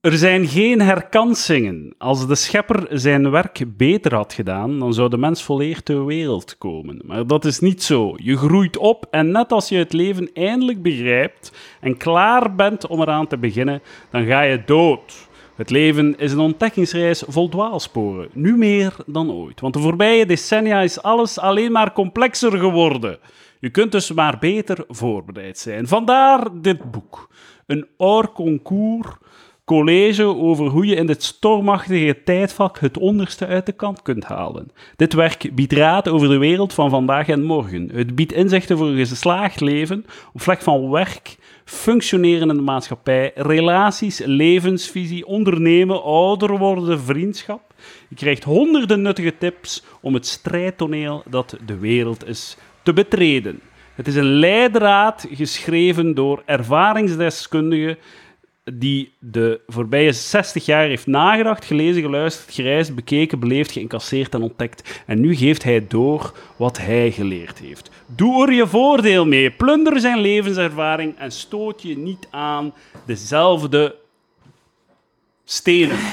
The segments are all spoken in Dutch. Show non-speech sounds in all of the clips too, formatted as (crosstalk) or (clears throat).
Er zijn geen herkansingen. Als de schepper zijn werk beter had gedaan, dan zou de mens volleerd ter wereld komen. Maar dat is niet zo. Je groeit op en net als je het leven eindelijk begrijpt en klaar bent om eraan te beginnen, dan ga je dood. Het leven is een ontdekkingsreis vol dwaalsporen, nu meer dan ooit. Want de voorbije decennia is alles alleen maar complexer geworden. Je kunt dus maar beter voorbereid zijn. Vandaar dit boek. Een hors concours college over hoe je in dit stormachtige tijdvak het onderste uit de kant kunt halen. Dit werk biedt raad over de wereld van vandaag en morgen. Het biedt inzichten voor een geslaagd leven op vlak van werk, functioneren in de maatschappij, relaties, levensvisie, ondernemen, ouder worden, vriendschap. Je krijgt honderden nuttige tips om het strijdtoneel dat de wereld is te betreden. Het is een leidraad geschreven door ervaringsdeskundigen die de voorbije 60 jaar heeft nagedacht, gelezen, geluisterd, gereisd, bekeken, beleefd, geïncasseerd en ontdekt. En nu geeft hij door wat hij geleerd heeft. Doe er je voordeel mee, plunder zijn levenservaring en stoot je niet aan dezelfde stenen. (laughs)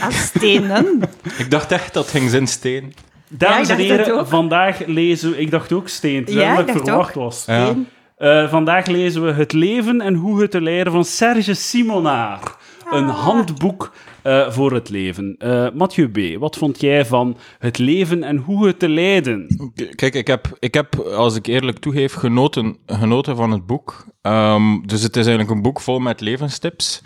Aan stenen. Ik dacht echt dat het ging zijn steen. Dames Ja, en heren, vandaag lezen we... Ik dacht ook steen, terwijl Ja, ik verwacht ook. was. Ja. Eh, vandaag lezen we Het leven en hoe het te leiden van Serge Simonaar. Een Ah. handboek eh, voor het leven. Eh Mathieu B., wat vond jij van Het leven en hoe het te leiden? Kijk, ik heb, ik heb, als ik eerlijk toegeef, genoten, genoten van het boek. Ehm, dus het is eigenlijk een boek vol met levenstips.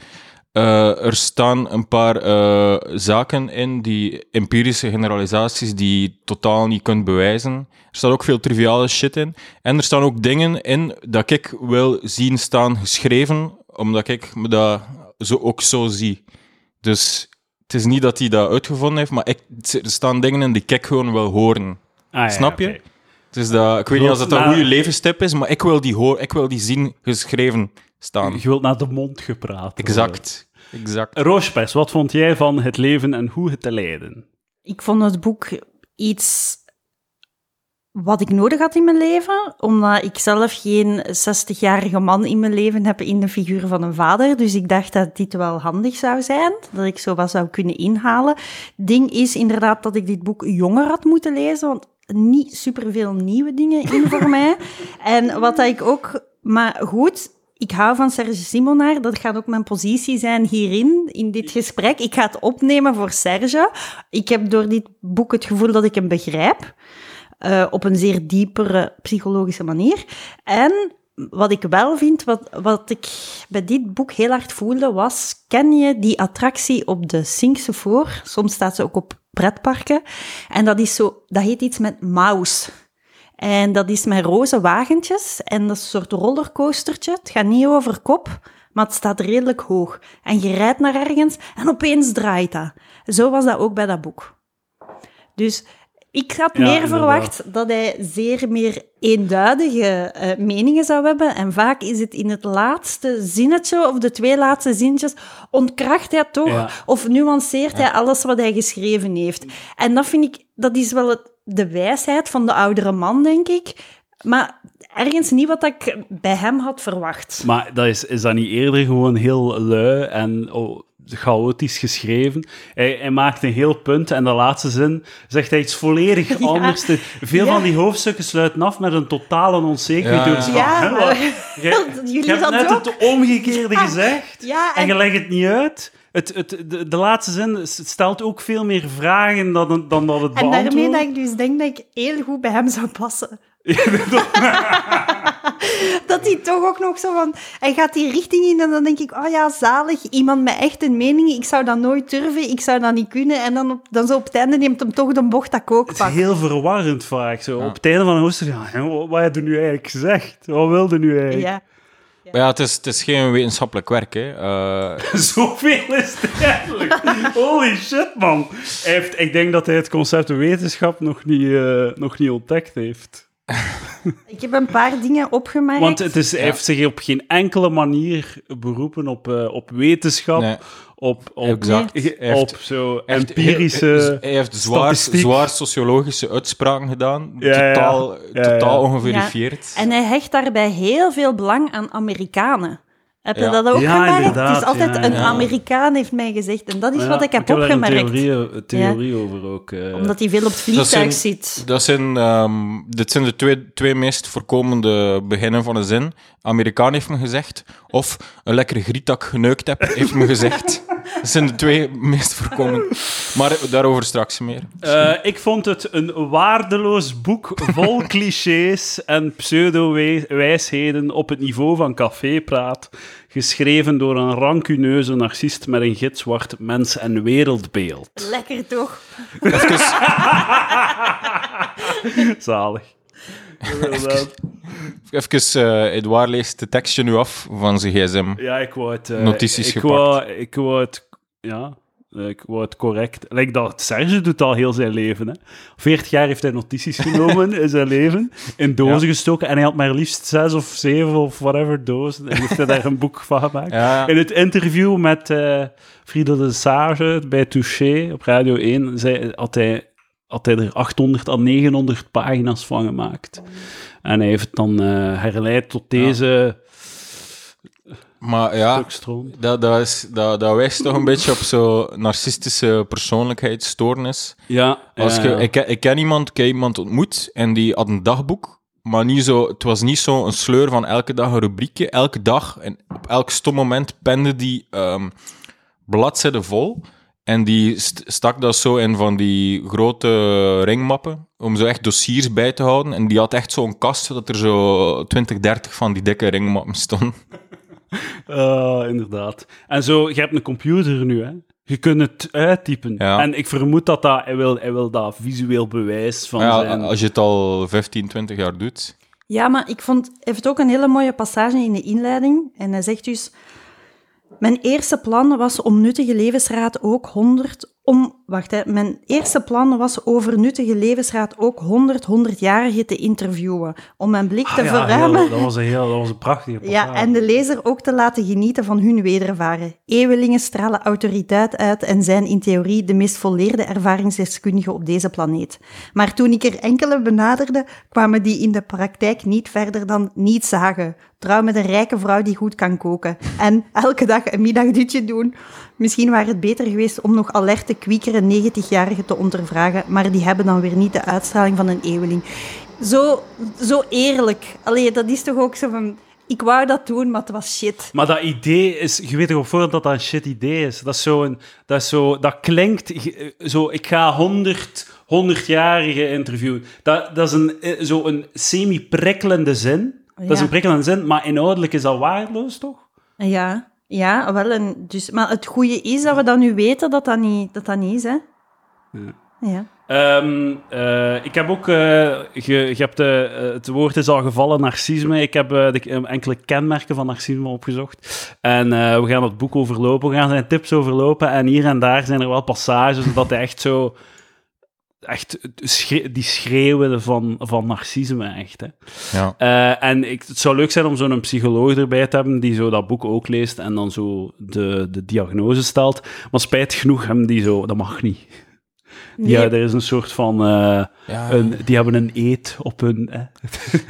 Eh, er staan een paar eh, zaken in, die empirische generalisaties die je totaal niet kunt bewijzen. Er staat ook veel triviale shit in. En er staan ook dingen in dat ik wil zien staan geschreven, omdat ik me dat zo, ook zo zie. Dus het is niet dat hij dat uitgevonden heeft, maar ik, er staan dingen in die ik gewoon wil horen. Ah, ja, Snap je? oké. Dus dat, ik weet niet als het een goede levenstip is, maar ik wil die, hoor, ik wil die zien geschreven staan. Je wilt naar de mond gepraat. Exact. Exact. Roosjes, wat vond jij van Het leven en hoe het te leiden? Ik vond het boek iets wat ik nodig had in mijn leven, omdat ik zelf geen 60-jarige man in mijn leven heb in de figuur van een vader. Dus ik dacht dat dit wel handig zou zijn, dat ik zo wat zou kunnen inhalen. Ding is inderdaad dat ik dit boek jonger had moeten lezen, want niet superveel nieuwe dingen in voor (laughs) mij. En wat dat ik ook... Maar goed, ik hou van Serge Simonaar. Dat gaat ook mijn positie zijn hierin, in dit gesprek. Ik ga het opnemen voor Serge. Ik heb door dit boek het gevoel dat ik hem begrijp. eh, op een zeer diepere psychologische manier. En wat ik wel vind, wat, wat ik bij dit boek heel hard voelde, was... Ken je die attractie op de Sinkse voor? Soms staat ze ook op pretparken. En dat is zo... Dat heet iets met mouse. En dat is met roze wagentjes en dat is een soort rollercoastertje. Het gaat niet over kop, maar het staat redelijk hoog. En je rijdt naar ergens en opeens draait dat. Zo was dat ook bij dat boek. Dus ik had meer verwacht dat hij zeer meer eenduidige eh, meningen zou hebben. En vaak is het in het laatste zinnetje of de twee laatste zinnetjes ontkracht hij toch Ja. of nuanceert hij alles wat hij geschreven heeft. En dat vind ik, dat is wel het, de wijsheid van de oudere man, denk ik. Maar ergens niet wat ik bij hem had verwacht. Maar dat is, is dat niet eerder gewoon heel lui en oh, chaotisch geschreven? Hij, hij maakt een heel punt en de laatste zin zegt hij iets volledig (laughs) Ja. anders. te- Veel Ja. van die hoofdstukken sluiten af met een totale onzekerheid. Ja. Dus van, Ja, hè, maar- wat? (laughs) Je, hebt net ook? het omgekeerde gezegd Ja, en en- je legt het niet uit. Het, het, de, de laatste zin stelt ook veel meer vragen dan, het- dan dat het En beantwoordt. daarmee dat ik dus denk dat ik heel goed bij hem zou passen. (laughs) (laughs) dat hij toch ook nog zo van... Hij gaat die richting in en dan denk ik, oh ja, zalig. Iemand met echt een mening. Ik zou dat nooit durven, ik zou dat niet kunnen. En dan, op, dan zo op het einde neemt hem toch de bocht dat ik ook Het pak. is heel verwarrend vaak. Zo. Op het einde van een hoofdstuk, ja, wat heb je nu eigenlijk gezegd? Wat wilde nu eigenlijk? Ja. Maar ja, het is, het is geen wetenschappelijk werk. Hè. Eh, (laughs) Zoveel is het eigenlijk. (laughs) Holy shit, man. Hij heeft, ik denk dat hij het concept wetenschap nog niet, eh, nog niet ontdekt heeft. (laughs) Ik heb een paar dingen opgemerkt. Want het is, hij Ja. heeft zich op geen enkele manier beroepen op, eh, op wetenschap, nee, op, op, exact. heeft op zo empirische... Hij, hij heeft zwaar, statistiek. zwaar sociologische uitspraken gedaan. Ja, ja. totaal Ja, ja. totaal ongeverifieerd. En hij hecht daarbij heel veel belang aan Amerikanen. Heb je Ja. dat ook Ja, gemerkt? Het is altijd ja, een. Amerikaan heeft mij gezegd. En dat is Ja, wat ik heb daar een opgemerkt. theorie, een theorie over ook. eh. Omdat hij veel op het vliegtuig zijn- zit. Dat zijn, ehm, dit zijn de twee, twee meest voorkomende beginnen van een zin. Amerikaan heeft me gezegd. Of een lekkere griet dat ik geneukt heb, heeft me gezegd. (laughs) Dat zijn de twee meest voorkomende. Maar daarover straks meer. Eh, ik vond het een waardeloos boek vol (laughs) clichés en pseudo-wijsheden op het niveau van cafépraat, geschreven door een rancuneuze narcist met een gitzwart mens- en wereldbeeld. Lekker toch? Even, (laughs) Zalig. Inderdaad. (laughs) even eh, Edouard leest de tekstje nu af van zijn gsm. Ja, ik wou het... eh, Notities ik gepakt. wou, ik wou het... Ja, ik wou het correct... Like dat, Serge doet al heel zijn leven, hè. 40 jaar heeft hij notities (laughs) genomen in zijn leven, in dozen gestoken, en hij had maar liefst zes of zeven of whatever dozen, en heeft hij daar een boek van gemaakt. Ja, In het interview met Friedel de Sage bij Touché op Radio 1 zei, had, hij, had hij er 800 à 900 pagina's van gemaakt. En hij heeft het dan eh, herleid tot deze maar ja, dat, dat, is, dat, dat wijst toch een beetje op zo'n narcistische persoonlijkheidsstoornis. Ja, Als je, ja. ik, ik ken iemand, ik heb iemand ontmoet en die had een dagboek, maar niet zo, het was niet zo een sleur van elke dag een rubriekje. Elke dag en op elk stom moment pende die ehm bladzijden vol. En die st- stak dat zo in van die grote ringmappen, om zo echt dossiers bij te houden. En die had echt zo'n kast, dat er zo 20, 30 van die dikke ringmappen stonden. (laughs) Ah, inderdaad. En zo, je hebt een computer nu, hè. Je kunt het uittypen. Ja. En ik vermoed dat, dat hij, wil, hij wil dat visueel bewijs van Ja, zijn... als je het al 15, 20 jaar doet. Ja, maar ik vond, hij heeft ook een hele mooie passage in de inleiding. En hij zegt dus... Mijn eerste plan was om nuttige levensraad ook 100... Om, wacht, hè. Mijn eerste plan was over nuttige levensraad ook 100 100-jarigen te interviewen. Om mijn blik te Ah, ja, verruimen. heel- dat, was een heel, dat was een prachtige Ja, passage. en de lezer ook te laten genieten van hun wedervaren. Eeuwelingen stralen autoriteit uit en zijn in theorie de meest volleerde ervaringsdeskundigen op deze planeet. Maar toen ik er enkele benaderde, kwamen die in de praktijk niet verder dan niet zagen. Trouw met een rijke vrouw die goed kan koken. En elke dag een middagdutje doen. Misschien waren het beter geweest om nog alerte, kwiekere 90-jarigen te ondervragen, maar die hebben dan weer niet de uitstraling van een eeuweling. Zo, zo eerlijk. Allee, dat is toch ook zo van... Ik wou dat doen, maar het was shit. Maar dat idee is, je weet toch op voorhand dat dat een shit idee is. Dat is zo een, dat is zo, dat klinkt ge- zo, ik ga 100, 100-jarigen interviewen. Dat, dat is een, eh, zo een semi-prikkelende zin. Dat is een prikkelende zin, maar inhoudelijk is dat waardeloos, toch? Ja, ja wel. En dus, maar het goede is dat we dan nu weten dat dat niet, dat dat niet is, hè. Ja. Ehm, eh, ik heb ook, eh, je, je hebt, eh, het woord is al gevallen, narcisme. Ik heb de, enkele kenmerken van narcisme opgezocht. En we gaan het boek overlopen, we gaan zijn tips overlopen. En hier en daar zijn er wel passages (laughs) dat hij echt zo... Echt schre- die schreeuwen van, van narcisme, echt. Hè. Ja. Eh, en ik, het zou leuk zijn om zo'n psycholoog erbij te hebben die zo dat boek ook leest en dan zo de, de diagnose stelt. Maar spijt genoeg hebben die zo... Dat mag niet. Nee, Ja, er is een soort van... eh, Ja. een, die hebben een eet op hun... hè. Ja,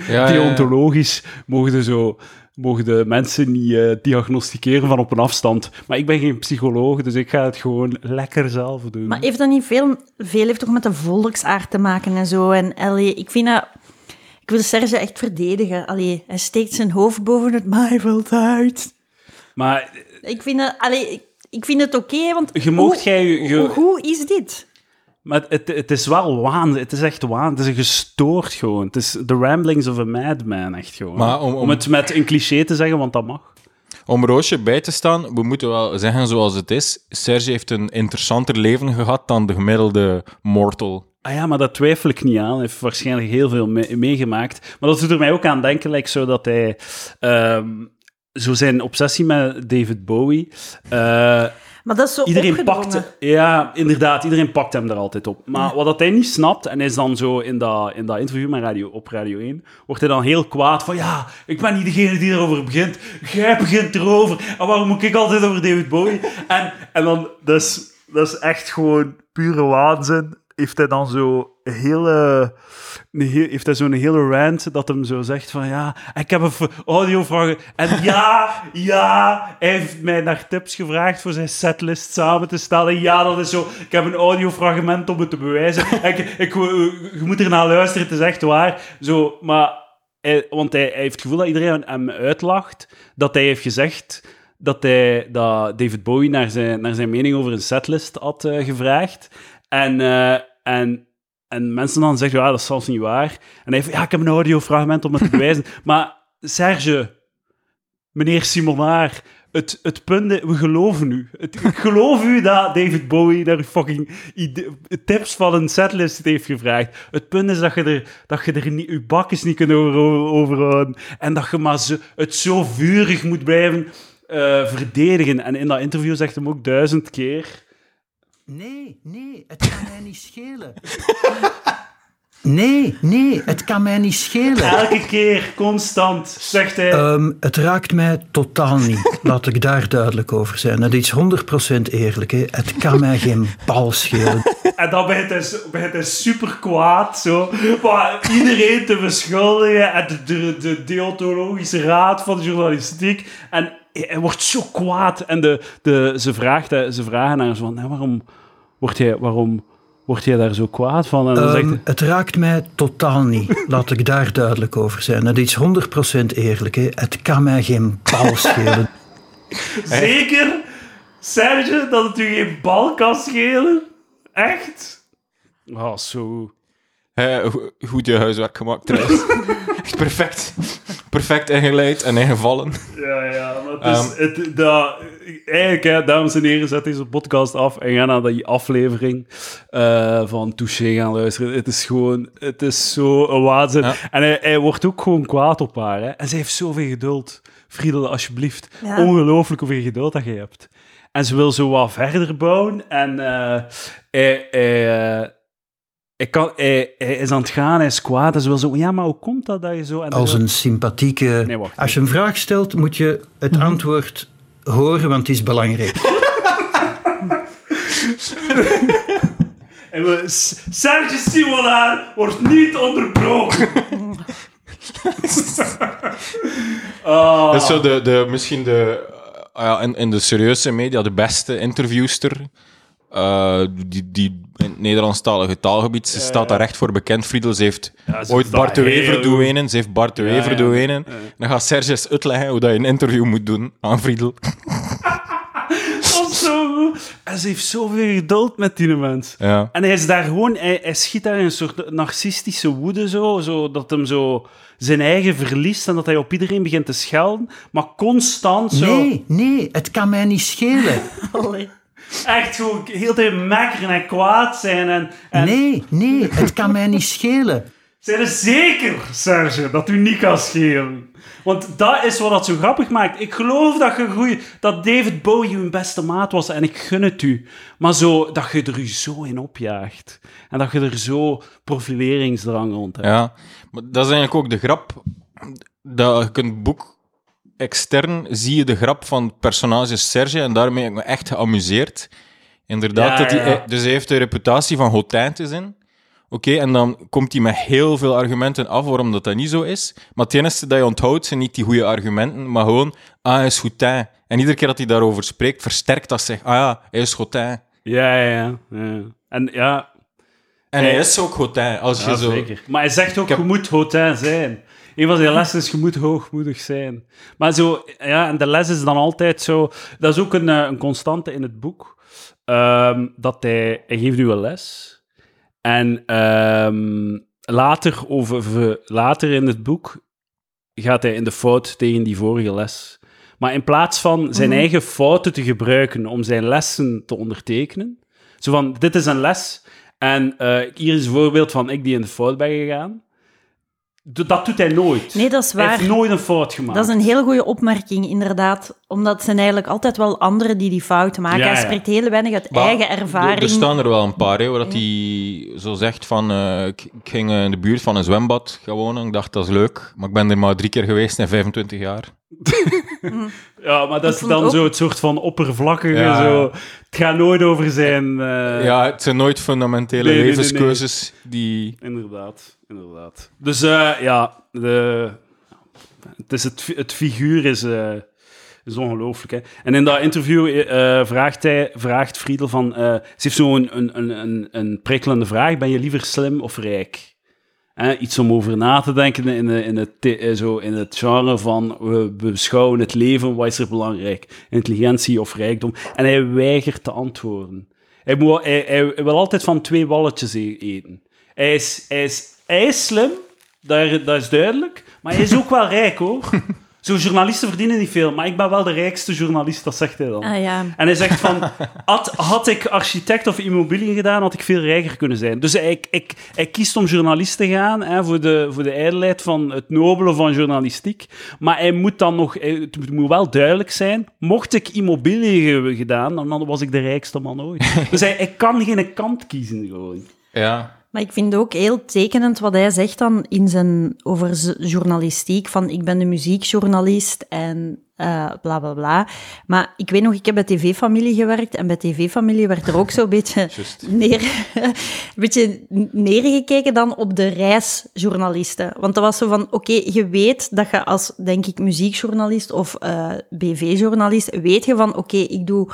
ja, ja. Deontologisch mogen zo... Mogen de mensen niet eh, diagnosticeren van op een afstand. Maar ik ben geen psycholoog, dus ik ga het gewoon lekker zelf doen. Maar heeft dat niet veel... Veel heeft toch met de volksaard te maken en zo. En allee, ik vind dat... Ik wil Serge echt verdedigen. Allee, hij steekt zijn hoofd boven het maaiveld uit. Maar Ik vind het... Allee, ik, ik vind het oké, want... je hoe, jij... je- hoe is dit? Maar het, het is wel waan. Het is echt waan. Het is een gestoord gewoon. Het is the ramblings of a madman, echt gewoon. Maar om- om- het met een cliché te zeggen, want dat mag. Om Roosje bij te staan, we moeten wel zeggen zoals het is. Serge heeft een interessanter leven gehad dan de gemiddelde mortal. Ah ja, maar dat twijfel ik niet aan. Hij heeft waarschijnlijk heel veel me- meegemaakt. Maar dat doet er mij ook aan denken, like, zo dat hij... ehm, zo zijn obsessie met David Bowie... eh, Maar dat is zo Iedereen pakt... Ja, inderdaad. Iedereen pakt hem er altijd op. Maar wat dat hij niet snapt, en hij is dan zo in dat, in dat interview met radio, op Radio 1, wordt hij dan heel kwaad van ja, ik ben niet degene die erover begint. Jij begint erover. En waarom moet ik altijd over David Bowie? En, en dan, dat is, dat is echt gewoon pure waanzin. Heeft hij dan zo een hele, een heel- heeft hij zo'n hele rant dat hem zo zegt van ja, ik heb een audiovragen en (laughs) ja, ja, hij heeft mij naar tips gevraagd voor zijn setlist samen te stellen. Ja, dat is zo. Ik heb een audiofragment om het te bewijzen. (laughs) ik, ik, je moet er naar luisteren, het is echt waar. Zo, maar hij, want hij, hij heeft het gevoel dat iedereen hem uitlacht, dat hij heeft gezegd dat, hij, dat David Bowie naar zijn, naar zijn mening over een setlist had eh, gevraagd. En, eh, en, en mensen dan zeggen, ja, dat is zelfs niet waar. En hij heeft, ja, ik heb een audiofragment om het te (laughs) bewijzen. maar Serge, meneer Simonaar, het, het punt, we geloven u. Het, ik geloof u dat David Bowie daar fucking tips van een setlist heeft gevraagd. Het punt is dat je er, dat je er niet, je bakjes niet kunt over, over, overhouden. En dat je maar zo, het zo vurig moet blijven eh, verdedigen. En in dat interview zegt hem ook duizend keer... Nee, nee, het kan mij niet schelen. Nee, nee, het kan mij niet schelen. Elke keer, constant, zegt hij... Ehm, het raakt mij totaal niet. Laat ik daar duidelijk over zijn. Het is 100% eerlijk. Hè. Het kan mij geen bal schelen. En dan begint hij, begint hij super kwaad, zo. Maar iedereen te beschuldigen. En de, de, de deontologische raad van de journalistiek. En hij, wordt zo kwaad. En de, de, ze, vraagt, hij- ze vragen naar hem van, "Nee, waarom word jij, waarom word jij daar zo kwaad van? En dan zegt Ehm, hij, het raakt mij totaal niet. (laughs) Laat ik daar duidelijk over zijn. Het is 100% eerlijk. Hè. Het kan mij geen bal (laughs) schelen. zeker, Serge, dat het u geen bal kan schelen? Echt? Oh, zo... Go- goed je huiswerk gemaakt trouwens. (laughs) Echt perfect. Perfect ingeleid en ingevallen. Ja, ja, maar het is, het, dat, eigenlijk, hè, dames en heren, zet deze podcast af en ga naar die aflevering eh, van Touché gaan luisteren. Het is gewoon, het is zo een waanzin. Ja. En hij, hij wordt ook gewoon kwaad op haar. Hè. En zij heeft zoveel geduld. Friedel, alsjeblieft. Ja. Ongelooflijk hoeveel geduld dat je hebt. En ze wil zo wat verder bouwen en eh, hij, hij, hij, kan, hij, hij is aan het gaan, hij is kwaad en ze wil zo, ja, maar hoe komt dat dat je zo... En Als een sympathieke... Nee, wacht. Als je een vraag stelt, moet je het antwoord horen, want het is belangrijk. (laughs) En we, S- Serge Simonaar wordt niet onderbroken. (laughs) Ah. Dat is zo de, de, misschien de, eh, ja, in, in de serieuze media de beste interviewster. eh, die, die in het Nederlandstalige taalgebied. Ze staat daar echt voor bekend. Friedel, ze heeft Ja, ooit Bart de Wever doen wenen. Ze heeft Bart de Ja, Wever ja. Ja. Dan gaat Serge eens uitleggen hoe dat je een interview moet doen aan Friedel. (laughs) En ze heeft zoveel geduld met die mens. Ja. En hij is daar gewoon, hij, hij schiet daar in een soort narcistische woede, zo, zo, dat hem zo zijn eigen verliest en dat hij op iedereen begint te schelden, maar constant zo. Nee, nee, het kan mij niet schelen. (laughs) Echt gewoon heel de tijd mekkeren en kwaad zijn. En, en Nee, nee, het kan mij niet schelen. Zijn er zeker, Serge, dat u niet kan schelen? Want dat is wat dat zo grappig maakt. Ik geloof dat, je goeie, dat David Bowie uw beste maat was en ik gun het u. Maar zo, dat je er u zo in opjaagt. En dat je er zo profileringsdrang rond hebt. Ja, maar dat is eigenlijk ook de grap. Dat je kunt boek extern zie je de grap van het personage Serge en daarmee heb ik me echt geamuseerd. Inderdaad, Ja, dat hij, ja. dus hij heeft de reputatie van hotijn te zijn. Oké, en dan komt hij met heel veel argumenten af waarom dat, dat niet zo is. Maar het enige dat je onthoudt zijn niet die goede argumenten, maar gewoon, ah, hij is hotijn. En iedere keer dat hij daarover spreekt, versterkt dat zich. Ah ja, hij is hotijn. Ja, ja, ja. ja. En ja, En hij is ook hotijn. Als je ja zo... zeker. Maar hij zegt ook, heb- je moet hautain zijn. Een van zijn lessen is, je moet hoogmoedig zijn. Maar zo, ja, en de les is dan altijd zo... Dat is ook een, eh, een constante in het boek. ehm, dat hij... Hij geeft u een les. En ehm, later, over, later in het boek gaat hij in de fout tegen die vorige les. Maar in plaats van zijn eigen fouten te gebruiken om zijn lessen te ondertekenen... Zo van, dit is een les... En eh, hier is een voorbeeld van ik die in de fout ben gegaan. Dat doet hij nooit. Nee, dat is Hij heeft waar. nooit een fout gemaakt. Dat is een hele goede opmerking, inderdaad. Omdat het zijn eigenlijk altijd wel anderen die die fouten maken. Ja, Hij spreekt heel weinig uit Maar eigen Er, ervaring. er staan er wel een paar, hè, waar dat hij zo zegt van... eh, ik, ik ging eh, in de buurt van een zwembad gaan wonen. Ik dacht, dat is leuk. Maar ik ben er maar drie keer geweest in 25 jaar. (laughs) Ja, maar dat Ik is dan ook- zo het soort van oppervlakkige, Ja, zo. Het gaat nooit over zijn... eh, ja, het zijn nooit fundamentele Nee, nee, nee, nee. levenskeuzes die... Inderdaad, inderdaad. Dus eh, ja, de, het, het, het figuur is, eh, is ongelooflijk. Hè? En in dat interview eh, vraagt, hij, vraagt Friedel van... eh, ze heeft zo'n een, een, een, een prikkelende vraag. Ben je liever slim of rijk? Hè, iets om over na te denken in, in, het, eh, zo in het genre van... We beschouwen het leven, wat is er belangrijk? Intelligentie of rijkdom? En hij weigert te antwoorden. Hij, moet, hij, hij wil altijd van twee walletjes e- eten. Hij is, hij is, hij is slim, dat, dat is duidelijk. Maar hij is ook wel rijk, hoor. (laughs) Zo, journalisten verdienen niet veel, maar ik ben wel de rijkste journalist, dat zegt hij dan. Ah ja. En hij zegt van, had, had ik architect of immobiliën gedaan, had ik veel rijker kunnen zijn. Dus hij, ik, hij kiest om journalist te gaan, hè, voor, de, voor de ijdelheid van het nobele van journalistiek. Maar hij moet dan nog, het moet wel duidelijk zijn, mocht ik immobiliën hebben gedaan, dan was ik de rijkste man ooit. (laughs) Dus hij, hij kan geen kant kiezen, gewoon. Ja, Maar ik vind ook heel tekenend wat hij zegt dan in zijn, over journalistiek, van ik ben de muziekjournalist en eh, bla bla bla. Maar ik weet nog, ik heb bij TV-familie gewerkt en bij TV-familie werd er ook zo'n (laughs) beetje, neer, een (laughs) beetje neergekeken dan op de reisjournalisten. Want dat was zo van, oké, je weet dat je als, denk ik, muziekjournalist of eh, BV-journalist, weet je van, oké, ik doe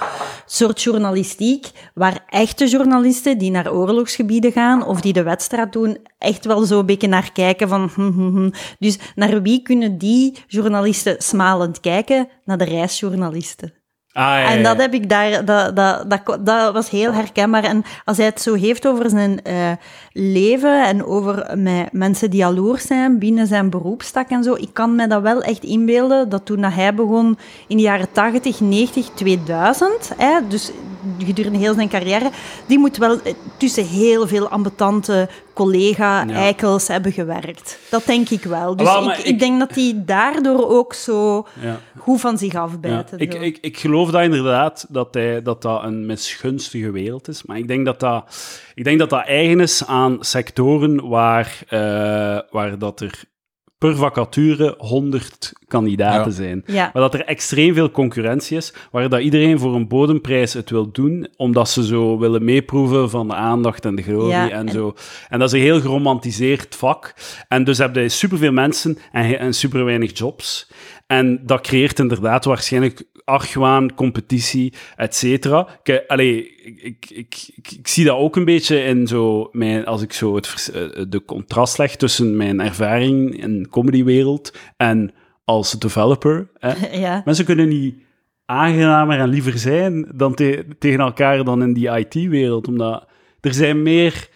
soort journalistiek waar echte journalisten die naar oorlogsgebieden gaan of die de wedstrijd doen, echt wel zo een beetje naar kijken van... hm, hm, hm. Dus naar wie kunnen die journalisten smalend kijken? Naar de reisjournalisten. Ah, ja, ja, En dat heb ik daar, dat, dat, dat, dat was heel herkenbaar. En als hij het zo heeft over zijn eh, leven en over met mensen die jaloers zijn binnen zijn beroepstak en zo, ik kan me dat wel echt inbeelden dat toen hij begon in de jaren 80, 90, 2000, hè, dus gedurende heel zijn carrière, die moet wel eh, tussen heel veel ambetante collega-eikels hebben gewerkt. Dat denk ik wel. Dus ik, ik- ik denk dat die daardoor ook zo goed van zich Ja, afbijten. ik, ik, ik geloof dat inderdaad dat, hij, dat dat een misgunstige wereld is. Maar ik denk dat dat, ik denk dat, dat eigen is aan sectoren waar, eh, waar dat er per vacature 100 kandidaten Ja. zijn. Ja. Waar dat er extreem veel concurrentie is, waar dat iedereen voor een bodemprijs het wil doen, omdat ze zo willen meeproeven van de aandacht en de glorie Ja, en, en- zo. En dat is een heel geromantiseerd vak. En dus heb je superveel mensen en, en super weinig jobs. En dat creëert inderdaad waarschijnlijk argwaan, competitie, et cetera. Kijk, allee, ik, ik, ik, ik, ik zie dat ook een beetje in zo mijn, als ik zo het, vers- eh, de contrast leg tussen mijn ervaring in de comedywereld en als developer. Hè. (laughs) ja. Mensen kunnen niet aangenamer en liever zijn dan te- tegen elkaar dan in die IT-wereld, omdat er zijn meer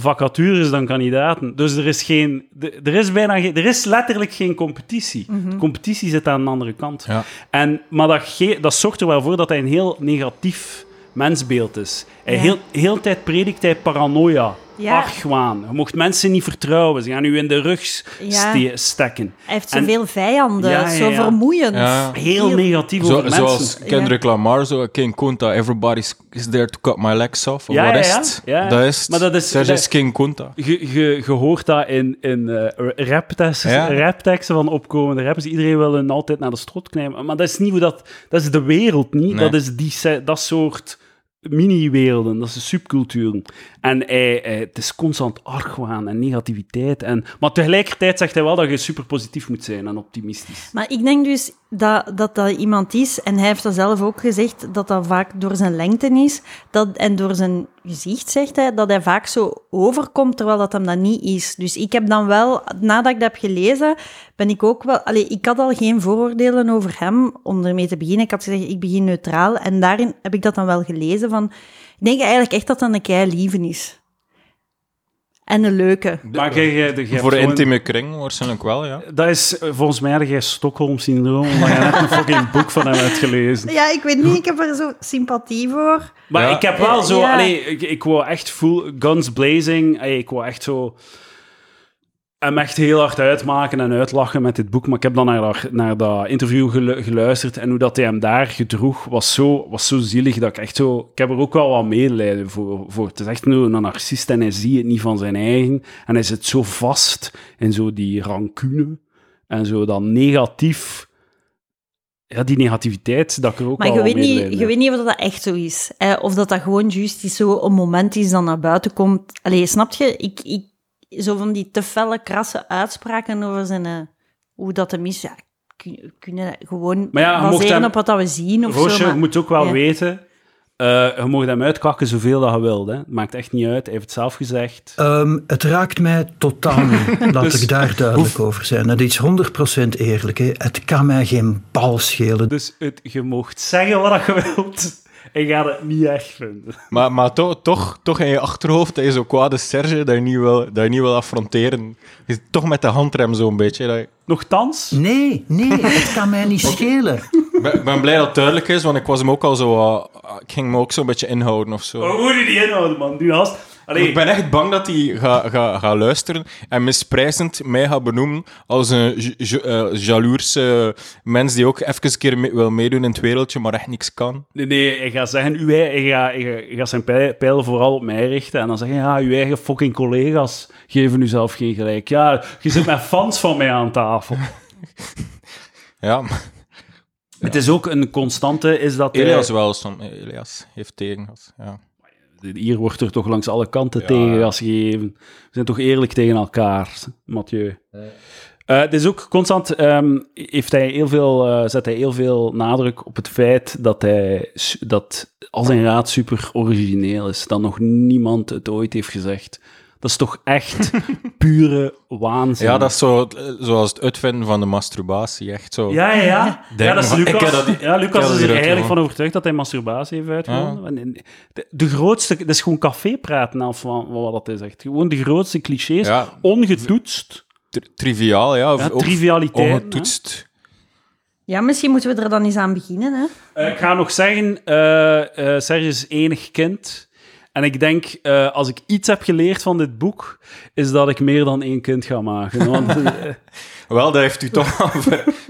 vacatures dan kandidaten. Dus er is geen, er is bijna geen, er is letterlijk geen competitie. De competitie zit aan de andere kant. Ja. En, maar dat, ge- dat zorgt er wel voor dat hij een heel negatief mensbeeld is. Hij Ja. heel, heel tijd predikt hij paranoia, Ja. argwaan. Je mocht mensen niet vertrouwen. Ze gaan u in de rug s- Ja. ste- stekken. Hij heeft En- zoveel vijanden, Ja, ja, zo vermoeiend. Ja. Heel negatief Zo, over mensen. zoals Kendrick Lamar, zo, King Kunta, everybody is there to cut my legs off. Of Ja, wat is het? Dat is. Maar dat is- Serge dat- is King Kunta. Je, je, je hoort dat in, in eh, rapteksten, Ja. rapteksten van opkomende rappers. Iedereen wil hen altijd naar de strot knijpen. Maar dat is niet hoe dat... Dat is de wereld niet. Nee. Dat is die, dat soort mini-werelden. Dat de subculturen. En hij, hij- het is constant argwaan en negativiteit. En, maar tegelijkertijd zegt hij wel dat je super positief moet zijn en optimistisch. Maar ik denk dus dat, dat dat iemand is, en hij heeft dat zelf ook gezegd, dat dat vaak door zijn lengte is, dat, en door zijn gezicht zegt hij, dat hij vaak zo overkomt, terwijl dat hem dat niet is. Dus ik heb dan wel, nadat ik dat heb gelezen, ben ik ook wel... Allee, ik had al geen vooroordelen over hem, om ermee te beginnen. Ik had gezegd, ik begin neutraal. En daarin heb ik dat dan wel gelezen van... Ik denk eigenlijk echt dat dat een kei lieven is. En een leuke. Maar jij- jij- jij hebt Voor een zo'n- intieme kring waarschijnlijk wel, ja. Dat is eh, volgens mij jij Stockholm-syndroom, omdat je net een fucking boek van hem hebt gelezen. Ja, ik weet niet, ik heb er zo sympathie voor. Maar Ja. ik heb wel zo... Ja. Allee, ik, ik wou echt full guns blazing. Allee, ik wou echt zo... Hem echt heel hard uitmaken en uitlachen met dit boek. Maar ik heb dan naar dat, naar dat interview gelu- geluisterd. En hoe dat hij hem daar gedroeg, was zo, was zo zielig dat ik echt zo... Ik heb er ook wel wat medelijden voor. voor. Het is echt een, narcist en hij ziet het niet van zijn eigen. En hij zit zo vast in zo die rancune. En zo dat negatief ja, die negativiteit, dat ik er ook Maar je weet, niet, je weet niet of dat echt zo is. Eh, of dat dat gewoon juist is, zo een moment is dat naar buiten komt. Allee, snap je? Ik, ik, zo van die te felle, krasse uitspraken over zijn, eh, hoe dat hem is. Ja, kun- kunnen gewoon Maar ja, je baseren hem- op wat dat we zien of Roosje, zo. je Maar, moet ook wel ja. weten, eh, je mag hem uitkakken zoveel dat je wilt. Hè. Het maakt echt niet uit, hij heeft het zelf gezegd. Ehm, het raakt mij totaal niet. (laughs) Laat Dus ik daar duidelijk over zijn. Het is 100% eerlijk. Hè. Het kan mij geen bal schelen. Dus het, je mocht zeggen wat je wilt je gaat het niet erg vinden. Maar, maar toch, toch, toch in je achterhoofd, dat je zo kwade Serge, dat je niet wil, dat je niet wil affronteren. Je zit toch met de handrem zo'n beetje. Dat je- Nochtans, Nee, nee, het kan mij niet (laughs) schelen. Ik ben, ik ben blij dat het duidelijk is, want ik was hem ook al zo... uh, ik ging me ook zo'n beetje inhouden of zo. hoe moet je die inhouden, man? Nu hast... Allee, Ik ben echt bang dat hij gaat ga, ga luisteren en misprijzend mij gaat benoemen als een j- j- eh, jaloerse mens die ook even een keer mee- wil meedoen in het wereldje, maar echt niks kan. Nee, nee, hij gaat zeggen, uw, ei- hij gaat, hij gaat, hij gaat zijn pijl, pijlen vooral op mij richten. En dan zeggen, ja, uw eigen fucking collega's geven u zelf geen gelijk. Ja, je zit met fans van mij aan tafel. (laughs) Ja, maar Het is ook een constante, is dat... Elias wel som, Elias heeft tegengas. Ja. Hier wordt er toch langs alle kanten Ja. tegengas gegeven. We zijn toch eerlijk tegen elkaar, Mathieu. Eh, het is ook constant, ehm, heeft hij heel veel, eh, zet hij heel veel nadruk op het feit dat, hij, dat al zijn raad super origineel is. Dat nog niemand het ooit heeft gezegd. Dat is toch echt (laughs) pure waanzin. ja, dat is zo, eh, zoals het uitvinden van de masturbatie. Echt zo. Ja, ja, ja. Denk ja, dat is van, Lucas. dat- ja, Lucas is er eigenlijk van overtuigd dat hij masturbatie heeft uitgevonden. En- en De, de grootste, dat is gewoon cafépraten af van, wat dat hij zegt. Gewoon de grootste clichés, Ja. ongetoetst. Tri- triviaal, ja. Ja, trivialiteit, Ongetoetst. Ja, misschien moeten we er dan eens aan beginnen. Hè? Eh, ik ga nog zeggen, eh eh Serge is enig kind. En ik denk, eh, als ik iets heb geleerd van dit boek, is dat ik meer dan één kind ga maken. (laughs) Want, Wel, dat heeft u toch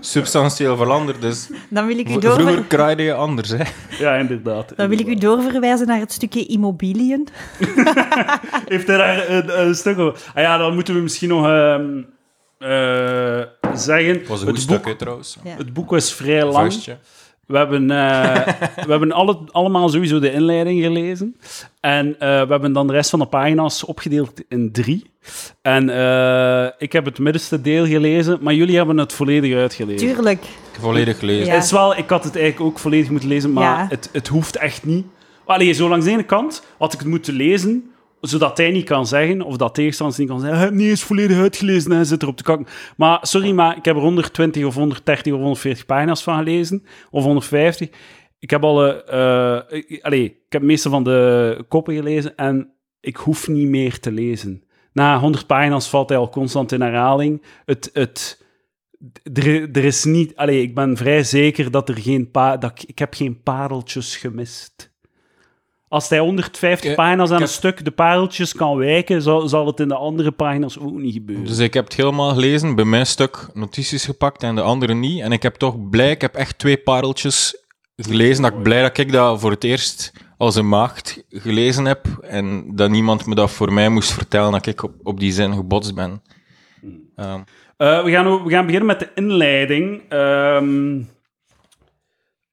substantieel veranderd. Dus Dan wil ik u, doorver- vroeger kraaide je anders, hè. ja, inderdaad. dan wil ik u doorverwijzen naar het stukje immobiliën. (laughs) Heeft hij daar een, een stuk over? Ah ja, dan moeten we misschien nog ehm, eh, zeggen... Het was een goed het, stuk, boek, trouwens. Ja. het boek was vrij lang. Vuistje. We hebben, eh, (laughs) we hebben alle, allemaal sowieso de inleiding gelezen. En eh, we hebben dan de rest van de pagina's opgedeeld in drie. En eh, ik heb het middenste deel gelezen, maar jullie hebben het volledig uitgelezen. Tuurlijk. Volledig gelezen. Ja. Het is wel, ik had het eigenlijk ook volledig moeten lezen, maar Ja. het, het hoeft echt niet. Allee, zo langs de ene kant had ik het moeten lezen, zodat hij niet kan zeggen, of dat tegenstanders niet kan zeggen, hij heeft niet eens volledig uitgelezen en hij zit erop te kakken. Maar sorry, maar ik heb er 120 of 130 of 140 pagina's van gelezen, of 150. Ik heb alle, eh, allee, ik heb de meeste van de koppen gelezen en ik hoef niet meer te lezen. Na 100 pagina's valt hij al constant in herhaling. Het, het, er, er is niet... Allee, ik ben vrij zeker dat er geen... Pa, dat ik, ik heb geen pareltjes gemist. Als hij 150 Ik- pagina's aan een stuk de pareltjes kan wijken, zal, zal het in de andere pagina's ook niet gebeuren. Dus ik heb het helemaal gelezen, bij mijn stuk notities gepakt en de andere niet. En ik heb toch blij, ik heb echt twee pareltjes gelezen. Dat ik blij dat ik dat voor het eerst als een maagd gelezen heb. En dat niemand me dat voor mij moest vertellen dat ik op, op die zin gebotst ben. Eh, we, gaan, we gaan beginnen met de inleiding. Ehm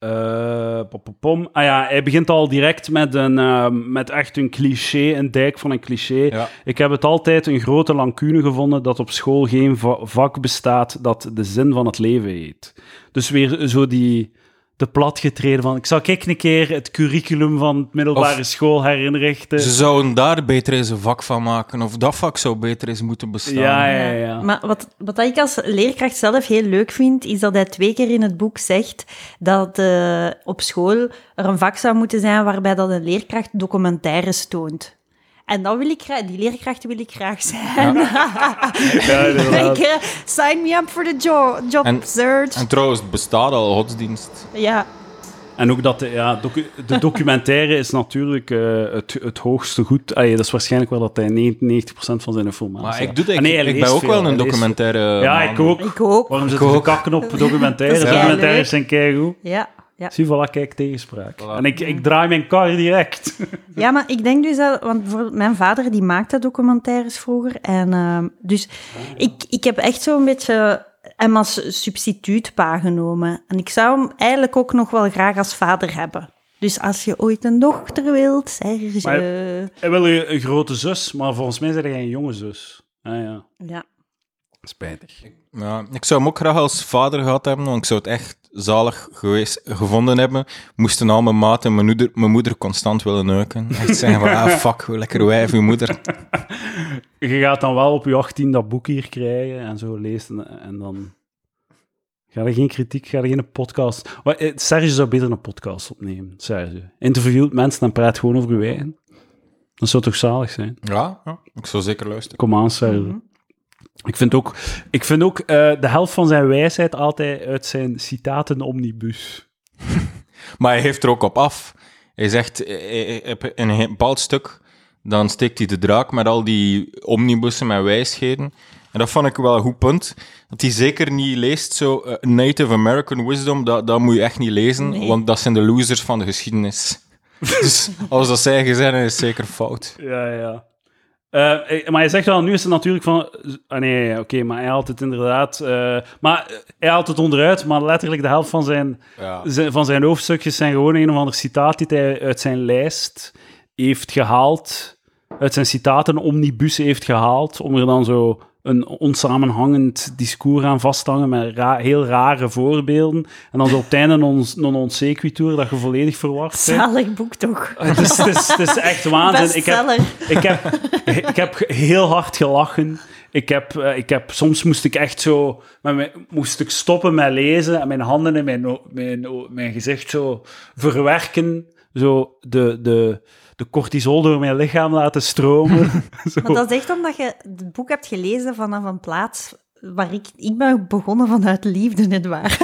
eh, pom. Ah ja, hij begint al direct met, een, ehm, met echt een cliché, een dijk van een cliché. ja. Ik heb het altijd een grote lancune gevonden dat op school geen va- vak bestaat dat de zin van het leven heet. Dus weer zo die de platgetreden van... Ik zal kijk een keer het curriculum van het middelbare Of- school herinrichten. Ze zouden daar beter eens een vak van maken, of dat vak zou beter eens moeten bestaan. Ja, ja, ja. Maar wat, wat ik als leerkracht zelf heel leuk vind, is dat hij twee keer in het boek zegt dat eh, op school er een vak zou moeten zijn waarbij dat een leerkracht documentaires toont. En dat wil ik graag, die leerkrachten wil ik graag zijn. Ja. (laughs) Ik, eh, sign me up for the jo job En- search. En trouwens, het bestaat al, godsdienst. ja, En ook dat, de- ja, docu- de (laughs) documentaire is natuurlijk eh, het, het hoogste goed. Allee, dat is waarschijnlijk wel dat hij 99% van zijn informatie Maar ik, doe dat, Ah, ik, nee, ik ben ook veel, wel een documentaire. Ja, man. ik ook. ik ook. Waarom zitten we ook. kakken op (laughs) is Documentaires zijn keigoed. Ja, ja. Zie, voilà, kijk, tegenspraak. Voilà. En ik, ik draai mijn kar direct. (laughs) Ja, maar ik denk dus dat... Want bijvoorbeeld mijn vader die maakte documentaires vroeger. En ehm, dus ik, ik heb echt zo'n beetje... hem als substituutpa genomen. En ik zou hem eigenlijk ook nog wel graag als vader hebben. Dus als je ooit een dochter wilt, Serge... Maar- Hij wil een, een grote zus, maar volgens mij zijn hij een jonge zus. Ah ja, Ja. spijtig. Ja, ik zou hem ook graag als vader gehad hebben, want ik zou het echt zalig geweest, gevonden hebben. Moesten al mijn maat en mijn moeder, mijn moeder constant willen neuken. Echt zeggen van, ah, fuck, hoe lekker wijf, uw moeder. (laughs) Je gaat dan wel op je 18 dat boek hier krijgen en zo lezen en, dan... Ga er geen kritiek, ga er geen podcast... Eh, Serge zou beter een podcast opnemen, Serge. Interviewt mensen en praat gewoon over je eigen. Dat zou toch zalig zijn? Ja, ja, ik zou zeker luisteren. Kom aan, Serge. Ik vind ook, ik vind ook eh, de helft van zijn wijsheid altijd uit zijn citaten omnibus. (laughs) Maar hij heeft er ook op af. Hij zegt, eh, eh, eh, in een bepaald stuk, dan steekt hij de draak met al die omnibussen met wijsheden. En dat vond ik wel een goed punt. Dat hij zeker niet leest, zo Native American Wisdom, dat, dat moet je echt niet lezen, Nee. want dat zijn de losers van de geschiedenis. (laughs) dus als dat zij gezegd is het zeker fout. Ja, ja. Eh, eh, maar je zegt wel, nu is het natuurlijk van... Ah, nee, oké, maar hij haalt het inderdaad... eh, maar hij haalt het onderuit, maar letterlijk de helft van zijn, Ja. zijn- van zijn hoofdstukjes zijn gewoon een of ander citaat die hij uit zijn lijst heeft gehaald. Uit zijn citaten omnibus heeft gehaald, om er dan zo een onsamenhangend discours aan vast te hangen met ra- heel rare voorbeelden. En dan zo op het einde een non sequitur dat je volledig verwacht bent. Zalig boek toch? Het is, het, is, het is echt (laughs) waanzin. Ik heb, ik, heb, ik heb heel hard gelachen. Ik heb, eh, ik heb, soms moest ik echt zo... Moest ik stoppen met lezen en mijn handen in mijn, mijn, mijn gezicht zo verwerken. Zo de, de, de cortisol door mijn lichaam laten stromen. (laughs) zo. Maar dat is echt omdat je het boek hebt gelezen vanaf een plaats waar ik... Ik ben begonnen vanuit liefde, nietwaar?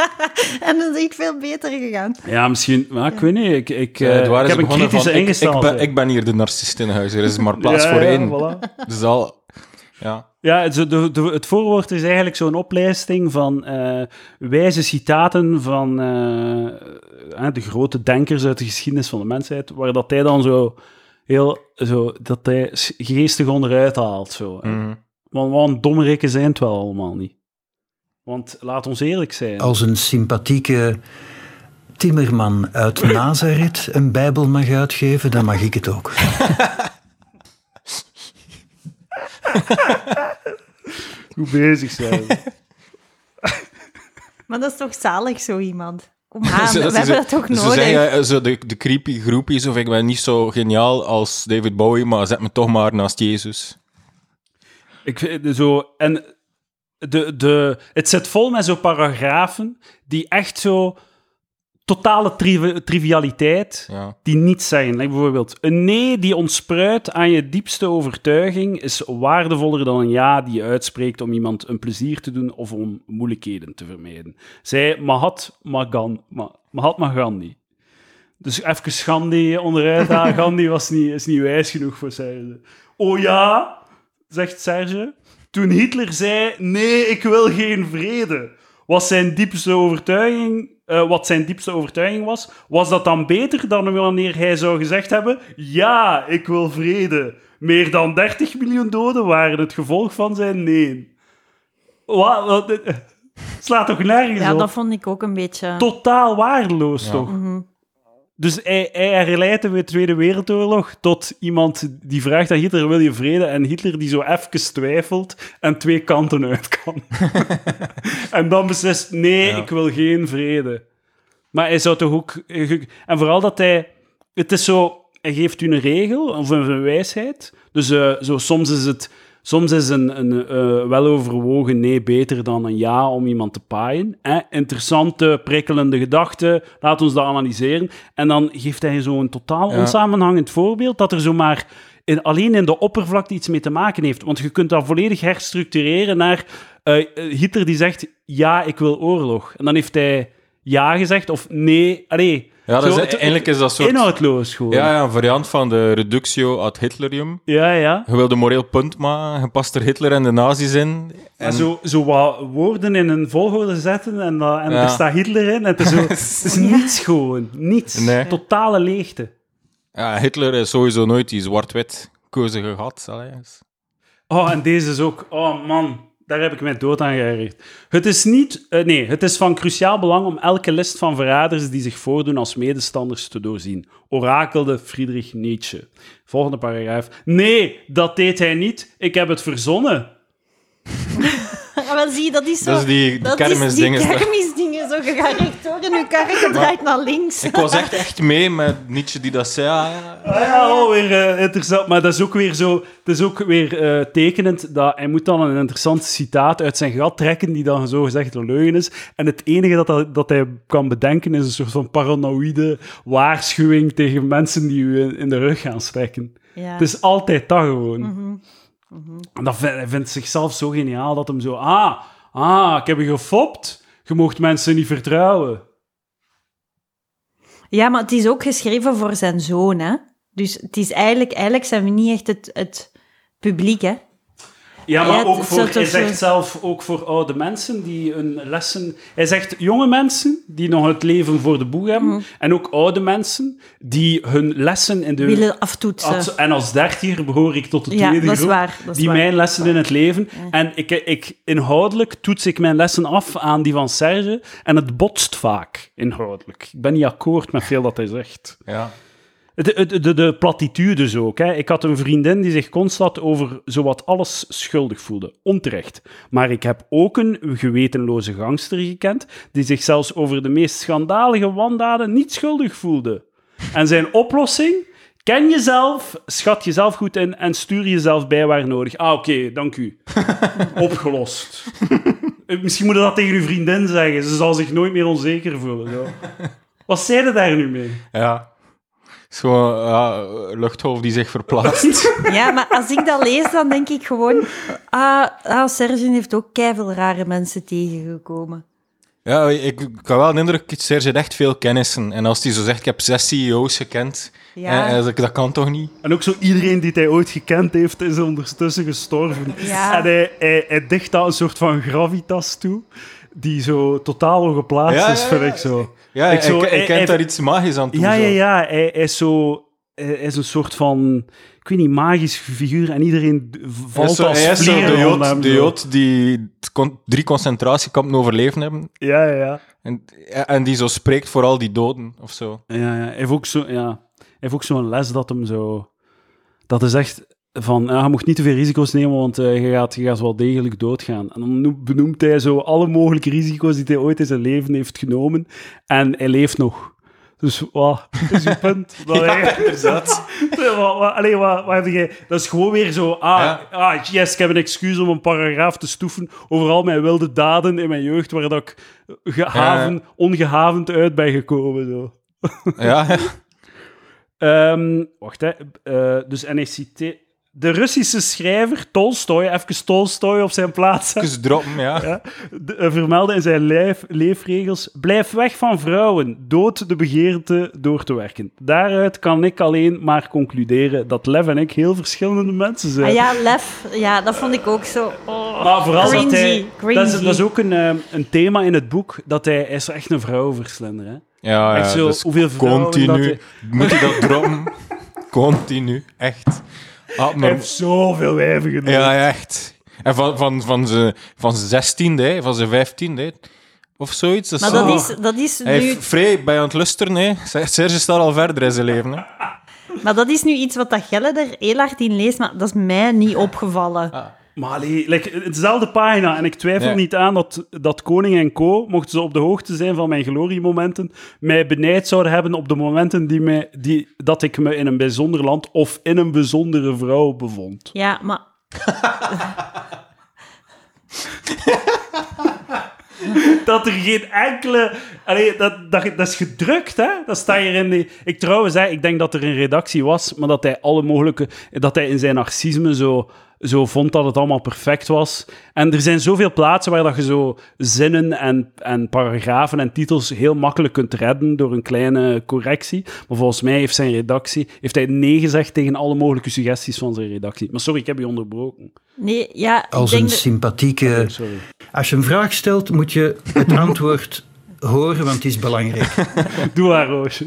(laughs) en dat is echt veel beter gegaan. Ja, misschien... Maar ik weet niet. Ik, ik, Eh, ik heb een kritische ik, ben, ik ben hier de narcist in huis, er is maar (laughs) plaats Ja, voor ja, één. voilà. Dus al... Ja. Ja, het, de, de, het voorwoord is eigenlijk zo'n oplijsting van eh, wijze citaten van eh, eh, de grote denkers uit de geschiedenis van de mensheid, waar dat hij dan zo heel, zo, dat hij geestig onderuit haalt. Zo. Mhm. Want wat een dommerikken zijn het wel allemaal niet. Want laat ons eerlijk zijn. Als een sympathieke timmerman uit Nazareth een bijbel mag uitgeven, dan mag ik het ook. (laughs) (laughs) Goed bezig zijn. Maar dat is toch zalig, zo iemand? Kom (laughs) aan, we hebben ze- dat toch Ze nodig? zeggen eh, zo de, de creepy groepies, of ik ben niet zo geniaal als David Bowie, maar zet me toch maar naast Jezus. Ik vind zo, en de, de, het zit vol met zo paragrafen die echt zo totale trivi- trivialiteit, Ja. die niets zeggen. Like bijvoorbeeld, een nee die ontspruit aan je diepste overtuiging is waardevoller dan een ja die je uitspreekt om iemand een plezier te doen of om moeilijkheden te vermijden. Zij Mahat Magan, Ma, Mahatma Gandhi. Dus even Gandhi onderuit halen. (laughs) Gandhi was niet, is niet wijs genoeg voor Serge. Oh ja, zegt Serge. Toen Hitler zei, nee, ik wil geen vrede, was zijn diepste overtuiging, eh, wat zijn diepste overtuiging was, was dat dan beter dan wanneer hij zou gezegd hebben, ja, ik wil vrede. Meer dan 30 miljoen doden waren het gevolg van zijn nee. Wat? wat dit- slaat toch nergens Ja, op? dat vond ik ook een beetje... Totaal waardeloos, Ja. toch? Mhm. Dus hij, hij herleidt de Tweede Wereldoorlog tot iemand die vraagt aan Hitler, wil je vrede? En Hitler die zo even twijfelt en twee kanten uit kan. (laughs) en dan beslist, nee, Ja. ik wil geen vrede. Maar hij zou toch ook... En vooral dat hij... Het is zo... Hij geeft u een regel, of een, een wijsheid. Dus eh, zo, soms is het... Soms is een, een eh, weloverwogen nee beter dan een ja om iemand te paaien. Interessante, prikkelende gedachten, laat ons dat analyseren. En dan geeft hij zo'n totaal Ja. onsamenhangend voorbeeld dat er zomaar in, alleen in de oppervlakte iets mee te maken heeft. Want je kunt dat volledig herstructureren naar eh, Hitler die zegt ja, ik wil oorlog. En dan heeft hij ja gezegd of nee. Allee, Ja, dat zo, is, het- eigenlijk is dat soort... inhoudloos gewoon. Ja, ja, een variant van de reductio ad Hitlerium. ja. ja. Je wil een moreel punt maken, je past er Hitler en de nazi's in. En zo, zo wat woorden in een volgorde zetten en, dat, en Ja. er staat Hitler in. En het is, zo, (laughs) het is niets gewoon. Niets. Nee. Totale leegte. Ja, Hitler is sowieso nooit die zwart-wit keuze gehad. Allee, is- Oh, en deze is ook... Oh, man. Daar heb ik mij dood aan geërgerd. Het is niet... eh, nee, het is van cruciaal belang om elke list van verraders die zich voordoen als medestanders te doorzien. Orakelde Friedrich Nietzsche. Volgende paragraaf. Nee, dat deed hij niet. Ik heb het verzonnen. (laughs) Ja, maar zie je, dat is zo... Dat is die- die dat is kermisdingen, die toch? kermisdingen, zo je en je karretje draait naar links. Ik was echt, echt mee met Nietzsche die dat zei. Ah, ja. Ah ja, oh, weer eh, interessant. Maar dat is ook weer zo... Het is ook weer eh, tekenend dat hij moet dan een interessant citaat uit zijn gat trekken die dan zo gezegd een leugen is. En het enige dat, dat, dat hij kan bedenken is een soort van paranoïde waarschuwing tegen mensen die u in, in de rug gaan steken. Ja. Het is altijd dat gewoon. En dat hij vindt zichzelf zo geniaal dat hem zo... Ah, ah, ik heb je gefopt. Je mocht mensen niet vertrouwen. Ja, maar het is ook geschreven voor zijn zoon, hè. Dus het is eigenlijk... Eigenlijk zijn we niet echt het, het publiek, hè. Ja, maar ook voor, hij zegt zelf ook voor oude mensen die hun lessen... Hij zegt jonge mensen die nog het leven voor de boeg hebben. En ook oude mensen die hun lessen in de... Willen aftoetsen. Als- en als dertiger behoor ik tot de Ja, tweede dat is groep. waar, dat is die waar. mijn lessen in het leven. En ik, ik, inhoudelijk toets ik mijn lessen af aan die van Serge. En het botst vaak, inhoudelijk. Ik ben niet akkoord met veel dat hij zegt. Ja. De, de, de, de platitudes ook. Hè. Ik had een vriendin die zich constant over zowat alles schuldig voelde. Onterecht. Maar ik heb ook een gewetenloze gangster gekend die zich zelfs over de meest schandalige wandaden niet schuldig voelde. En zijn oplossing? Ken jezelf, schat jezelf goed in en stuur jezelf bij waar nodig. Ah, oké, dank u. (laughs) Opgelost. Eh, Misschien moet je dat tegen uw vriendin zeggen. Ze zal zich nooit meer onzeker voelen. Zo. (laughs) Wat zei je daar nu mee? ja. Het is gewoon ja, luchthoofd die zich verplaatst. (laughs) Ja, maar als ik dat lees, dan denk ik gewoon... Ah, ah Serge heeft ook keiveel rare mensen tegengekomen. ja, ik, ik had wel de indruk dat Serge echt veel kennissen. En als hij zo zegt, ik heb zes CEO's gekend. Ja. eh, dat, dat kan toch niet? En ook zo iedereen die hij ooit gekend heeft, is ondertussen gestorven. Ja. En hij, hij, hij dicht daar een soort van gravitas toe, die zo totaal ongeplaatst Ja, is, ja, vind ja. ik zo. Ja, Ik zo- hij, hij- kent daar iets magisch aan toe. Ja, zo. ja, ja. Hij, hij is zo... Hij is een soort van, ik weet niet, magisch figuur en iedereen valt zo, als hij is zo de jood, hem, de zo. jood die drie concentratiekampen overleven hebben. Ja, ja, ja. En, en die zo spreekt voor al die doden, of zo. Ja, ja. Hij heeft ook zo, ja. Hij heeft ook zo'n les dat hem zo... Dat is echt van, ja, je mocht niet te veel risico's nemen, want eh, je, gaat, je gaat wel degelijk doodgaan. En dan noem- benoemt hij zo alle mogelijke risico's die hij ooit in zijn leven heeft genomen. En hij leeft nog. Dus wat is uw (laughs) punt? Dat hij- (laughs) inderdaad. (laughs) wat, wat, allee, wat, wat heb jij? Dat is gewoon weer zo. Ah, Ja. ah, yes, ik heb een excuus om een paragraaf te stoeven over al mijn wilde daden in mijn jeugd, waar dat ik gehaven, ongehavend uit ben gekomen. Zo. Ja. Ehm, wacht, hè. Eh, dus, citeert... De Russische schrijver Tolstoy, even Tolstoy op zijn plaats, Even droppen, ja. ja, de- eh, vermeldde in zijn lijf, leefregels: blijf weg van vrouwen, dood de begeerte door te werken. Daaruit kan ik alleen maar concluderen dat Lev en ik heel verschillende mensen zijn. Ah ja, lef. Ja, dat vond ik ook zo... Oh, Maar vooral dat hij... cringy, Dat is, cringy. dat is ook een, eh, een thema in het boek, dat hij, hij is echt een vrouwenverslinder. Hè? Ja, ja, Echt zo, dus hoeveel vrouwen continu. dat hij- Moet je dat droppen? (laughs) continu, echt. Ah, Hij maar, heeft zoveel wijven genomen. ja, echt. En van, van, van zijn van zijn 16e, hè, van zijn 15e, hè, of zoiets. Maar dat is, dat is Hij nu... heeft vrij bij aan het lusteren, hè. Serge staat al verder in zijn leven, hè. Maar dat is nu iets wat dat Gelle er heel hard in leest, maar dat is mij niet opgevallen. Maar allee, like, hetzelfde pagina. En ik twijfel Ja. niet aan dat, dat Koning en Co, mochten ze op de hoogte zijn van mijn gloriemomenten, mij benijd zouden hebben op de momenten die mij, die, dat ik me in een bijzonder land of in een bijzondere vrouw bevond. Ja, maar... (laughs) Dat er geen enkele... Allee, dat, dat, dat is gedrukt, hè? Dat staat hier in die... Ik trouwens, hè, ik denk dat er een redactie was, maar dat hij alle mogelijke... Dat hij in zijn narcisme zo, zo vond dat het allemaal perfect was. En er zijn zoveel plaatsen waar dat je zo zinnen en, en paragrafen en titels heel makkelijk kunt redden door een kleine correctie. Maar volgens mij heeft zijn redactie... Heeft hij nee gezegd tegen alle mogelijke suggesties van zijn redactie. Maar sorry, ik heb je onderbroken. Nee, ja, ik Als denk een dat- sympathieke... Sorry. Als je een vraag stelt, moet je het (laughs) antwoord horen, want het is belangrijk. Doe haar, Roosje.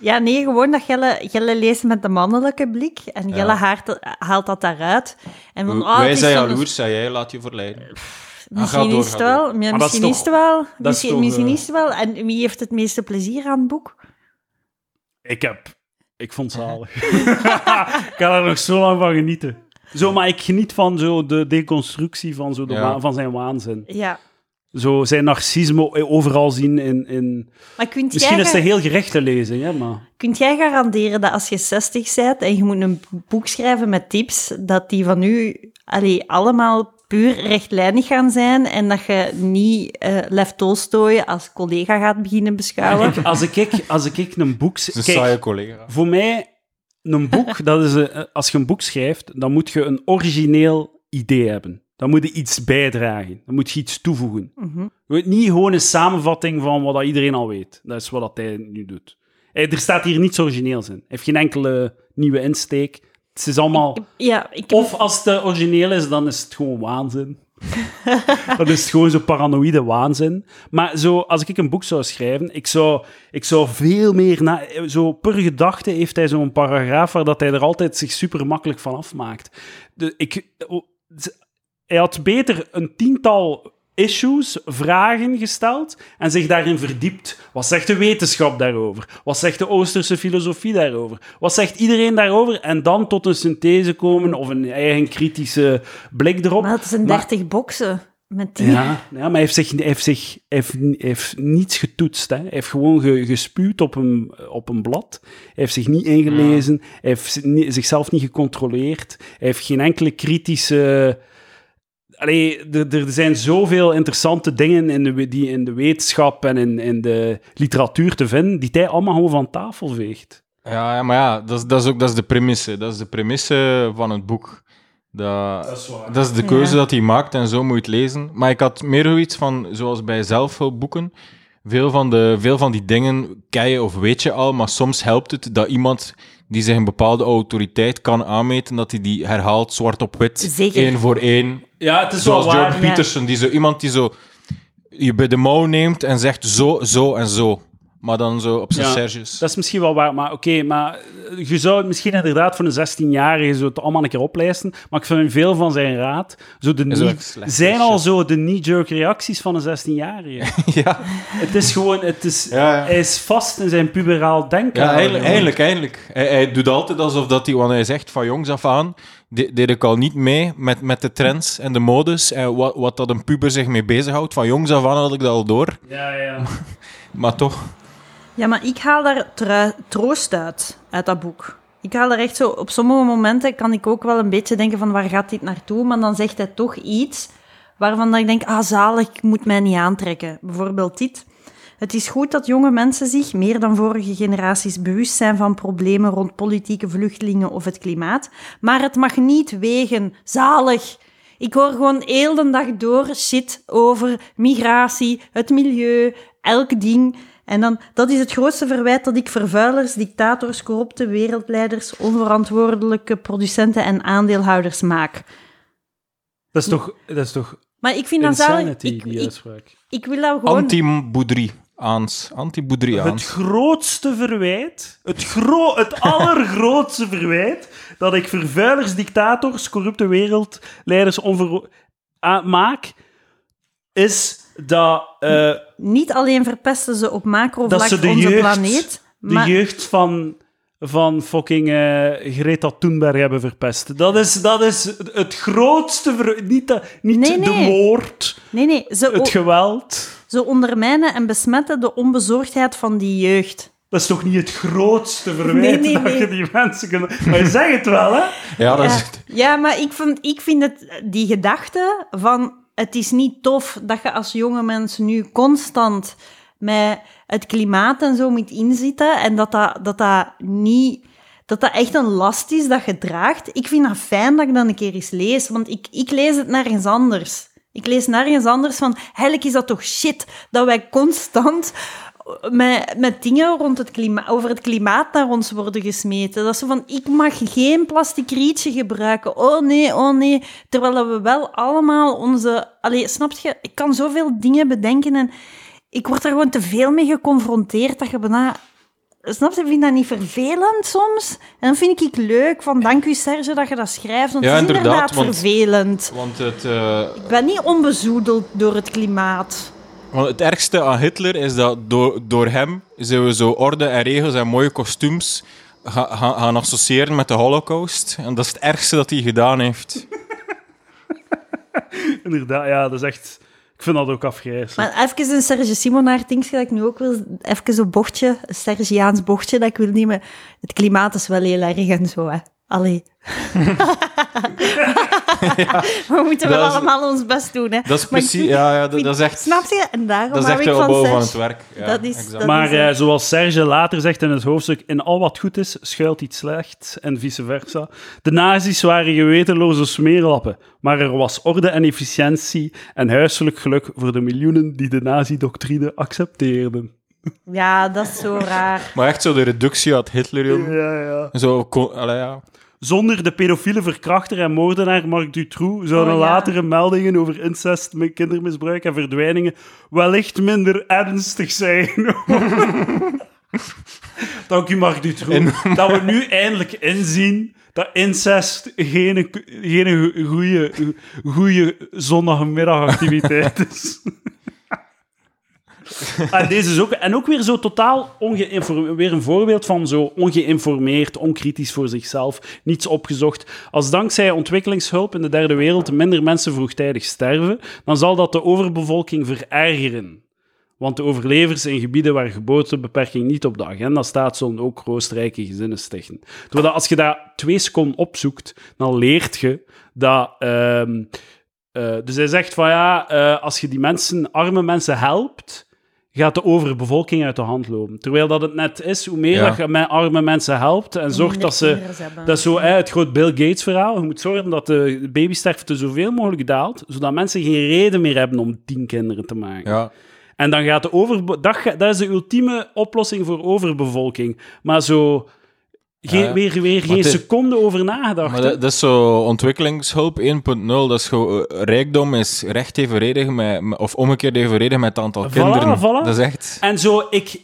Ja, nee, gewoon dat Jelle, Jelle leest met de mannelijke blik en Jelle haalt, haalt dat daaruit. En van, oh, Wij zijn jaloers, zei jij, laat je verleiden. Misschien ga door, is het wel, ja, Maar dat is misschien toch- is het wel. Misschien, toch, misschien eh, is het wel. En wie heeft het meeste plezier aan het boek? Ik heb... Ik vond het zalig. (laughs) ik kan er nog zo lang van genieten. Zo, maar ik geniet van zo de deconstructie van, zo de Ja. wa- van zijn waanzin. Ja. Zo zijn narcisme overal zien in... in... Maar kunt Misschien jij, is het heel gerecht te lezen, ja, maar... kunt jij garanderen dat als je 60 bent en je moet een boek schrijven met tips, dat die van u allee, allemaal puur rechtlijnig gaan zijn en dat je niet eh Lev Tolstoy als collega gaat beginnen beschouwen? Ik- als, ik, ik- als ik een boek... Is een Kijk, saaie collega. Voor mij, een boek, dat is een- als je een boek schrijft, dan moet je een origineel idee hebben. Dan moet je iets bijdragen. Dan moet je iets toevoegen. Je moet niet gewoon een samenvatting van wat dat iedereen al weet. Dat is wat dat hij nu doet. Hij- Er staat hier niets origineels in. Hij heeft geen enkele nieuwe insteek. Het is allemaal... Ja, ik heb- Of als het origineel is, dan is het gewoon waanzin. (laughs) dan is gewoon zo paranoïde waanzin. Maar zo, als ik een boek zou schrijven, ik zou, ik zou veel meer... Na, zo per gedachte heeft hij zo'n paragraaf waar dat hij er altijd zich super makkelijk van afmaakt. De, ik, hij had beter een tiental issues, vragen gesteld en zich daarin verdiept. Wat zegt de wetenschap daarover? Wat zegt de Oosterse filosofie daarover? Wat zegt iedereen daarover? En dan tot een synthese komen of een eigen kritische blik erop. maar het is een Maar- 30 boksen met die. ja, ja, maar hij heeft, zich, hij heeft, zich, hij heeft, hij heeft niets getoetst. Hè. Hij heeft gewoon ge- gespuwd op een, op een blad. Hij heeft zich niet ingelezen. Hij heeft zichzelf niet gecontroleerd. Hij heeft geen enkele kritische... Allee, er, er zijn zoveel interessante dingen in de, die in de wetenschap en in, in de literatuur te vinden, die hij allemaal gewoon van tafel veegt. Ja, ja, maar ja, dat is, dat is ook dat is de premisse. Dat is de premisse van het boek. Dat, is waar. dat is de keuze Ja. dat hij maakt en zo moet je het lezen. Maar ik had meer zoiets van, zoals bij zelfhulpboeken, veel van, de, veel van die dingen ken je of weet je al, maar soms helpt het dat iemand die zich een bepaalde autoriteit kan aanmeten, dat hij die herhaalt zwart op wit, Zeker. één voor één. Ja, het is Zoals wel waar. Jordan Peterson, die zo, iemand die zo je bij de mouw neemt en zegt zo, zo en zo. Maar dan zo op zijn Ja, serges. Dat is misschien wel waar, maar oké, maar eh, je zou het misschien inderdaad voor een 16-jarige zo het allemaal een keer oplijsten, maar ik vind veel van zijn raad, zo de zijn al shit. zo de knee-jerk reacties van een 16-jarige. (laughs) ja. het is gewoon, het is, Ja, ja. hij is vast in zijn puberaal denken. Ja, eigenlijk, eigenlijk, eigenlijk. Hij, hij doet altijd alsof dat hij, want hij zegt van jongs af aan, de- deed ik al niet mee met, met de trends en de modes en wat, wat dat een puber zich mee bezighoudt. Van jongs af aan had ik dat al door, Ja, ja. (laughs) maar toch. Ja, maar ik haal daar troost uit, uit dat boek. Ik haal er echt zo... Op sommige momenten kan ik ook wel een beetje denken van waar gaat dit naartoe? Maar dan zegt hij toch iets waarvan dat ik denk, ah zalig, ik moet mij niet aantrekken. Bijvoorbeeld dit. Het is goed dat jonge mensen zich, meer dan vorige generaties, bewust zijn van problemen rond politieke vluchtelingen of het klimaat. Maar het mag niet wegen. Zalig. Ik hoor gewoon heel de dag door shit over migratie, het milieu, elk ding. En dan, dat is het grootste verwijt dat ik vervuilers, dictators, corrupte wereldleiders, onverantwoordelijke producenten en aandeelhouders maak. Dat is toch, dat is toch Maar ik vind dat zalig. Ik, die ik, uitspraak. ik wil dat gewoon... Anti-boudriaans. Het Anti-boudriaans. grootste verwijt, het, gro het (laughs) allergrootste verwijt, dat ik vervuilers, dictators, corrupte wereldleiders onver maak, is dat, eh, Niet alleen verpesten ze op macrovlak ze de onze jeugd, planeet, de maar jeugd van, van fucking eh, Greta Thunberg hebben verpest. Dat is, dat is het grootste. Niet, de, niet Nee, de moord, nee, nee, ze, het geweld. ze ondermijnen en besmetten de onbezorgdheid van die jeugd. Dat is toch niet het grootste verwijt Nee, nee, dat nee. je die mensen kunt... Maar je zegt het wel, hè? Ja, dat Ja, is... ja, maar ik vind, ik vind het, die gedachte van het is niet tof dat je als jonge mens nu constant met het klimaat en zo moet inzitten en dat dat, dat, dat niet... Dat dat echt een last is dat je draagt. Ik vind dat fijn dat ik dat een keer eens lees, want ik, ik lees het nergens anders. Ik lees nergens anders van, eigenlijk is dat toch shit dat wij constant met, met dingen rond het klima over het klimaat naar ons worden gesmeten. Dat zo van, ik mag geen plastic rietje gebruiken. Oh nee, oh nee. Terwijl we wel allemaal onze... Allee, snap je? Ik kan zoveel dingen bedenken en ik word er gewoon te veel mee geconfronteerd dat je bijna Snap je, ik vind dat niet vervelend soms? En dan vind ik leuk, van dank u Serge dat je dat schrijft, want Ja, het is inderdaad, inderdaad want- vervelend. Want het, eh, Ik ben niet onbezoedeld door het klimaat. Want het ergste aan Hitler is dat door, door hem zijn we zo orde en regels en mooie kostuums ga- ga- gaan associëren met de holocaust. En dat is het ergste dat hij gedaan heeft. (laughs) Inderdaad, ja, dat is echt... Ik vind dat ook afgrijzelijk. Maar even een Serge Simonaar dingetje dat ik nu ook wil... Even een bochtje, een Sergiaans bochtje dat ik wil nemen. Het klimaat is wel heel erg en zo, hè. Allee. (laughs) We moeten wel is- allemaal ons best doen, hè. Dat is ik precies... Ja, ja dat, is echt... Snap je? En daarom Dat is echt de van opbouw van het werk. Ja, Dat is- dat- Maar is, eh, eh, zoals Serge later zegt in het hoofdstuk, in al wat goed is, schuilt iets slechts en vice versa. De nazi's waren gewetenloze smeerlappen, maar er was orde en efficiëntie en huiselijk geluk voor de miljoenen die de nazi-doctrine accepteerden. Ja, dat is zo raar. Maar echt zo de reductie uit Hitler, joh. Ja, ja. Zo, allee, ja. Zonder de pedofiele verkrachter en moordenaar Marc Dutroux zouden Oh, ja. latere meldingen over incest, mi- kindermisbruik en verdwijningen wellicht minder ernstig zijn. (laughs) Dank u, Marc Dutroux. Dat we nu eindelijk inzien dat incest geen, geen goede, goede zondagmiddagactiviteit is. (laughs) En (laughs) deze is ook, en ook weer zo totaal ongeïnformeerd. Weer een voorbeeld van zo ongeïnformeerd, onkritisch voor zichzelf, niets opgezocht. Als dankzij ontwikkelingshulp in de derde wereld minder mensen vroegtijdig sterven, dan zal dat de overbevolking verergeren. Want de overlevers in gebieden waar geboortebeperking niet op de agenda staat, zullen ook roostrijke gezinnen stichten. Terwijl als je dat twee seconden opzoekt, dan leert je dat... ehm, eh, dus hij zegt van ja, eh, als je die mensen, arme mensen helpt, gaat de overbevolking uit de hand lopen. Terwijl dat het net is, hoe meer Ja. dat je met arme mensen helpt en zorgt dat ze... Dat is zo hè, het groot Bill Gates verhaal. Je moet zorgen dat de babysterfte zoveel mogelijk daalt, zodat mensen geen reden meer hebben om tien kinderen te maken. ja. En dan gaat de over... Dat, dat is de ultieme oplossing voor overbevolking. Maar zo... Geen, Ja, weer weer geen het seconde over nagedacht. Maar dat, dat is zo ontwikkelingshulp 1.0. Dat is gewoon, eh, rijkdom is recht evenredig met, of omgekeerd evenredig met het aantal Voilà, kinderen. voilà. Dat is echt... En zo, ik...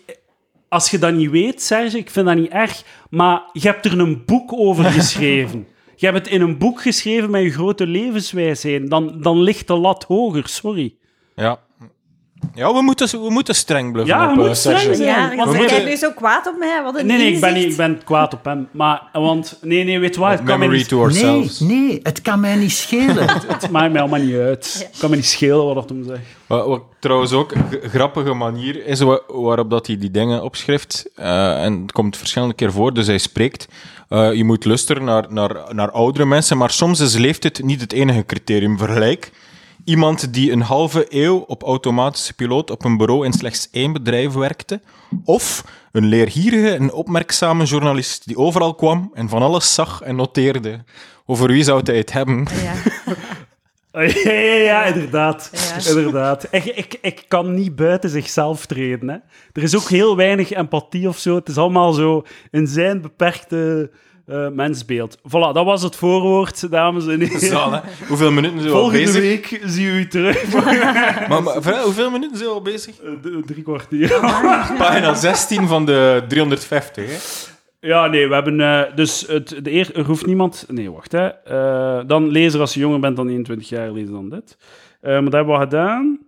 Als je dat niet weet, Serge, ik vind dat niet erg, maar je hebt er een boek over (laughs) geschreven. Je hebt het in een boek geschreven met je grote levenswijsheden. Dan, dan ligt de lat hoger, sorry. Ja. Ja, we moeten, we moeten streng blijven Ja, op, we eh, moeten streng Serge. zijn. Ja, want jij moeten- nu zo kwaad op mij. Wat een Nee, nee, ik ben, niet, ik ben kwaad op hem. Maar, want... Nee, nee, weet je wat? Het kan me Memory niet, to Nee, ourselves. nee, het kan mij niet schelen. (laughs) het maakt mij allemaal niet uit. Het kan me niet schelen wat dat hem zegt. Wat, wat trouwens ook een grappige manier is wa- waarop dat hij die dingen opschrift. eh, en het komt verschillende keer voor, dus hij spreekt. eh, je moet luisteren naar, naar, naar oudere mensen, maar soms is leeftijd niet het enige criterium. Vergelijk iemand die een halve eeuw op automatische piloot op een bureau in slechts één bedrijf werkte, of een leergierige en opmerkzame journalist die overal kwam en van alles zag en noteerde. Over wie zou hij het hebben? Ja. (laughs) Ja, ja, ja, inderdaad. Ja. inderdaad. Ik, ik, ik kan niet buiten zichzelf treden. Hè. Er is ook heel weinig empathie of zo. Het is allemaal zo in zijn beperkte eh, mensbeeld. Voilà, dat was het voorwoord, dames en heren. Hè? Hoeveel minuten zijn we al Volgende bezig? week zien we u terug. (laughs) Maar, hoeveel minuten zijn we al bezig? Eh, Drie kwartier. (laughs) Pagina 16 van de 350, hè? Ja, nee, we hebben eh, dus het, de eer, er hoeft niemand. Nee, wacht hè. Eh, dan lezer als je jonger bent dan 21 jaar, lezen dan dit. Eh, maar dat hebben we gedaan.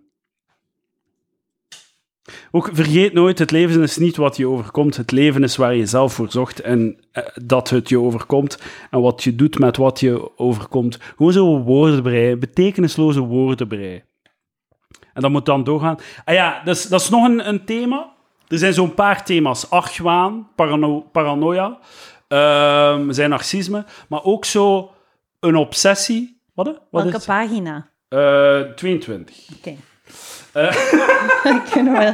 Ook vergeet nooit, het leven is niet wat je overkomt. Het leven is waar je zelf voor zocht en eh, dat het je overkomt. En wat je doet met wat je overkomt. Gewoon zo'n woordenbrei, betekenisloze woordenbrei. En dat moet dan doorgaan. Ah ja, dat is, dat is nog een, een thema. Er zijn zo'n paar thema's. Argwaan, parano paranoia, ehm, zijn narcisme, maar ook zo een obsessie. Wat? Welke is pagina? Eh, 22. Oké. Kunnen we,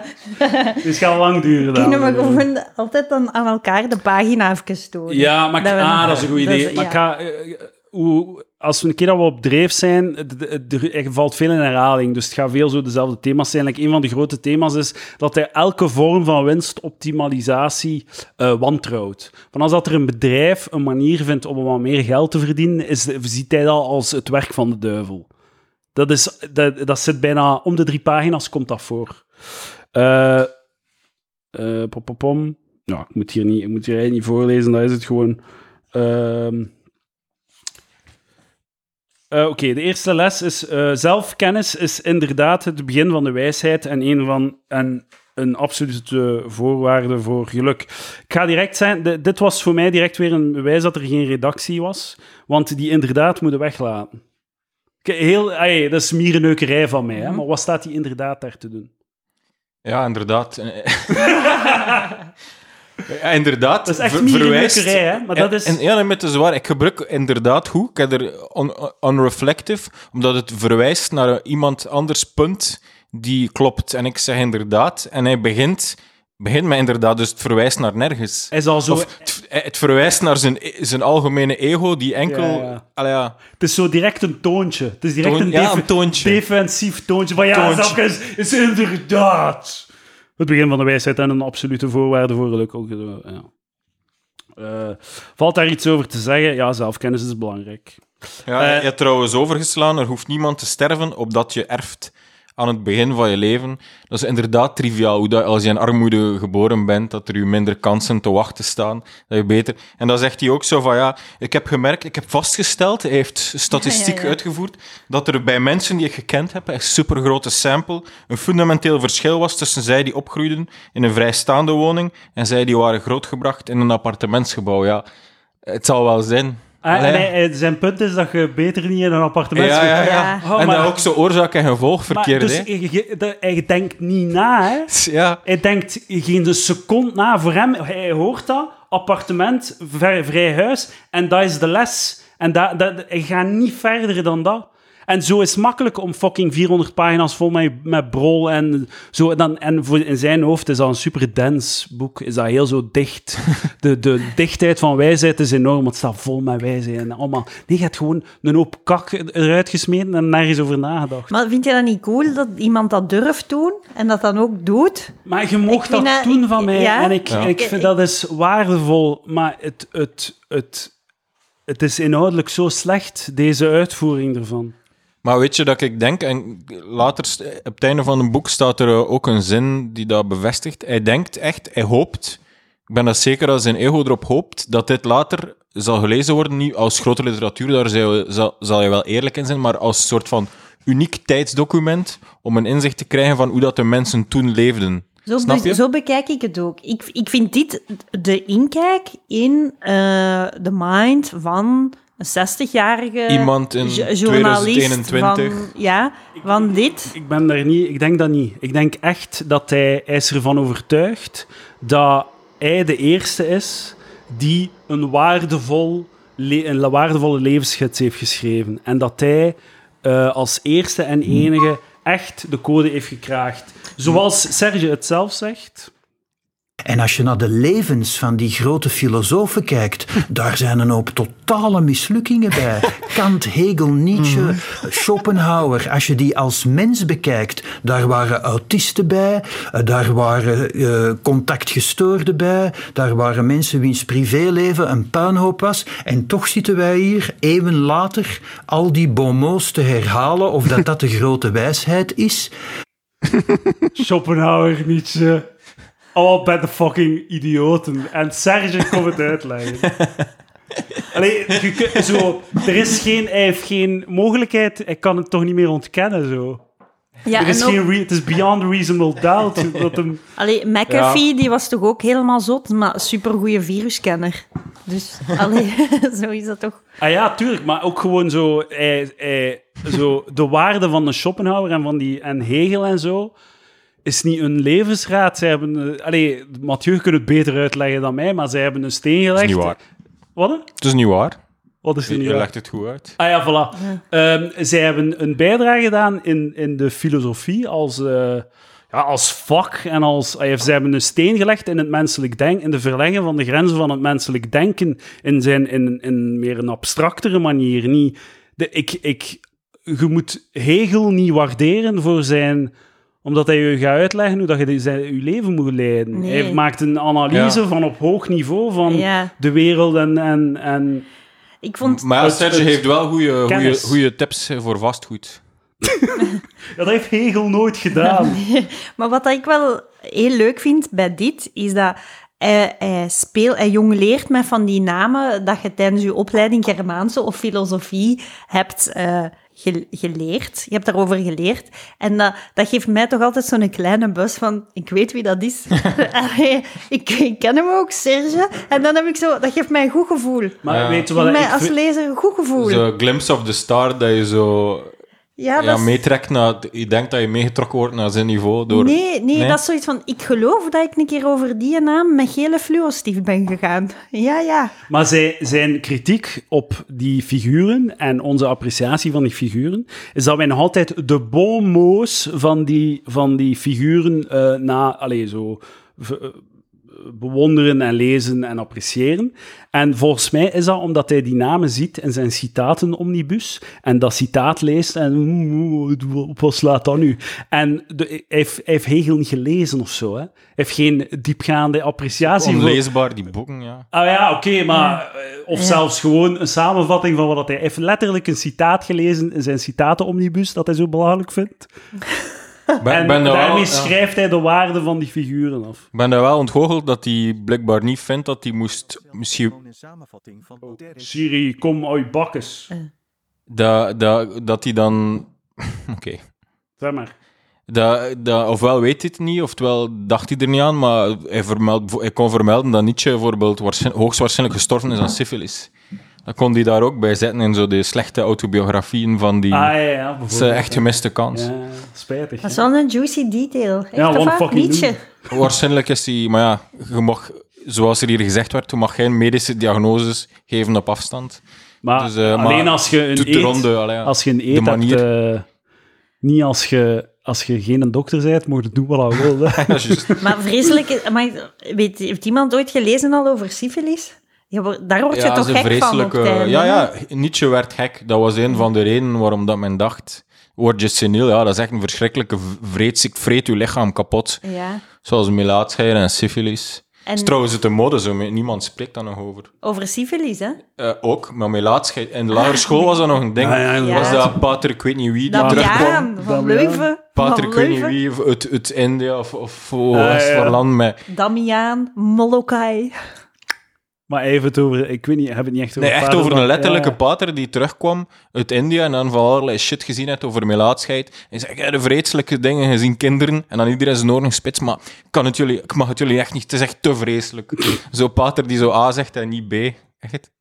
Het gaat lang duren. kunnen dames we gewoon altijd dan aan elkaar de pagina even tonen? Ja, maar Dat ah, dat is een goed idee. Maar ja. ik ga, eh, hoe, als we een keer dat we op dreef zijn, er valt veel in herhaling. Dus het gaat veel zo dezelfde thema's zijn. Like, een van de grote thema's is dat hij elke vorm van winstoptimalisatie eh, wantrouwt. Van als dat er een bedrijf een manier vindt om wat meer geld te verdienen, is, ziet hij dat als het werk van de duivel. Dat, is, dat, dat zit bijna om de drie pagina's, komt dat voor. Eh eh, pom, pom, ja, ik moet hier niet, ik moet hier eigenlijk niet voorlezen, dat is het gewoon. Ehm, eh, Oké, de eerste les is eh, zelfkennis is inderdaad het begin van de wijsheid en een, van, en een absolute voorwaarde voor geluk. Ik ga direct zijn, dit was voor mij direct weer een bewijs dat er geen redactie was, want die inderdaad moeten weglaten. Heel, ay, dat is mierenneukerij van mij, hè, maar wat staat die inderdaad daar te doen? Ja, inderdaad. (laughs) ja, inderdaad. Dat is echt mierenneukerij, hè, maar dat Ja, is- En, ja, met de zwaar. Ik gebruik inderdaad goed. Ik heb er on, unreflective, omdat het verwijst naar iemand anders punt die klopt. En ik zeg inderdaad. En hij begint, begint met inderdaad, dus het verwijst naar nergens. Hij zal zo... Of het, het verwijst naar zijn, zijn algemene ego, die enkel... Ja, ja. Allee, ja. Het is zo direct een toontje. Het is direct Toon- een, ja, defe- een toontje. defensief toontje. Van ja, Toontje. zelfkennis is inderdaad het begin van de wijsheid en een absolute voorwaarde voor geluk. Ook, eh, Ja. Eh, valt daar iets over te zeggen? Ja, zelfkennis is belangrijk. Ja, Eh, je hebt trouwens overgeslaan, er hoeft niemand te sterven opdat je erft aan het begin van je leven. Dat is inderdaad triviaal, hoe dat als je in armoede geboren bent, dat er je minder kansen te wachten staan, dat je beter... En dan zegt hij ook zo van, ja, ik heb gemerkt, ik heb vastgesteld, hij heeft statistiek (laughs) Ja, ja, ja. uitgevoerd, dat er bij mensen die ik gekend heb, een supergrote sample, een fundamenteel verschil was tussen zij die opgroeiden in een vrijstaande woning en zij die waren grootgebracht in een appartementsgebouw. Ja, het zal wel zijn. Ah, zijn punt is dat je beter niet in een appartement Ja, ja, ja. Ja. Oh, en maar- dan ook zo oorzaak en gevolg verkeerd, dus hè? je- je- dat- hij denkt niet na, hè? (laughs) Ja. Hij denkt geen seconde na. Voor hem, hij hoort dat, appartement, vrij, vrij huis, en dat is de les. En dat, dat, hij gaat niet verder dan dat. En zo is het makkelijk om fucking 400 pagina's vol met, met brol en zo. En, dan, en voor, in zijn hoofd is dat een super dens boek. Is dat heel zo dicht. (laughs) De, de dichtheid van wijsheid is enorm, want het staat vol met wijsheid. En allemaal. Nee, je hebt gewoon een hoop kak eruit gesmeten en nergens over nagedacht. Maar vind je dat niet cool dat iemand dat durft doen en dat dan ook doet? Maar je mocht dat dat- doen van mij. ja. En ik, Ja. ik vind dat is waardevol. Maar het, het, het, het is inhoudelijk zo slecht, deze uitvoering ervan. Maar weet je dat ik denk, en later op het einde van een boek staat er eh, ook een zin die dat bevestigt. Hij denkt echt, hij hoopt, ik ben dat zeker als zijn ego erop hoopt, dat dit later zal gelezen worden, niet als grote literatuur, daar zal, zal, je wel eerlijk in zijn, maar als soort van uniek tijdsdocument om een inzicht te krijgen van hoe dat de mensen toen leefden. Zo, Snap be- je? zo bekijk ik het ook. Ik, ik vind dit de inkijk in eh, de mind van een 60-jarige Iemand in jo- journalist 2021. Van, ja, van dit. Ik ben daar niet... Ik denk dat niet. Ik denk echt dat hij, hij is ervan overtuigd dat hij de eerste is die een, waardevol, een waardevolle levensgids heeft geschreven. En dat hij eh, als eerste en enige echt de code heeft gekraagd. Zoals Serge het zelf zegt... En als je naar de levens van die grote filosofen kijkt, daar zijn een hoop totale mislukkingen bij. (laughs) Kant, Hegel, Nietzsche, Schopenhauer. Als je die als mens bekijkt, daar waren autisten bij, eh, daar waren eh, contactgestoorden bij, daar waren mensen wiens privéleven een puinhoop was. En toch zitten wij hier, eeuwen later, al die bonmots te herhalen of dat dat de (laughs) grote wijsheid is. Schopenhauer, Nietzsche. Allemaal bij de fucking idioten. En Serge komt het uitleggen. (laughs) Allee, je kunt- zo, er is geen, hij heeft geen mogelijkheid, hij kan het toch niet meer ontkennen. Zo. Ja, er is ook- geen het is beyond reasonable doubt. (laughs) Dat hem, Allee, McAfee, die was toch ook helemaal zot, maar supergoeie viruscanner. Dus, allee, (laughs) zo is dat toch. ah ja, tuurlijk, maar ook gewoon zo, hij, hij, zo de waarde van de Schopenhauer en, van die, en Hegel en zo, is niet een levensraad. Zij hebben, eh, allee, Mathieu kan het beter uitleggen dan mij, maar zij hebben een steen gelegd. is niet waar. Wat? Het is niet waar. Wat is er Je niet waar? legt het goed uit. Ah ja, voilà. Ehm, zij hebben een bijdrage gedaan in, in de filosofie als, eh, ja, als vak. En als, ja, zij hebben een steen gelegd in het menselijk denken, in de verlengen van de grenzen van het menselijk denken, in, zijn, in, in meer een abstractere manier. Niet, de, ik, ik, je moet Hegel niet waarderen voor zijn omdat hij je gaat uitleggen hoe dat je de- je leven moet leiden. Nee. Hij maakt een analyse Ja. van op hoog niveau van Ja. de wereld en, en, en Ik vond... Maar ja, Serge heeft wel goede tips voor vastgoed. (laughs) Ja, dat heeft Hegel nooit gedaan. (laughs) Maar wat ik wel heel leuk vind bij dit, is dat hij, hij, speelt, hij jongleert met van die namen dat je tijdens je opleiding Germaanse of filosofie hebt eh, ge- geleerd. Je hebt daarover geleerd. En dat, dat geeft mij toch altijd zo'n kleine bus van, ik weet wie dat is. (laughs) Ik, ik ken hem ook, Serge. En dan heb ik zo, dat geeft mij een goed gevoel. Maar Ja. weet je Geeft wat mij ik als lezer een goed gevoel. Zo glimpse of the star, dat je zo ja, ja, meetrekt naar... Je denkt dat je meegetrokken wordt naar zijn niveau door... Nee, nee, Nee? dat is zoiets van, ik geloof dat ik een keer over die naam met gele fluostief ben gegaan. Ja, ja. Maar zij, zijn kritiek op die figuren en onze appreciatie van die figuren, is dat wij nog altijd de bon mots van die, van die figuren eh, na, allez, zo, v- bewonderen en lezen en appreciëren. En volgens mij is dat omdat hij die namen ziet in zijn citaten-omnibus en dat citaat leest en "Oeh, wat slaat dat nu? En de, hij, heeft, hij heeft Hegel niet gelezen of zo. Hè? Hij heeft geen diepgaande appreciatie voor... Onleesbaar, die boeken, ja. Ah ja, oké, maar... eh, Of zelfs gewoon een samenvatting van wat dat hij... Hij heeft letterlijk een citaat gelezen in zijn citaten-omnibus dat hij zo belangrijk vindt. (laughs) Ben, En ben, daar daarmee wel, ja. schrijft hij de waarde van die figuren af. Ik ben daar wel ontgoocheld dat hij blijkbaar niet vindt dat hij moest... Misschien... Gewoon een samenvatting van moderne Siri, kom uit bakkes. Dat, dat, dat hij dan... (laughs) Oké. Zeg maar. Dat, dat, ofwel weet hij het niet, oftewel dacht hij er niet aan, maar hij, vermeld, hij kon vermelden dat Nietzsche bijvoorbeeld waarschijn- hoogstwaarschijnlijk gestorven is aan syfilis. Dat kon hij daar ook bij zetten in zo de slechte autobiografieën van die... Ah ja, ja. dat is echt gemiste kans. Ja, spijtig. Dat is wel een juicy detail. Echt Ja, one fucking. Waarschijnlijk is hij... Maar ja, je mag, zoals er hier gezegd werd, je mag geen medische diagnoses geven op afstand. Maar Dus, eh, alleen maar als je een Doet de eet... ronde, allee, ja. Als je een eet manier. hebt... eh, niet als je, als je geen dokter bent, moet je doen wat je (laughs) wil. Maar vreselijk... Maar, weet, heeft iemand ooit gelezen al over syfilis? Je wordt- daar word je Ja, toch dat is een gek van op het einde, Ja, ja, Nietzsche werd gek. Dat was een van de redenen waarom dat men dacht... Word je seniel? Ja, dat is echt een verschrikkelijke vreedziek. Vreet je lichaam kapot. Ja. Zoals melaatsheid en syfilis. En is trouwens het de mode, zo. niemand spreekt daar nog over. over syfilis, hè? Eh, ook, maar melaatsheid. In de lagere school was dat nog een ding. Ja, ja. Was dat Pater, ik weet niet wie, die Damiaan terugkwam. van. Leuven. Pater, van ik weet niet wie, of uit, uit India of, of ja. voor land met... Damiaan, Molokai. Maar even het over... Ik weet niet, heb het niet echt over... Nee, echt over een letterlijke ja. pater die terugkwam uit India en dan van allerlei shit gezien heeft over melaatsheid. En zei, ik heb de vreselijke dingen gezien, kinderen. En dan iedereen zijn oren spits, maar ik, kan het jullie, ik mag het jullie echt niet. Het is echt te vreselijk. (clears throat) Zo pater die zo A zegt en niet B. Echt?